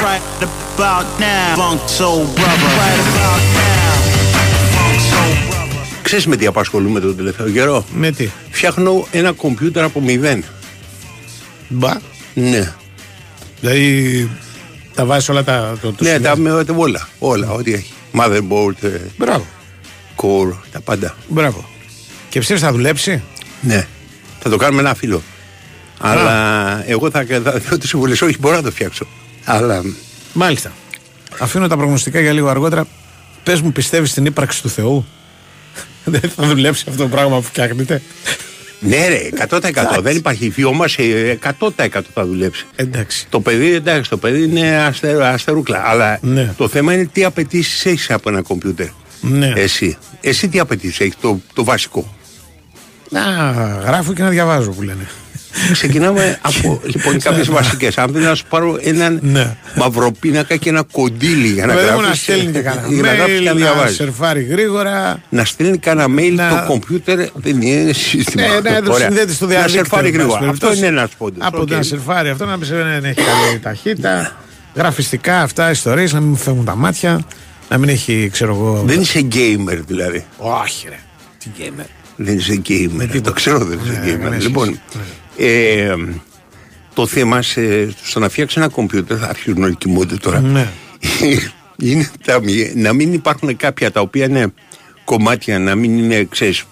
Right about now, Funk Soul Brother. Right about now, Funk Soul Brother. Ξέρεις με τι απασχολούμαι τον τελευταίο καιρό; Με τι; Φτιάχνω ένα κομπιούτερ από μηδέν. Μπα. Ναι. Δηλαδή τα βάζεις όλα τα. Το, το ναι, συνδυασμό. τα με όλα. Όλα, ό,τι έχει. Motherboard, ε, Μπράβο. core, τα πάντα. Μπράβο. Και πιστεύει θα δουλέψει; Ναι. Θα το κάνουμε ένα φίλο. Αλλά εγώ θα, θα δω τι συμβουλέ. Όχι, μπορώ να το φτιάξω. Αλλά Μάλιστα. Αφήνω τα προγνωστικά για λίγο αργότερα. Πες μου, πιστεύεις στην ύπαρξη του Θεού; Δεν θα δουλέψει αυτό το πράγμα που φτιάχνετε. Ναι, ρε, 100%. δεν υπάρχει βιομάση. 100% θα δουλέψει. Εντάξει. Το παιδί, εντάξει, το παιδί είναι αστερ, αστερούκλα. Αλλά Ναι. το θέμα είναι τι απαιτήσεις έχεις από ένα κομπιούτερ. Ναι. Εσύ. Εσύ τι απαιτήσεις έχεις, το, το βασικό. Να γράφω και να διαβάζω που λένε. Ξεκινάμε από λοιπόν κάποιες βασικές. Αν δεν να σου πάρω έναν Ναι. μαυροπίνακα και ένα κοντήλι για να Βέβαια μου γράφεις. να στέλνει και κανένα Για να γράφεις και να mail, να διαβάζεις. σερφάρει γρήγορα. Να στέλνει κανένα mail Να- το κομπιούτερ δεν είναι σύστημα. Ναι, ναι, το Ωραία. συνδέεται στο Να διαδίκτυο. σερφάρει εν πάση γρήγορα. Αυτό περιπτώσει. είναι ένας πόντος. Από το να σερφάρει αυτό να πει δεν έχει καλή ταχύτητα. Γραφιστικά αυτά, ιστορίες, να μην μου φεύγουν τα μάτια. Να μην έχει, ξέρω εγώ. Δεν είσαι gamer δηλαδή. Όχι, ρε. Τι gamer. Δεν είσαι gamer. Το ξέρω δεν είσαι Ναι, gamer. ναι, Λοιπόν, ε, το θέμα σε, στο να φτιάξει ένα κομπιούτερ, θα αρχίσουν όλοι κοιμούνται τώρα. Ναι. είναι τα, μη- να μην υπάρχουν κάποια τα οποία είναι κομμάτια, να μην είναι, ξέρεις,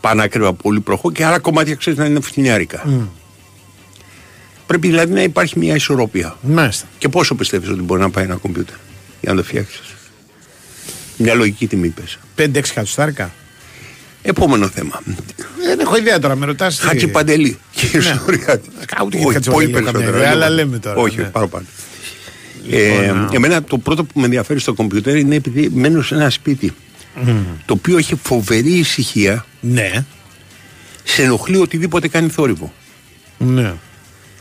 πανάκριβα πολύ προχώ και άλλα κομμάτια, ξέρεις, να είναι φθηνιάρικα. Πρέπει δηλαδή να υπάρχει μια ισορροπία. Μάλιστα. Και πόσο πιστεύεις ότι μπορεί να πάει ένα κομπιούτερ για να το φτιάξεις; Μια λογική τιμή πες. 5-6 εκατοστάρικα. Επόμενο θέμα. Δεν έχω ιδέα τώρα, με ρωτάς. Χατζη Παντελή. Και η ιστορία του. Ούτε Όχι, Χατζη πολύ Παντελή έχω καμιά περισσότερο. ιδέα, αλλά Λοιπόν, λέμε τώρα, Όχι, ναι. παραπάνω. Λοιπόν, Ε, να- εμένα το πρώτο που με ενδιαφέρει στο κομπιούτερ είναι επειδή μένω σε ένα σπίτι το οποίο έχει φοβερή ησυχία. Ναι. Σε ενοχλεί οτιδήποτε κάνει θόρυβο. Ναι.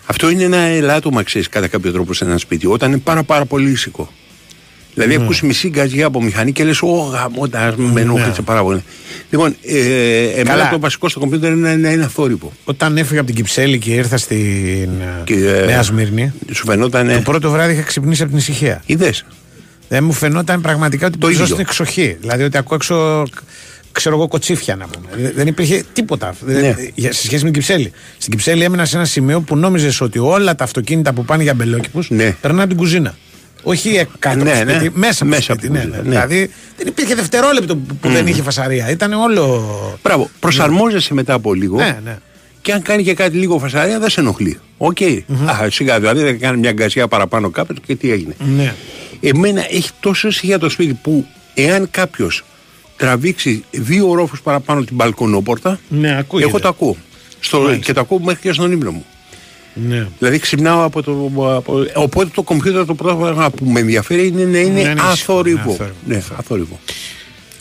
Αυτό είναι ένα ελάττωμα, ξέρεις, κατά κάποιο τρόπο σε ένα σπίτι. Όταν είναι πάρα, πάρα πολύ ήσυχο. Δηλαδή, Ναι. ακούς μισή γκαζιά από μηχανή και λες: Ω γαμώτα, με ενόχλησε πάρα πολύ. Λοιπόν, ε, εμένα Καλά. το βασικό στο κομπιούτερ είναι να είναι θόρυβο. Όταν έφυγα από την Κυψέλη και ήρθα στην Και, ε, ε, Νέα Σμύρνη, Σου φαινόταν. το πρώτο βράδυ είχα ξυπνήσει από την ησυχία. Είδες; Δεν μου φαινόταν πραγματικά ότι Το ζω ίδιο. στην εξοχή. Δηλαδή ότι ακούω έξω, ξέρω εγώ, κοτσίφια να πούμε. Δεν- Δεν υπήρχε τίποτα Δεν- Ναι. για- σε σχέση με την Κυψέλη. Στην Κυψέλη έμεινα σε ένα σημείο που νόμιζες ότι όλα τα αυτοκίνητα που πάνε για Αμπελόκηπους Ναι. περνάνε από την κουζίνα. Όχι κάτω Ναι, από το ναι. σπίτι, μέσα, από το Μέσα από σπίτι. την ναι, κουζίνα, ναι. ναι. Δηλαδή δεν υπήρχε δευτερόλεπτο που, που δεν είχε φασαρία. Ήταν όλο. Μπράβο. Προσαρμόζεσαι μετά από λίγο. Ναι, ναι. Και αν κάνει και κάτι λίγο φασαρία δεν σε ενοχλεί. Οκ. Α, σιγά δηλαδή δεν κάνει μια γκαζιά παραπάνω κάποιο και τι έγινε. Ναι. Εμένα έχει τόσο ησυχία το σπίτι που εάν κάποιος τραβήξει δύο ορόφους παραπάνω την μπαλκονόπορτα, Ναι, ακούγεται. εγώ το ακούω. Στο, και το ακούω μέχρι και στον ύπνο μου. Ναι. Δηλαδή ξυπνάω από το. Από, οπότε το κομπιούτερ το πρώτο πράγμα που με ενδιαφέρει είναι να είναι, Να είναι ήσυχο, αθόρυβο. ναι, αθόρυβο. Ναι, αθόρυβο.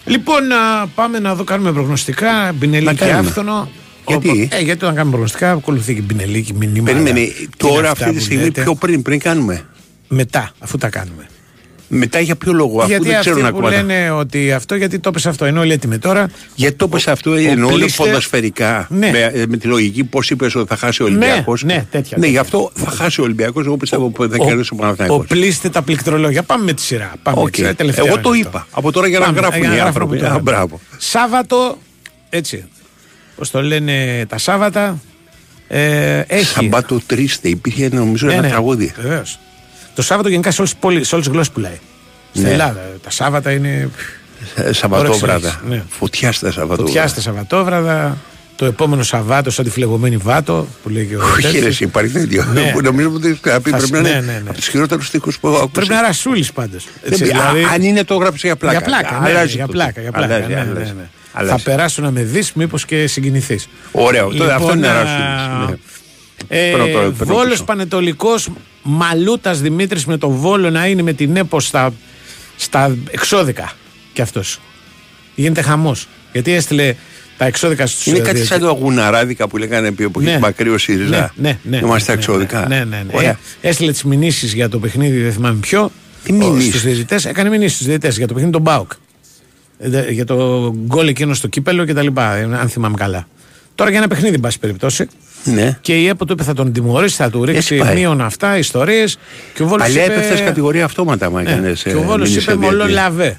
Λοιπόν, να πάμε να δω, κάνουμε προγνωστικά. Μπινελί Να και κάνουμε. άφθονο. Γιατί; Οπο- Ε, γιατί όταν κάνουμε προγνωστικά, ακολουθεί και μπινελί και μηνύματα. Περίμενε, Τι είναι τώρα αυτά αυτή τη που στιγμή λέτε; πιο πριν, πριν κάνουμε; Μετά, αφού τα κάνουμε. Μετά για ποιο λόγο, αφού γιατί δεν αυτοί ξέρουν που ακόμα. λένε ότι αυτό, γιατί το πες αυτό, ενώ όλοι έτοιμοι τώρα. Γιατί το πες αυτό, εννοώ είναι πλήστε- ποδοσφαιρικά. Ναι. Με, ε, με τη λογική πώς είπες ότι θα χάσει ο Ολυμπιακός. ναι, τέτοια, Ναι, τέτοια. γι' αυτό θα χάσει ο Ολυμπιακός. Εγώ πιστεύω ότι θα Ο- κερδίσει ο Παναθηναϊκός. Οπλίστε τα πληκτρολόγια. Πάμε με τη σειρά. Πάμε με Οκ. τη σειρά. Τελευταία Εγώ είναι το αυτό. είπα. Από τώρα για να Πάμε, γράφουν για να οι γράφουμε άνθρωποι. από τώρα. Α, μπράβο. Σάββατο, έτσι. Πώς το λένε τα Σάββατα. Ε, έχει. Sabato triste, υπήρχε νομίζω Ναι, ένα ναι, τραγούδι. βεβαίως. Το Σάββατο γενικά σε όλες τις γλώσσες πουλάει. Στην Ναι. Ελλάδα. Τα Σάββατα είναι. Ε, Σαββατόβραδα. Όρεξη, ναι. Φωτιά στα Σαββατόβραδα. Φωτιά στα Σαββατόβραδα. Το επόμενο Σαββάτο, σαν τη φλεγωμένη Βάτο που λέει και ο Όχι, τέτοιος. ρε, εσύ, υπάρχει τέτοιο. Ναι. Που Νομίζω ότι θα πει Θα πρέπει σ- να ναι, είναι ναι, ναι. από τους χειρότερους τείχου που έχω ακούσει. Πρέπει να ρασούλη πάντως. Δεν πει- α, Αν είναι το γράψει για πλάκα. Για πλάκα, ναι, Αλλάζει για το πλάκα. τι. Για πλάκα Αλλάζει, ναι, ναι, αλλάζει. ναι. Αλλάζει. Θα περάσω να με δεις, μήπως και συγκινηθείς. Ωραίο. Τότε αυτό είναι ρασούλης, ναι. Ε, Παίρνω το- παίρνω Βόλος πίσω. Πανετολικός Μαλούτας Δημήτρης με το Βόλο να είναι με την ΕΠΟ στα, στα εξώδικα κι αυτός. Γίνεται χαμός. Γιατί έστειλε τα εξώδικα στους Είναι ε, κάτι διε- σαν το αγουναράδικα που λέγανε επί εποχή Ναι. του Μακρύο ΣΥΡΙΖΑ. Ναι, ναι, ναι. Είμαστε ναι, εξώδικα. Ναι, ναι, ναι. Ωραία. Ε, έστειλε τις μηνύσεις για το παιχνίδι, δεν θυμάμαι ποιο. Τι μηνύσεις; Στους διαιτητές. Έκανε μηνύσεις στους διαιτητές για το παιχνίδι τον Μπάουκ. Ε, δε- Για το γκολ εκείνο στο κύπελο και τα λοιπά, ε, αν θυμάμαι καλά. Τώρα για ένα παιχνίδι, εν πάση περιπτώσει. Ναι. Και η ΕΠΟ του είπε θα τον τιμωρήσει, θα του ρίξει πάει. μείον αυτά, ιστορίες. Και ο Βόλος Παλιά είπε... έπεφτε κατηγορία αυτόματα, μα Ναι, έκανες, Και ε, ο Βόλος μήνυση είπε σε διαιτητή. μολολαβέ.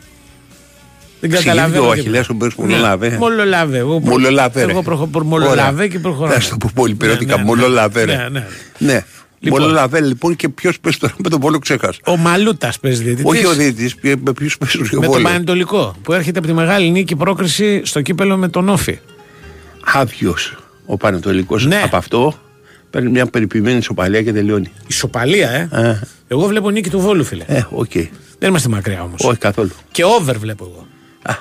Δεν Εξηγήθηκε καταλαβαίνω. ο τι- Αχιλέας ο Μπέρς Ναι, μολολαβέ. Μολολαβέ. Εγώ προ- Μολολαβέ, ρε. Εγώ προχω- προ- μολολαβέ Ωραία. και προχωράω. Θα στο πω πολύ πυροτικά. Ναι, ναι, Μολολαβέ. ρε. ναι, ναι. Ναι. Λοιπόν. Μολολαβέ λοιπόν και ποιος παίζει τώρα με τον Πόλο ξέχασα. Ο Μαλούτας παίζει διαιτητής. Όχι ο διαιτητής, με ποιους παίζουν πιο Με τον πολύ. Πανετολικό που έρχεται από τη μεγάλη νίκη πρόκριση στο κύπελο με τον ΟΦΗ. Άδειος ο Παναιτωλικός Ναι. από αυτό παίρνει μια περιποιημένη ισοπαλία και τελειώνει. Ισοπαλία, ε. Ε, Εγώ βλέπω νίκη του Βόλου, φίλε. ε, οκ. Δεν είμαστε μακριά όμως. Όχι καθόλου. Και over βλέπω εγώ. Α.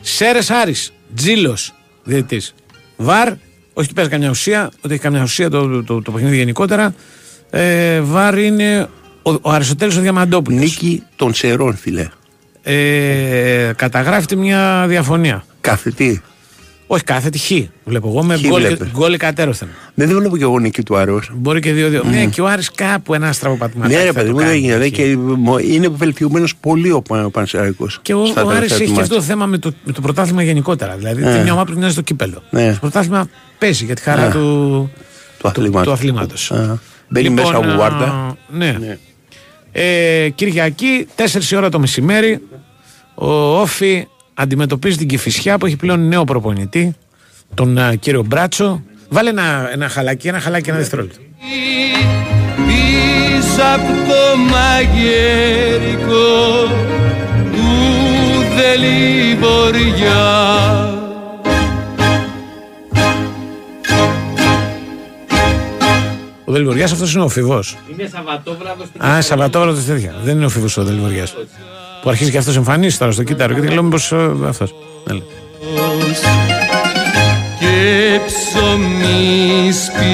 Σέρες Άρης, Τζίλος, διαιτητής. VAR, όχι ότι παίζει καμιά ουσία, ότι έχει καμιά ουσία το, το, το, το παιχνίδι γενικότερα. Ε, VAR είναι ο, ο Αριστοτέλης ο Διαμαντόπουλος. Νίκη των Σερών, φίλε. Ε, καταγράφεται μια διαφωνία. Κάθε τι. Όχι κάθετη, χ. Βλέπω εγώ με Χ γκολ, βλέπεις. γκολ κατέρωθεν. Δεν βλέπω και εγώ νίκη του Αρός. Μπορεί και δύο-δύο. Ναι, και ο Άρης κάπου ένα στραβοπατηματάκι. Ναι, ρε θα παιδί το μου, δεν κάνει γίνεται. εκεί. Και μο- είναι βελτιωμένος πολύ ο, Πα- ο Πανσεραϊκός Και ο, στα ο Άρης τελευταία έχει του και αυτό το μάτια. θέμα με το, με το πρωτάθλημα γενικότερα. Δηλαδή, Ναι. την μια ομάδα του μοιάζει το κύπελο. Ναι. Το πρωτάθλημα παίζει για τη χαρά Ναι. του, Του αθλήματος. του αθλήματος. Α, Μπαίνει Λοιπόν, μέσα ο α, Βουάρντα. Ναι. Ε, Κυριακή, 4 η ώρα το μεσημέρι, ο Όφη αντιμετωπίζει την Κηφισιά που έχει πλέον νέο προπονητή, τον α, κύριο Μπράτσο. Βάλε ένα, ένα χαλάκι, ένα χαλάκι, ένα δευτερόλεπτο. Πίσω απ' το μαγειρικό του Δελιβοριά Ο Δελβοριάς αυτός είναι ο Φιβός. Είναι Σαββατόβραδος στην Α, Σαββατόβραδος τέτοια. Δεν είναι ο Φίβο ο Δελβοριά. Που αρχίζει και αυτός εμφανίσει τώρα στο κύτταρο και λέω μήπω αυτός. και ψωμί σπιτίσω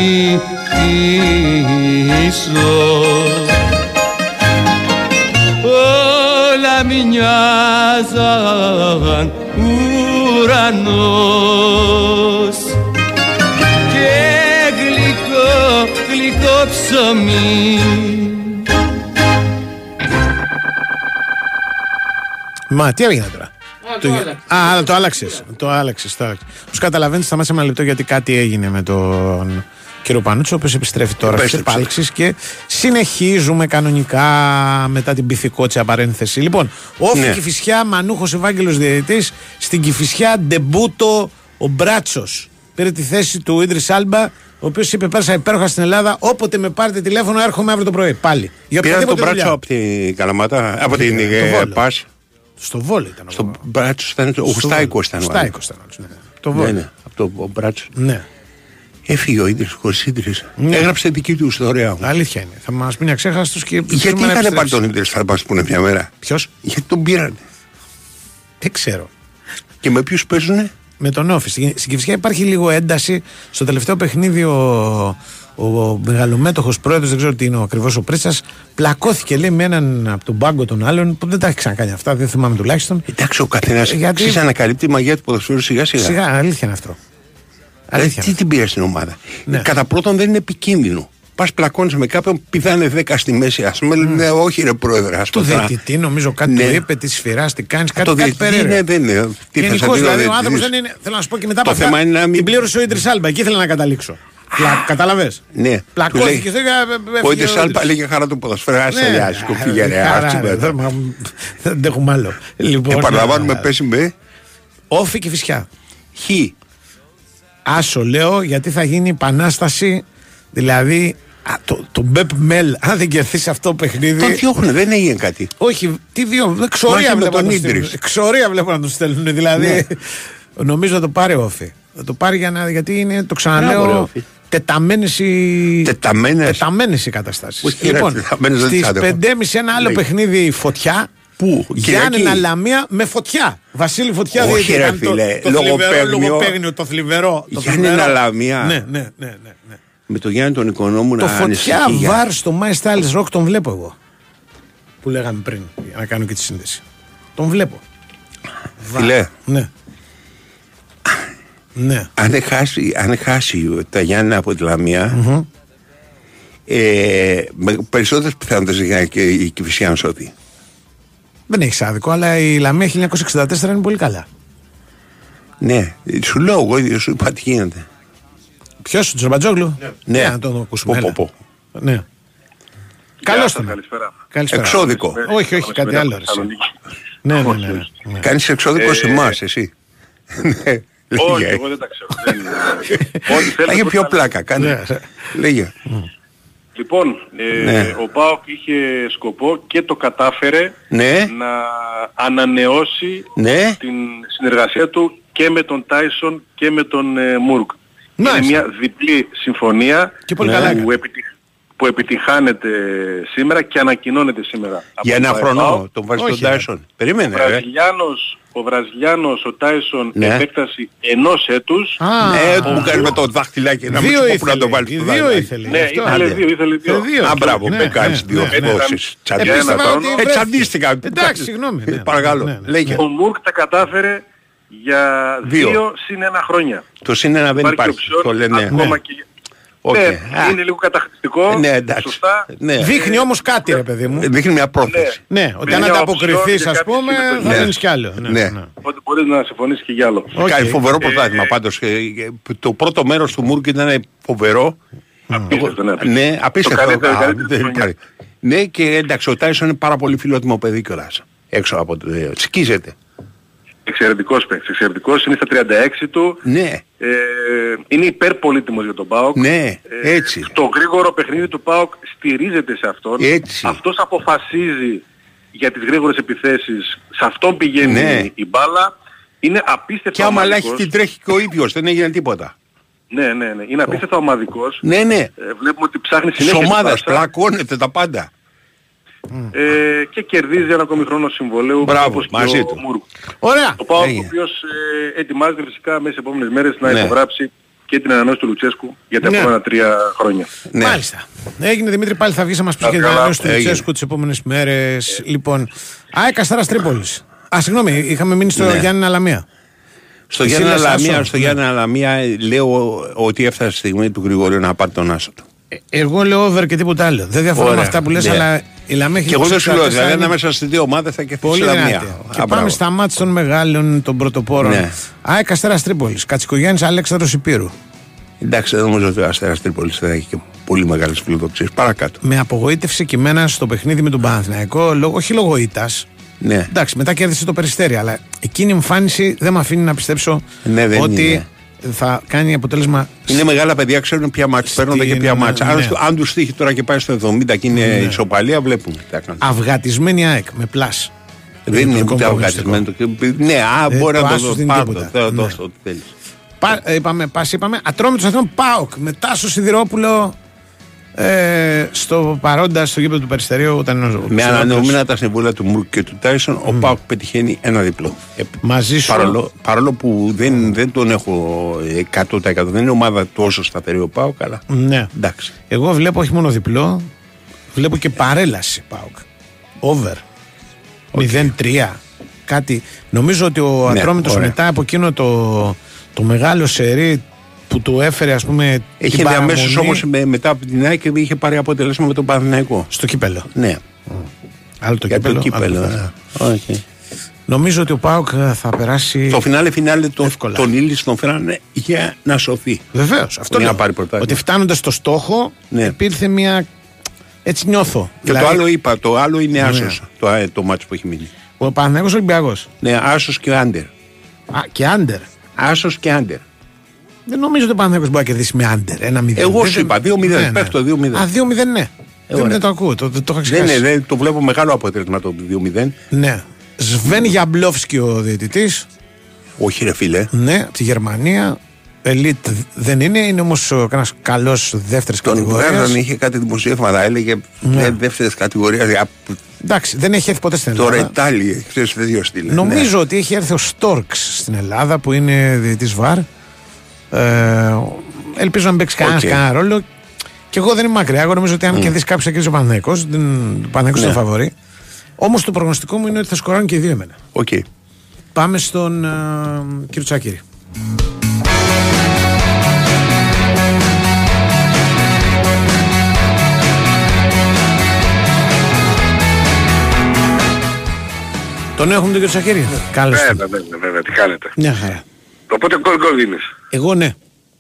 όλα μοιάζαν ουρανός. Και γλυκό, γλυκό ψωμί Μα τι έγινε τώρα; Το, α, το άλλαξες. Το άλλαξες. Όπω καταλαβαίνετε, θα ένα λεπτό γιατί κάτι έγινε με τον κύριο Πανούτσο, ο οποίος επιστρέφει τώρα στις Επέστρεψε. επάλξεις και συνεχίζουμε κανονικά μετά την πυθικότσια παρένθεση. Λοιπόν, όφη Ναι. Κηφισιά, Μανούχος Ευάγγελος Διαιτητής, στην Κηφισιά ντεμπούτο ο Μπράτσος. Πήρε τη θέση του Ίντρις Άλμπα, ο οποίος είπε: Πέρασα υπέροχα στην Ελλάδα. Όποτε με πάρετε τηλέφωνο, έρχομαι αύριο το πρωί. Πάλι. Για Πήρα τον οποιαδήποτε μπράτσο δουλειά. από την Καλαμάτα, από την το ε, Βόλο. Πας. Στο βόλο ήταν. ο- Στο μπράτσο ήταν ο στο Βόλο. Γουστάικο ήταν. ο άλλος. Στάικος ήταν. όλος, ναι. Το Ναι, βόλο. ναι, από το ο μπράτσο. Ναι. Έφυγε ο Ίντρις χωρίς Ίντρις. Ναι. Έγραψε δική του ιστορία. Αλήθεια είναι. Θα μας μείνει αξέχαστος και. Γιατί ελπίζουμε να είχαν πάρει επιστρέψει. τον Ίντρις θα μας πούνε μια μέρα; Ποιος; Γιατί τον πήραν. Δεν ξέρω. Και με ποιους παίζουνε; Με τον Όφη. Στην στην Κυφσιά υπάρχει λίγο ένταση. Στο τελευταίο παιχνίδι ο, ο, ο μεγαλομέτωχος πρόεδρος, δεν ξέρω τι είναι ο ακριβώς ο Πρίτσα, πλακώθηκε λέει με έναν από τον πάγκο των άλλων που δεν τα έχει ξανακάνει αυτά, δεν θυμάμαι τουλάχιστον. Εντάξει, ο καθένας Ε, γιατί- ξέρει ανακαλύπτει η μαγεία του ποδοσφαίρου σιγά σιγά. Σιγά, αλήθεια είναι αυτό. Δηλαδή, Αλήθεια. τι την πήρε στην ομάδα; Ναι. Κατά πρώτον δεν είναι επικίνδυνο. Πας πλακώνεις με κάποιον, πηδάνε 10 στη μέση. Α πούμε, λένε, όχι ρε πρόεδρε, ας Mm. Του πούμε. τώρα. διαιτητή, νομίζω κάτι Ναι. του είπε, τη σφυρά, τι κάνεις, κάτι, Το κάτι διαιτητή περίεργο. είναι, δεν είναι. Τι θα Γενικώς σας λέω, δηλαδή ο διαιτητής. άνθρωπος δεν είναι. Θέλω να σου πω και μετά Το από θέμα αυτά. είναι να μην- Την πλήρωσε ο Ίντρι Άλμπα, εκεί ήθελα να καταλήξω. Κατάλαβες; Ναι. Του Πλακώθηκε. λέει- στο- έφυγε Ο Ίντρις Άλπα Ίντρις. λέγε χαρά του ποδοσφαίρου. Α Ναι, τελειάσει. Φύγε ρε. χαρά, άσου ρε, μετά. δεν μα- Δεν αντέχουμε άλλο. Λοιπόν, Επαναλαμβάνουμε, ε, πέσει με Όφη και φυσικά. χ. Άσο λέω γιατί θα γίνει επανάσταση. Δηλαδή α, το, το Μπεπ Μέλ, αν δεν κερδίσει αυτό το παιχνίδι. Τον διώχνουνε, δεν έγινε κάτι. Όχι, τι δύο. Εξορία Μάχη με βλέπω, τον να το Ίντρις. στέλνουν. Εξορία βλέπω να το στέλνουν. Δηλαδή. Ναι. Νομίζω να το πάρει ο Όφη. Θα το πάρει για να, γιατί είναι, το Μπράβο, ρε, ξαναλέω, Όφη. τεταμένες οι, Τεταμένες; τεταμένες οι καταστάσεις. Όχι, ρε, τεταμένες δεν τις στις άντεχω. 5.30 ένα άλλο Λέει. παιχνίδι φωτιά. Πού, Γιάννενα Κυριακή; Λαμία με φωτιά. Βασίλη Φωτιά Όχι, διαιτητή. ρε, Ήταν το- φίλε, το, θλιβερό λογοπαίγνιο. λογοπαίγνιο, το θλιβερό. Το Γιάννενα θλιβερό. Λαμία. Ναι, ναι, ναι. ναι, ναι. Με τον Γιάννη τον Οικονόμου Το να φωτιά ανησυχεί για- βάρ στο My Styles Rock τον βλέπω εγώ. Που λέγαμε πριν, για να κάνω και τη σύνδεση. Τον βλέπω. Φιλέ, Ναι. Ναι. αν χάσει, αν χάσει τα Γιάννη από τη λαμια ε, με περισσότερες πιθανότητες για και η Κηφισιά σώτη. Δεν έχεις άδικο, αλλά η Λαμία 1964 είναι πολύ καλά. Ναι, σου λέω εγώ, ίδιος σου είπα τι γίνεται. Ποιος, του Τζορμπατζόγλου; Ναι. να τον ακούσουμε. Πω, έλα. πω, Ναι. Καλώς τον. Καλησπέρα. Καλησπέρα. Εξώδικο. Όχι, όχι, κάτι άλλο. ρε, εσύ. Ναι, ναι, ναι. ναι, ναι. Κάνεις εξώδικο σε Ε, εμάς, εσύ. Ναι, Όχι, λέγε. εγώ δεν τα ξέρω. Δεν είναι. Ό,τι Θα θέλετε είχε το πιο κάνετε. πλάκα, κάνε. Ναι. Λέγε. Λοιπόν, ε, Ναι. ο ΠΑΟΚ είχε σκοπό και το κατάφερε Ναι, να ανανεώσει ναι. την συνεργασία του και με τον Τάισον και με τον ε, Μουρκ. Μάλιστα. Είναι μια διπλή συμφωνία Και πολύ που, καλά έκανε. επιτυχ- που επιτυχάνεται σήμερα και ανακοινώνεται σήμερα. από Για τον ένα ΠΑΟΚ. χρόνο τον βάζεις Όχι, στον ρε. Τάισον. Ο Περίμενε, ρε. Βραζιλιάνος, ο Βραζιλιάνος, ο Τάισον Ναι. επέκταση ενός έτους. Α, Ναι, μου κάνει με το δάχτυλάκι να μην δύο σου πω που να ήθελε. το βάλει οι στο Δύο δάχτυλο. ήθελε. Ναι, γι' αυτό. ήθελε Άντε. δύο, ήθελε δύο. Ήθελε δύο. Α, μπράβο, Ναι, που ναι, κάνεις δύο ναι, ναι. δόσεις. Ε, Για ένα πίστευα χρόνο. ότι Ε, βρέθηκε. τσαντίστηκα. Εντάξει, συγγνώμη. Ε, ναι, Παρακαλώ, ναι, ναι. λέγε. Ο Μουρκ τα κατάφερε για Δύο. δύο, συν ένα χρόνια. Το συν ένα δεν Υπάρχει υπάρχει. οψιόν Το λένε. ακόμα Ναι. και... Οκ. Ναι, Α, είναι λίγο καταχρηστικό, Ναι, εντάξει. σωστά. Ναι. Δείχνει όμως κάτι, ρε παιδί μου. Δείχνει μια πρόθεση. Ναι, ότι Με αν μια ανταποκριθείς, οψιόν ας και κάποιες πούμε, θα συμμετοχές. δίνει κι άλλο. Ναι, Ναι. ναι. Οπότε μπορείς να συμφωνήσεις και για άλλο. Οκ. Κάνει φοβερό Ε, πρωτάθλημα πάντως. Ε, ε, Το πρώτο μέρος του Μουργκ ήταν φοβερό. Απίστευτο, ναι. Ναι, απίστευτο. Το καλύτερο, Α, καλύτερη δεν χρονιάς. υπάρχει. Ναι, και εντάξει, ο Τάισον είναι πάρα πολύ φιλότιμο παιδί κιόλας. Έξω από το. ε, Σκίζεται. Εξαιρετικός παίκτης, εξαιρετικός, είναι στα 36 του. Ναι, Ε, είναι υπερπολίτημος για τον ΠΑΟΚ. ναι, Ε, έτσι. Το γρήγορο παιχνίδι του ΠΑΟΚ στηρίζεται σε αυτόν. Έτσι. Αυτός αποφασίζει για τις γρήγορες επιθέσεις. Σε αυτόν πηγαίνει Ναι. η μπάλα. Είναι απίστευτα Και άμα ομαδικός. λάχι την τρέχει και ο ίδιος, δεν έγινε τίποτα. Ναι, ναι, ναι. Είναι απίστευτα ομαδικός. Ναι, ναι. Ε, βλέπουμε ότι ψάχνει Της συνέχεια την ομάδας πάσα. πλακώνεται τα πάντα. Ε, και κερδίζει ένα ακόμη χρόνο συμβολέου Μπράβο, όπως και μαζί ο του. Μούρκ. Ωραία. Ο Πάοκ ο Έγινε. οποίος ε, ετοιμάζεται φυσικά μέσα στις επόμενες μέρες να Ναι. υπογράψει και την ανανέωση του Λουτσέσκου για τα Ναι. επόμενα τρία χρόνια. Ναι. Μάλιστα. Έγινε Δημήτρη, πάλι θα βγεις να μας πεις Να για την καλά. ανανέωση του Έγινε. Λουτσέσκου τις επόμενες μέρες. Λοιπόν. ΑΕΚ Αστέρα Τρίπολης. Α, συγγνώμη, είχαμε μείνει στο Ναι. Γιάννη Αλαμία. Στο Εσύ Γιάννη λες Αλαμία, Άσο. στο Ναι. Γιάννη Αλαμία λέω ότι έφτασε η στιγμή του Γρηγορίου να πάρει τον Άσο του. Εγώ λέω over και τίποτα άλλο. Δεν διαφωνώ με Ωραία. αυτά που λες, Ναι. αλλά η Λαμία έχει Και εγώ δεν σου λέω, 24 δηλαδή είναι ανάμεσα στις δύο ομάδες θα κερδίσει Πολύ η δυνατή. Λαμία. Και Α, πάμε μπράβο. στα μάτια των μεγάλων, των πρωτοπόρων. Ναι. ΑΕΚ Αστέρας Τρίπολης, Κατσικογιάννης Αλέξανδρος Υπήρου. Εντάξει, δεν νομίζω ότι ο Αστέρας Τρίπολης θα έχει και πολύ μεγάλες φιλοδοξίες. Παρακάτω. Με απογοήτευσε και εμένα στο παιχνίδι με τον Παναθηναϊκό, λόγω, όχι λόγω ήττας. Ναι. Εντάξει, μετά κέρδισε το περιστέρι, αλλά εκείνη η εμφάνιση δεν με αφήνει να πιστέψω Ναι, δεν ότι είναι. Θα κάνει αποτέλεσμα. Είναι μεγάλα παιδιά, ξέρουν ποια μάτς παίρνονται και ποια ναι, μάτς. ναι. Αν, σου- αν τους τύχει τώρα και πάει στο 70 και είναι ισοπαλία, βλέπουμε τι θα κάνουν. Αυγατισμένη ΑΕΚ με plus. Δεν είναι το ούτε κόμμα αυγατισμένο. το- Ναι, α, Ε, μπορεί το να το άσος δω. δεν είναι Πάρ' το, τίποτα. θέλω να Ναι. δώσω ό,τι θέλεις. Πα, ε, είπαμε, πας είπαμε, Ατρόμητος Αθηνών ΠΑΟΚ με Τάσο Σιδηρόπουλο ε, στο παρόντα στο γήπεδο του Περιστερίου όταν είναι ο Με Σιδηρόπουλος. ανανεωμένα τα συμβόλαια του Μουργκ και του Τάισον, ο ΠΑΟΚ πετυχαίνει ένα διπλό. Ε, Μαζί σου. Παρόλο, παρόλο που δεν, δεν τον έχω 100%, δεν είναι ομάδα τόσο σταθερή ο ΠΑΟΚ, αλλά Ναι. εντάξει. Εγώ βλέπω όχι μόνο διπλό, βλέπω και παρέλαση ΠΑΟΚ. Over. 0-3. Κάτι. Νομίζω ότι ο Ναι, Ατρόμητος ωραία. μετά από εκείνο το, το μεγάλο σερί που του έφερε ας πούμε Έχει την διαμέσω παραμονή όμως με, μετά από την ΑΕΚ και είχε πάρει αποτέλεσμα με τον Παναθηναϊκό. στο κύπελο. Ναι, Άλλο το για κύπελο. το κύπελο. άλλο το ε. δεύτερο. Όχι. Νομίζω ότι ο ΠΑΟΚ θα περάσει. Το φινάλε φινάλε το, Εύκολα. τον Ήλι τον φέρανε για να σωθεί. Βεβαίως. Αυτό Για να λέω. πάρει πρωτάθλημα. Ότι φτάνοντας στο στόχο Ναι. υπήρθε μια. Έτσι νιώθω. Και Δηλαδή, το άλλο είπα, το άλλο είναι Ναι. άσος, το, ε, το μάτσο που έχει μείνει. Ο Παναγιώτο Ολυμπιακός. Ναι, άσος και άντερ. Α, και άντερ. Άσος και άντερ. Δεν νομίζω ότι ο Παναγιώτο μπορεί να κερδίσει με άντερ. Ένα μηδέν. Εγώ Δεν- σου είπα, 2-0, πες το 2-0. Α, 2-0 ναι. δεν, ωραία. δεν το ακούω. Το, το, το είχα Δεν ξεχάσει. είναι, δεν, το βλέπω μεγάλο αποτέλεσμα το 2-0. Ναι. Σβέν Γιαμπλόφσκι ο διαιτητής. Όχι ρε φίλε. Ναι, από τη Γερμανία. Ελίτ δεν είναι, είναι όμως κανένας καλός δεύτερης Τον κατηγορίας. Βράδον είχε κάτι δημοσίευματα, έλεγε Ναι. ναι. δεύτερης κατηγορίας. Εντάξει, δεν έχει έρθει ποτέ στην Το Ελλάδα. ρετάλι, ξέρεις δύο στυλ. Νομίζω ότι έχει έρθει ο Στόρξ στην Ελλάδα που είναι διαιτητής ΒΑΡ. Ε, ελπίζω να μην παίξει κανένας Οκ. κανένα ρόλο. Και εγώ δεν είμαι μακριά. Εγώ νομίζω ότι αν κερδίσει κάποιος θα κερδίσει ο Παναθυναϊκό. Ο Παναθυναϊκό Ναι. είναι φαβορή. Όμως το προγνωστικό μου είναι ότι θα σκοράρουν και οι δύο εμένα. Οκ. Πάμε στον ε, κύριο Τσακύρη. Τον έχουμε τον κύριο Τσακύρη. Καλώ. Βέβαια, βέβαια, βέβαια, τι κάνετε; Μια χαρά. Οπότε γκολ γκολ δίνεις. Εγώ ναι.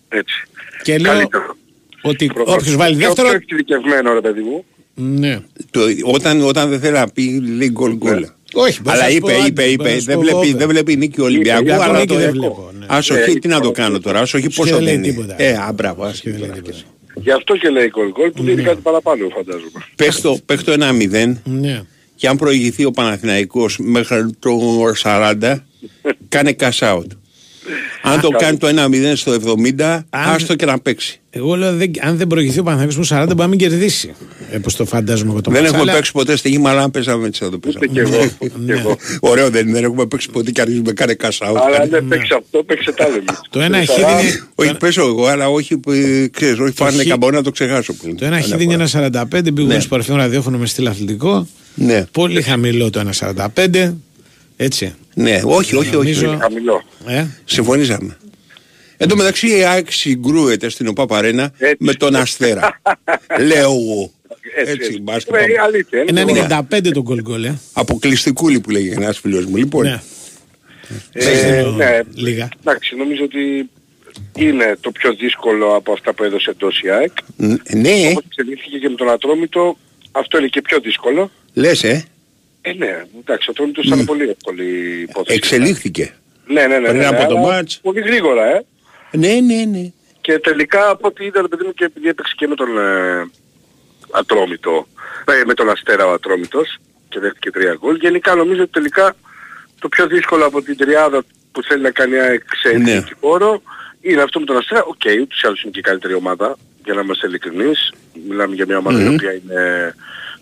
Έτσι. Και λέω Καλύτερο. ότι όποιος βάλει Και δεύτερο. όποιο εξειδικευμένο ρε παιδί μου. Ναι. Το, όταν, όταν δεν θέλει να πει λέει γκολ γκολ. Όχι, μπορώ να Αλλά σου είπε, πω, είπε, άντε, είπε, μπορώ να σου δεν πω βλέπει, over. δεν βλέπει νίκη Ολυμπιακού, Είπε, αλλά νίκη το δεν βλέπω, ναι. Ας όχι, Ε, τι να το κάνω τώρα, ας όχι Και πώς το δεν λέει δίνει. τίποτα. Ε, α, μπράβο, ας Και δεν λέει τίποτα. Γι' αυτό και λέει γκολ γκολ που Ναι. δίνει κάτι παραπάνω φαντάζομαι. Πες το, πες το 1-0 Ναι. και αν προηγηθεί ο Παναθηναϊκός μέχρι το 40, κάνε cash out. Αν το κάνει το 1-0 στο 70, Αν- άστο και να παίξει. Εγώ λέω δεν, αν δεν προηγηθεί ο Παναθηναϊκός μου 40 μπορεί να μην κερδίσει. Ε, Όπω το φαντάζομαι εγώ το Δεν μάτς. έχουμε Αλλά- παίξει ποτέ στη γήμα, αλλά αν παίζαμε έτσι θα το Ούτε παίζαμε. κι εγώ. ούτε κι εγώ. Ωραίο δεν είναι, δεν έχουμε παίξει ποτέ και αρχίζουμε κάνε cash out. Αλλά Κάνε- αν δεν παίξει αυτό, παίξε τα άλλα. Το ένα έχει Σαρά- δίνει. Όχι, πέσω εγώ, αλλά όχι, που, ε, ξέρεις, όχι φάνε χ- καμπόνα να το ξεχάσω πλέον. Το ένα έχει Άλλη δίνει φορά. ένα 45, πήγαινε Ναι. στο παρελθόν ραδιόφωνο μες στυλ αθλητικό. Ναι, Πολύ χαμηλό το 1,45. Έτσι. Ναι, όχι, όχι, όχι. Νομίζω- Χαμηλό. Ε, Συμφωνήσαμε. Εν τω μεταξύ η ΑΕΚ συγκρούεται στην ΟΠΑ Παρένα Έτσι. με τον Αστέρα. Λέω εγώ. Έτσι, Έτσι, έτσι. μπάσκετ. Ε, η αλήθεια. είναι. ένα 95 το γκολ γκολ, ε. Αποκλειστικούλη που λέγει ένας φίλος μου. Λοιπόν, Ναι. Ε, ναι, Λίγα. εντάξει, νομίζω ότι είναι το πιο δύσκολο από αυτά που έδωσε εντός η ΑΕΚ. ν- ναι, Όπως εξελίχθηκε και με τον Ατρόμητο, αυτό είναι και πιο δύσκολο. λες ε, Ε, ναι, εντάξει, ο Ατρόμητος ήταν πολύ εύκολη υπόθεση. εξελίχθηκε. Ναι, ναι, ναι. πριν ναι, από ναι, το αλλά ματς. Πολύ γρήγορα, ε. Ναι, ναι, ναι. Και τελικά από ό,τι είδα, ρε παιδί μου, και επειδή έπαιξε και με τον ε, Ατρόμητο, ε, με τον Αστέρα ο Ατρόμητος και δέχτηκε τρία γκολ, γενικά νομίζω ότι τελικά το πιο δύσκολο από την τριάδα που θέλει να κάνει ΑΕΚ σε Ναι. εθνική χώρο είναι αυτό με τον Αστέρα. Οκ, ούτως ή άλλως είναι και η καλύτερη ομάδα, για να είμαστε ειλικρινείς. Μιλάμε για μια ομάδα η οποία είναι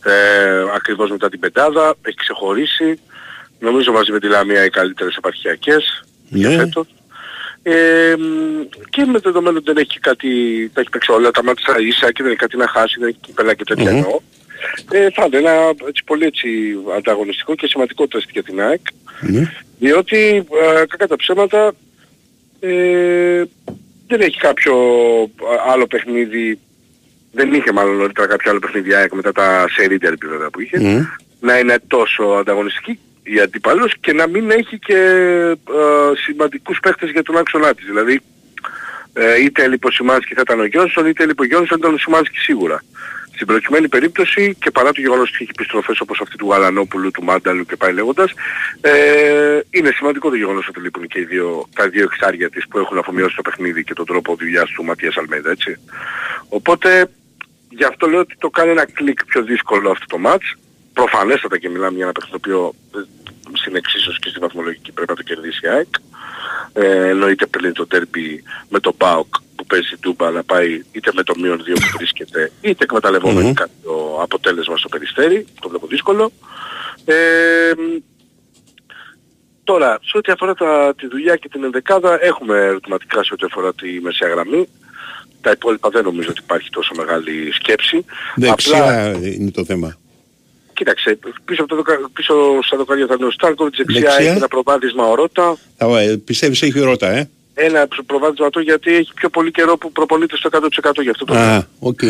ε, ακριβώς μετά την πεντάδα, έχει ξεχωρίσει. Νομίζω μαζί με τη Λαμία οι καλύτερες επαρχιακές για Ναι. φέτος. Ε, μ, και με το δεδομένο ότι δεν έχει κάτι, τα έχει παίξει όλα τα μάτια ίσα και δεν έχει κάτι να χάσει, δεν έχει κύπελα και τέτοια Μμμ. εννοώ. Ε, θα είναι ένα έτσι, πολύ έτσι, ανταγωνιστικό και σημαντικό τεστ για την ΑΕΚ. ναι. Διότι ε, κακά τα ψέματα ε, δεν έχει κάποιο α, άλλο παιχνίδι δεν είχε μάλλον νωρίτερα κάποιο άλλο παιχνίδι η ΑΕΚ μετά τα σερή derby βέβαια που είχε, Μμ. να είναι τόσο ανταγωνιστική η αντίπαλος και να μην έχει και ε, σημαντικούς παίχτες για τον άξονά της. Δηλαδή ε, είτε λιποσημάνσκι θα ήταν ο Γιόνσον, είτε λιπογιόνσον θα ήταν ο Σιμάνσκι σίγουρα. Στην προκειμένη περίπτωση και παρά το γεγονός ότι έχει επιστροφές όπως αυτή του Γαλανόπουλου, του Μάνταλου και πάει λέγοντας, ε, είναι σημαντικό το γεγονός ότι λείπουν και οι δύο, τα δύο εξάρια της που έχουν αφομοιώσει το παιχνίδι και τον τρόπο δουλειάς του Ματίας Αλμέδα, έτσι. Οπότε γι' αυτό λέω ότι το κάνει ένα κλικ πιο δύσκολο αυτό το μάτς. Προφανέστατα και μιλάμε για ένα παιχνίδι το οποίο ε, στην εξίσωση και στη βαθμολογική πρέπει να το κερδίσει η ΑΕΚ. Ε, εννοείται πριν το τέρπι με τον ΠΑΟΚ που παίζει τούμπα να πάει είτε με το μείον 2 που βρίσκεται είτε εκμεταλλευόμενο Μμμ. κάποιο αποτέλεσμα στο περιστέρι, το βλέπω δύσκολο. Ε, τώρα, σε ό,τι αφορά τα, τη δουλειά και την ενδεκάδα έχουμε ερωτηματικά σε ό,τι αφορά τη μεσαία γραμμή. Τα υπόλοιπα δεν νομίζω ότι υπάρχει τόσο μεγάλη σκέψη. Δεξιά είναι το θέμα. Κοίταξε, πίσω, από το, δοκα- πίσω στα δοκάρια θα είναι ο Στάνκοβιτς, δεξιά, Δεξιά. έχει ένα προβάδισμα ο Ρότα. Θα, ε, πιστεύεις έχει Ρότα, ε; Ένα προβάδισμα το γιατί έχει πιο πολύ καιρό που προπονείται στο 100% γι' αυτό το Α, οκ.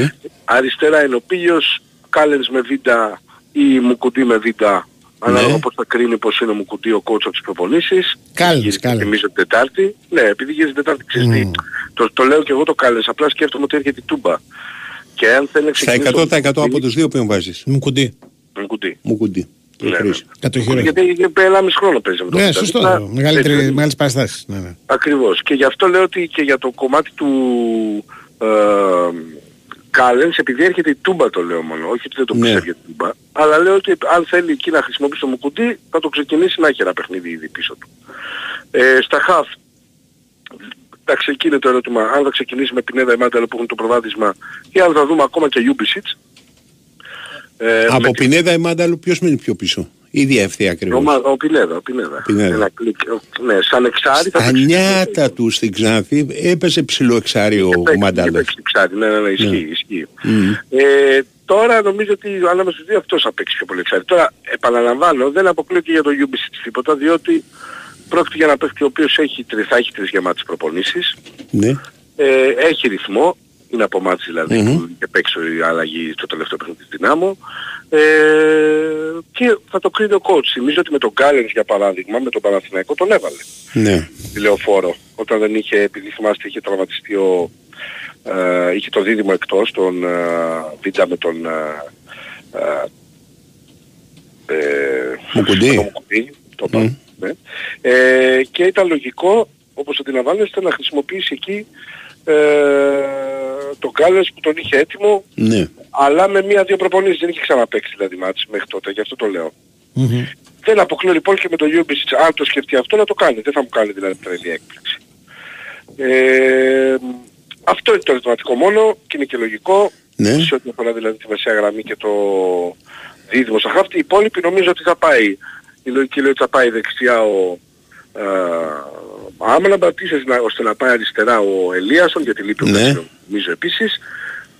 Αριστερά είναι ο Πήλιος, Κάλενς με Βίντα ή Μουκουντή με Βίντα. Ανάλογα Ναι. πώς θα κρίνει πως είναι ο Μουκουντή ο κότσο από τις προπονήσεις. Κάλενς, Γύρισε, Κάλενς. Θυμίζω την Τετάρτη. Ναι, επειδή γύρισε την Τετάρτη ξέρεις τι. Το, το λέω και εγώ το Κάλενς, απλά σκέφτομαι ότι έρχεται η Τούμπα. Και αν θέλει να Στα ξεκινήσει... 100% από τους δύο ποιον βάζεις; Μου κουντί. Μουκουντή. Μου κουντί. Ναι, ναι. Κατοχυρό. Γιατί είχε 1,5 χρόνο παίζει με τον Ναι, Βιταλίτα. σωστό. Μεγαλύτερη, Έτσι, μεγάλες παραστάσεις. Ναι, ναι. Ακριβώς. Και γι' αυτό λέω ότι και για το κομμάτι του ε, Κάλενς, επειδή έρχεται η Τούμπα το λέω μόνο, όχι ότι δεν το Ναι. πιστεύει για την Τούμπα, αλλά λέω ότι αν θέλει εκεί να χρησιμοποιήσει το Μουκουντή, θα το ξεκινήσει να έχει ένα παιχνίδι ήδη πίσω του. Ε, στα χαφ, εντάξει εκεί είναι το ερώτημα, αν θα ξεκινήσει με Πινέδα ή Μάνταλο που έχουν το προβάδισμα ή αν θα δούμε ακόμα και Ιούμπισιτς. Ε, Από με- Πινέδα ή Μάνταλου ποιος μένει πιο πίσω; Ήδη ευθεία ο, ακριβώς; Μα- ο Πινέδα, ο Πινέδα. Πινέδα. Ένα κλικ, ο- ναι, σαν εξάρι θα Τα παίξει- νιάτα του στην Ξάνθη έπεσε ψηλό εξάρι ο παίξει- είχε Μαντάλας. παίξει εξάρι, ναι, ναι, ναι, ισχύει, Ναι. ισχύει. Μμ. Ε, τώρα νομίζω ότι ανάμεσα στους δύο αυτός θα παίξει πιο πολύ εξάρι. Τώρα επαναλαμβάνω, δεν αποκλείω και για το Ubisoft τίποτα, διότι πρόκειται για ένα παίκτη ο οποίος έχει, τρι- θα έχει τρεις γεμάτες προπονήσεις, Ναι. ε, έχει ρυθμό, είναι από μάτς δηλαδή Μμμ. που είχε παίξει η αλλαγή στο τελευταίο παιχνίδι της Δυνάμω ε, και θα το κρίνει ο coach. Θυμίζω ότι με τον Γκάλενς για παράδειγμα, με τον Παναθηναϊκό τον έβαλε Ναι. τηλεοφόρο όταν δεν είχε, επειδή θυμάστε είχε τραυματιστεί ο, ε, είχε το δίδυμο εκτός, τον ε, Βίντα με τον ε, ε, ε, Μουκουντή. τον Μουκουντή, το είπα, Μμ. ναι. ε, και ήταν λογικό, όπως αντιλαμβάνεστε, να χρησιμοποιήσει εκεί ε, τον Γκάλες που τον είχε έτοιμο, Ναι. αλλά με μία-δύο προπονήσεις, δεν είχε ξαναπαίξει δηλαδή μάτς μέχρι τότε, γι' αυτό το λέω. Μμμ. Δεν αποκλείω λοιπόν και με το Ubisoft, αν το σκεφτεί αυτό, να το κάνει. Δεν θα μου κάνει δηλαδή τρελή έκπληξη. Ε, αυτό είναι το ερωτηματικό μόνο και είναι και λογικό. Ναι. Σε ό,τι αφορά δηλαδή τη μεσαία γραμμή και το δίδυμο στα χάφτη. Οι υπόλοιποι νομίζω ότι θα πάει. Η λογική λέει ότι θα πάει δεξιά ο ε, Άμραμπατ, ίσως να, ώστε να πάει αριστερά ο Ελίασον, γιατί λείπει ο Ναι. Πέτρο, νομίζω επίσης.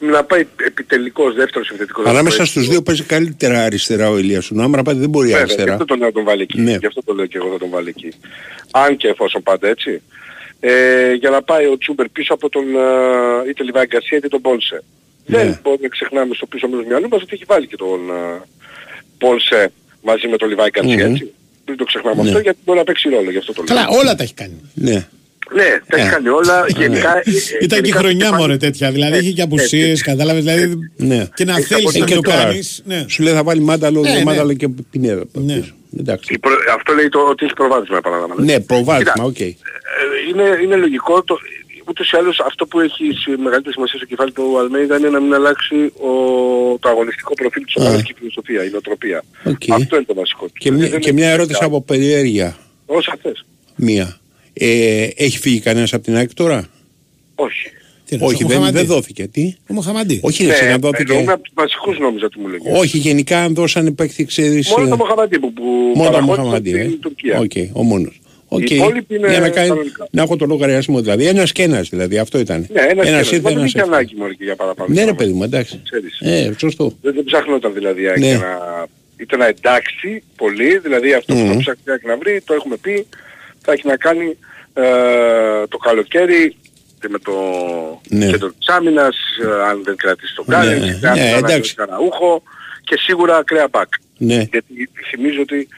Να πάει επιτελικός δεύτερος επιθετικός. Ανάμεσα στους δύο παίζει καλύτερα αριστερά ο Ηλίας. Ο Άμραμπατ δεν μπορεί Βέβαια, γι' αριστερά. αυτό τον να τον βάλει εκεί. Ναι. Γι' αυτό το λέω και εγώ θα τον βάλει εκεί. Αν και εφόσον πάντα έτσι. Ε, για να πάει ο Τσούμπερ πίσω από τον ε, είτε Λιβάη Γκαρσία είτε τον Πόλσε. Ναι. Δεν μπορούμε να ξεχνάμε στο πίσω μέρος του μυαλού μας ότι έχει βάλει και τον ε, Πόλσε μαζί με τον Λιβάη Γκαρσία Μμμ. έτσι. Μην το ξεχνάμε Ναι. αυτό γιατί μπορεί να παίξει ρόλο γι' αυτό το λέω. Καλά, όλα τα έχει κάνει. Ναι. Ναι, τα έχει Ε. κάνει όλα. Γενικά, ε, ε, Ήταν και γενικά χρονιά υπάρχει- μωρέ τέτοια. Δηλαδή είχε και απουσίες, κατάλαβες. Δηλαδή Ναι. και να Έχει θέλεις από να και το τώρα. κάνεις. Ναι. Σου λέει θα βάλει μάνταλο, Ναι, ναι. μάνταλο και πινέδα. Ναι. Εντάξει. η προ- Αυτό λέει το, ότι έχει προβάδισμα επαναλαμβάνω. Ναι, προβάδισμα, Κοίτα, οκ. ε, είναι, είναι λογικό το, ούτως ή άλλως αυτό που έχει σε μεγαλύτερη σημασία στο κεφάλι του Αλμέιδα είναι να μην αλλάξει ο, το αγωνιστικό προφίλ της ομάδας και η φιλοσοφία, η νοοτροπία. Οκ. Αυτό είναι το βασικό. Και, μια, Δεν και είναι μια φυσικά. ερώτηση από περιέργεια. Όσα θες. Μία. Ε, έχει φύγει κανένας από την ΑΕΚ τώρα; Όχι. Τι εννοείς, Όχι, ο δεν, Μοχαμαντί. δεν δόθηκε. Τι; Ο Μοχαμαντί. Όχι, ρε, Ναι, να δόθηκε. εννοούμε από τους βασικούς νόμιζα ότι μου λέγε. Όχι, γενικά αν δώσανε παίκτη, ξέρεις... Μόνο ε, το Μοχαμαντί που, που Μόνο το παραχώρησε Μοχαμαντί. στην ε. Τουρκία. Οκ, ο μόνος. Οκ. Οι υπόλοιποι είναι Για να, κάνει, κανονικά. να έχω το λογαριασμό δηλαδή. Ένας και ένας δηλαδή. Αυτό ήταν. Ναι, ένας, ένας, ήρθε, Μα δεν ένας είχε έφυγε. ανάγκη μόνο και για παραπάνω. Ναι, ρε πράγματα. παιδί μου, εντάξει. Ξέρεις. Ε, σωστό. Δεν, δεν ψάχνονταν δηλαδή Ναι. για να... Ήταν εντάξει πολύ, δηλαδή αυτό που Μμμ. θα ψάχνει να βρει, το έχουμε πει, θα έχει να κάνει ε, το καλοκαίρι και με το Ναι. κέντρο της άμυνας, ε, αν δεν κρατήσει τον Ναι, Κάλενς, ναι, αν δεν εντάξει. τον Καραούχο και σίγουρα ακραία μπακ. Ναι. Γιατί θυμίζω ότι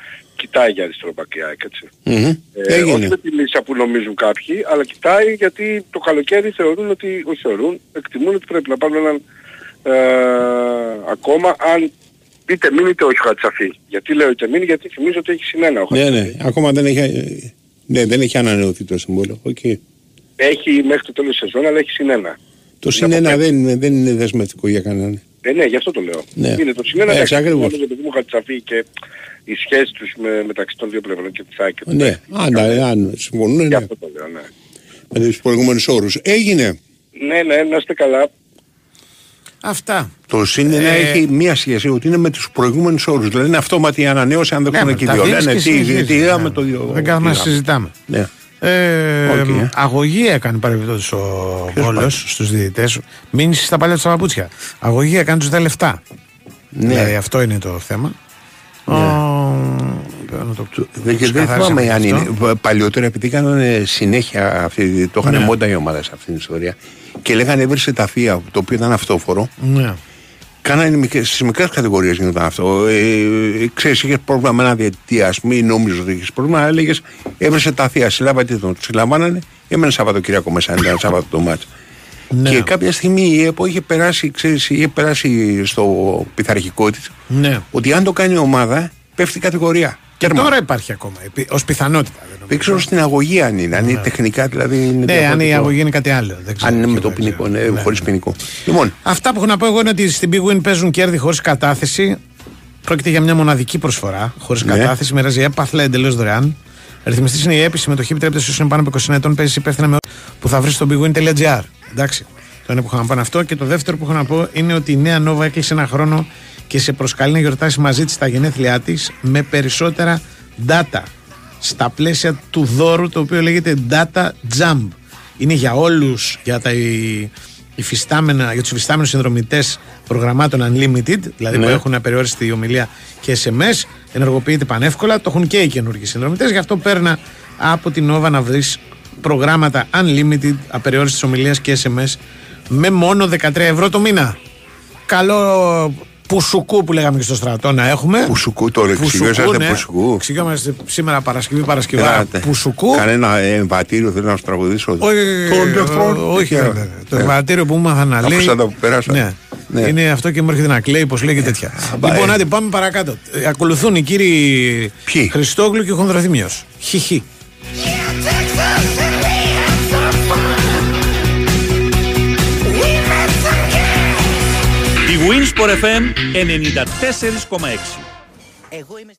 κοιτάει για αριστερό μπακ η ΑΕΚ, έτσι. Μμμ. Ε, όχι Έγινε. με τη λύσσα που νομίζουν κάποιοι, αλλά κοιτάει γιατί το καλοκαίρι θεωρούν ότι, όχι θεωρούν, εκτιμούν ότι πρέπει να πάρουν έναν ε, ακόμα, αν είτε μείνει είτε όχι ο Χατσαφή. Γιατί λέω είτε μείνει, γιατί θυμίζω ότι έχει συν ένα ο Ναι, Χατσαφή. ναι. Ακόμα δεν έχει, ναι, δεν έχει ανανεωθεί το συμβόλαιο. Οκ. Έχει μέχρι το τέλος της σεζόν, αλλά έχει συν ένα. Το συν ένα δεν, είναι- δεν είναι δεσμευτικό για κανέναν. Ε, ναι, γι' αυτό το λέω. Ναι. Είναι το συν ένα, Έτσι, ακριβώς. νομίζω ότι μου Χατσαφή και οι σχέσεις τους με, μεταξύ των δύο πλευρών και της ΑΕΚ και του Ναι, παίκτη. αν, αν συμφωνούν, Γι' ναι. αυτό το λέω, ναι. Με τους προηγούμενους όρους. Έγινε. Ναι, ναι, να είστε καλά. Αυτά. Το συν ένα Ε, έχει μία σχέση ότι είναι με τους προηγούμενους όρους. Δηλαδή είναι αυτόματη η ανανέωση αν δεν Ναι, έχουν με και τα δύο. δίνεις Λένε και τι, συνεχίζεις, τι ναι. είδαμε το δύο. Δεν κάνουμε να τι είδαμε. συζητάμε. Ναι. Ε, Οκ, ε. Αγωγή έκανε παρεμπιπτόντως ο Βόλος στους διαιτητές. Μείνεις στα παλιά του τα παπούτσια. Αγωγή έκανε τους τα λεφτά. Ναι. Δηλαδή αυτό είναι το θέμα. Ο... πρέπει να το Δεν, δεν ξεκαθαρίσαμε θυμάμαι και αν αυτό. είναι. Πα- Παλιότερα επειδή κάνανε συνέχεια αυτή, το είχαν Ναι. μόντα οι ομάδες αυτή την ιστορία και λέγανε έβρισε τα θεία το οποίο ήταν αυτόφορο. Ναι. Κάνανε μικρές, στις μικρές κατηγορίες γινόταν αυτό. Ε, ε, ξέρεις, είχες πρόβλημα με ένα διαιτητή, ας πούμε, ή νόμιζες ότι είχες πρόβλημα, αλλά έλεγες έβρισε τα θεία, συλλάβα τι τον, τους συλλαμβάνανε, έμενε Σαββατοκύριακο μέσα, αν ήταν Σάββατο το μάτς. Ναι. Και κάποια στιγμή η ΕΠΟ είχε περάσει, ξέρεις, είχε περάσει στο πειθαρχικό της Ναι. ότι αν το κάνει η ομάδα, πέφτει η κατηγορία. Και Τέρμα. τώρα υπάρχει ακόμα, ως πιθανότητα. δεν νομίζω. Δεν ξέρω στην αγωγή αν είναι, αν είναι τεχνικά δηλαδή. Είναι Ναι, αν η διαφορετικό. αγωγή είναι κάτι άλλο. Δεν ξέρω Αν είναι με ποιο το δεν ποινικό, ξέρω. ναι, Ναι. χωρί ποινικό. Λοιπόν, Αυτά που έχω να πω εγώ είναι ότι στην Big Win παίζουν κέρδη χωρίς κατάθεση. Πρόκειται για μια μοναδική προσφορά χωρίς Ναι. κατάθεση. Μοιράζει έπαθλα εντελώς δωρεάν. Ρυθμιστής είναι η ΕΠΗ. Συμμετοχή επιτρέπεται σε όσους είναι πάνω από 20 ετών. Παίζει υπεύθυνα με όρους που θα βρεις στο bigwin.gr. Εντάξει. Το ένα που έχω να πω είναι αυτό. Και το δεύτερο που έχω να πω είναι ότι η νέα Nova έκλεισε ένα χρόνο και σε προσκαλεί να γιορτάσει μαζί της τα γενέθλιά της με περισσότερα data. Στα πλαίσια του δώρου το οποίο λέγεται Data Jump. Είναι για όλους, για τα υ- υφιστάμενα, για τους υφιστάμενους συνδρομητές προγραμμάτων Unlimited, δηλαδή Ναι. που έχουν απεριόριστη ομιλία και SMS, ενεργοποιείται πανεύκολα, το έχουν και οι καινούργιοι συνδρομητές, γι' αυτό παίρνα από την Nova να βρεις προγράμματα Unlimited, απεριόριστης ομιλίας και SMS με μόνο 13 ευρώ το μήνα. Καλό πουσουκού που λέγαμε και στο στρατό να έχουμε. Πουσουκού τώρα, εξηγήσατε ναι. πουσουκού. Εξηγόμαστε σήμερα Παρασκευή, Παρασκευή. Ελάτε. Πουσουκού. Κανένα εμβατήριο θέλω να σου τραγουδήσω. Όχι, Τον τεφρόν. όχι, Ε, ναι, ναι. Το ε. εμβατήριο που μου έμαθα να λέει. Άκουσα τα που πέρασα. Ναι. Ναι. Είναι αυτό και μου έρχεται να κλαίει, πώ λέει και τέτοια. μπα, λοιπόν, ε. άντε πάμε παρακάτω. Ε, Ακολουθούν οι κύριοι Ποιοι; Χριστόγλου και ο Χονδροθυμίος. Χιχι. Sport FM 94,6.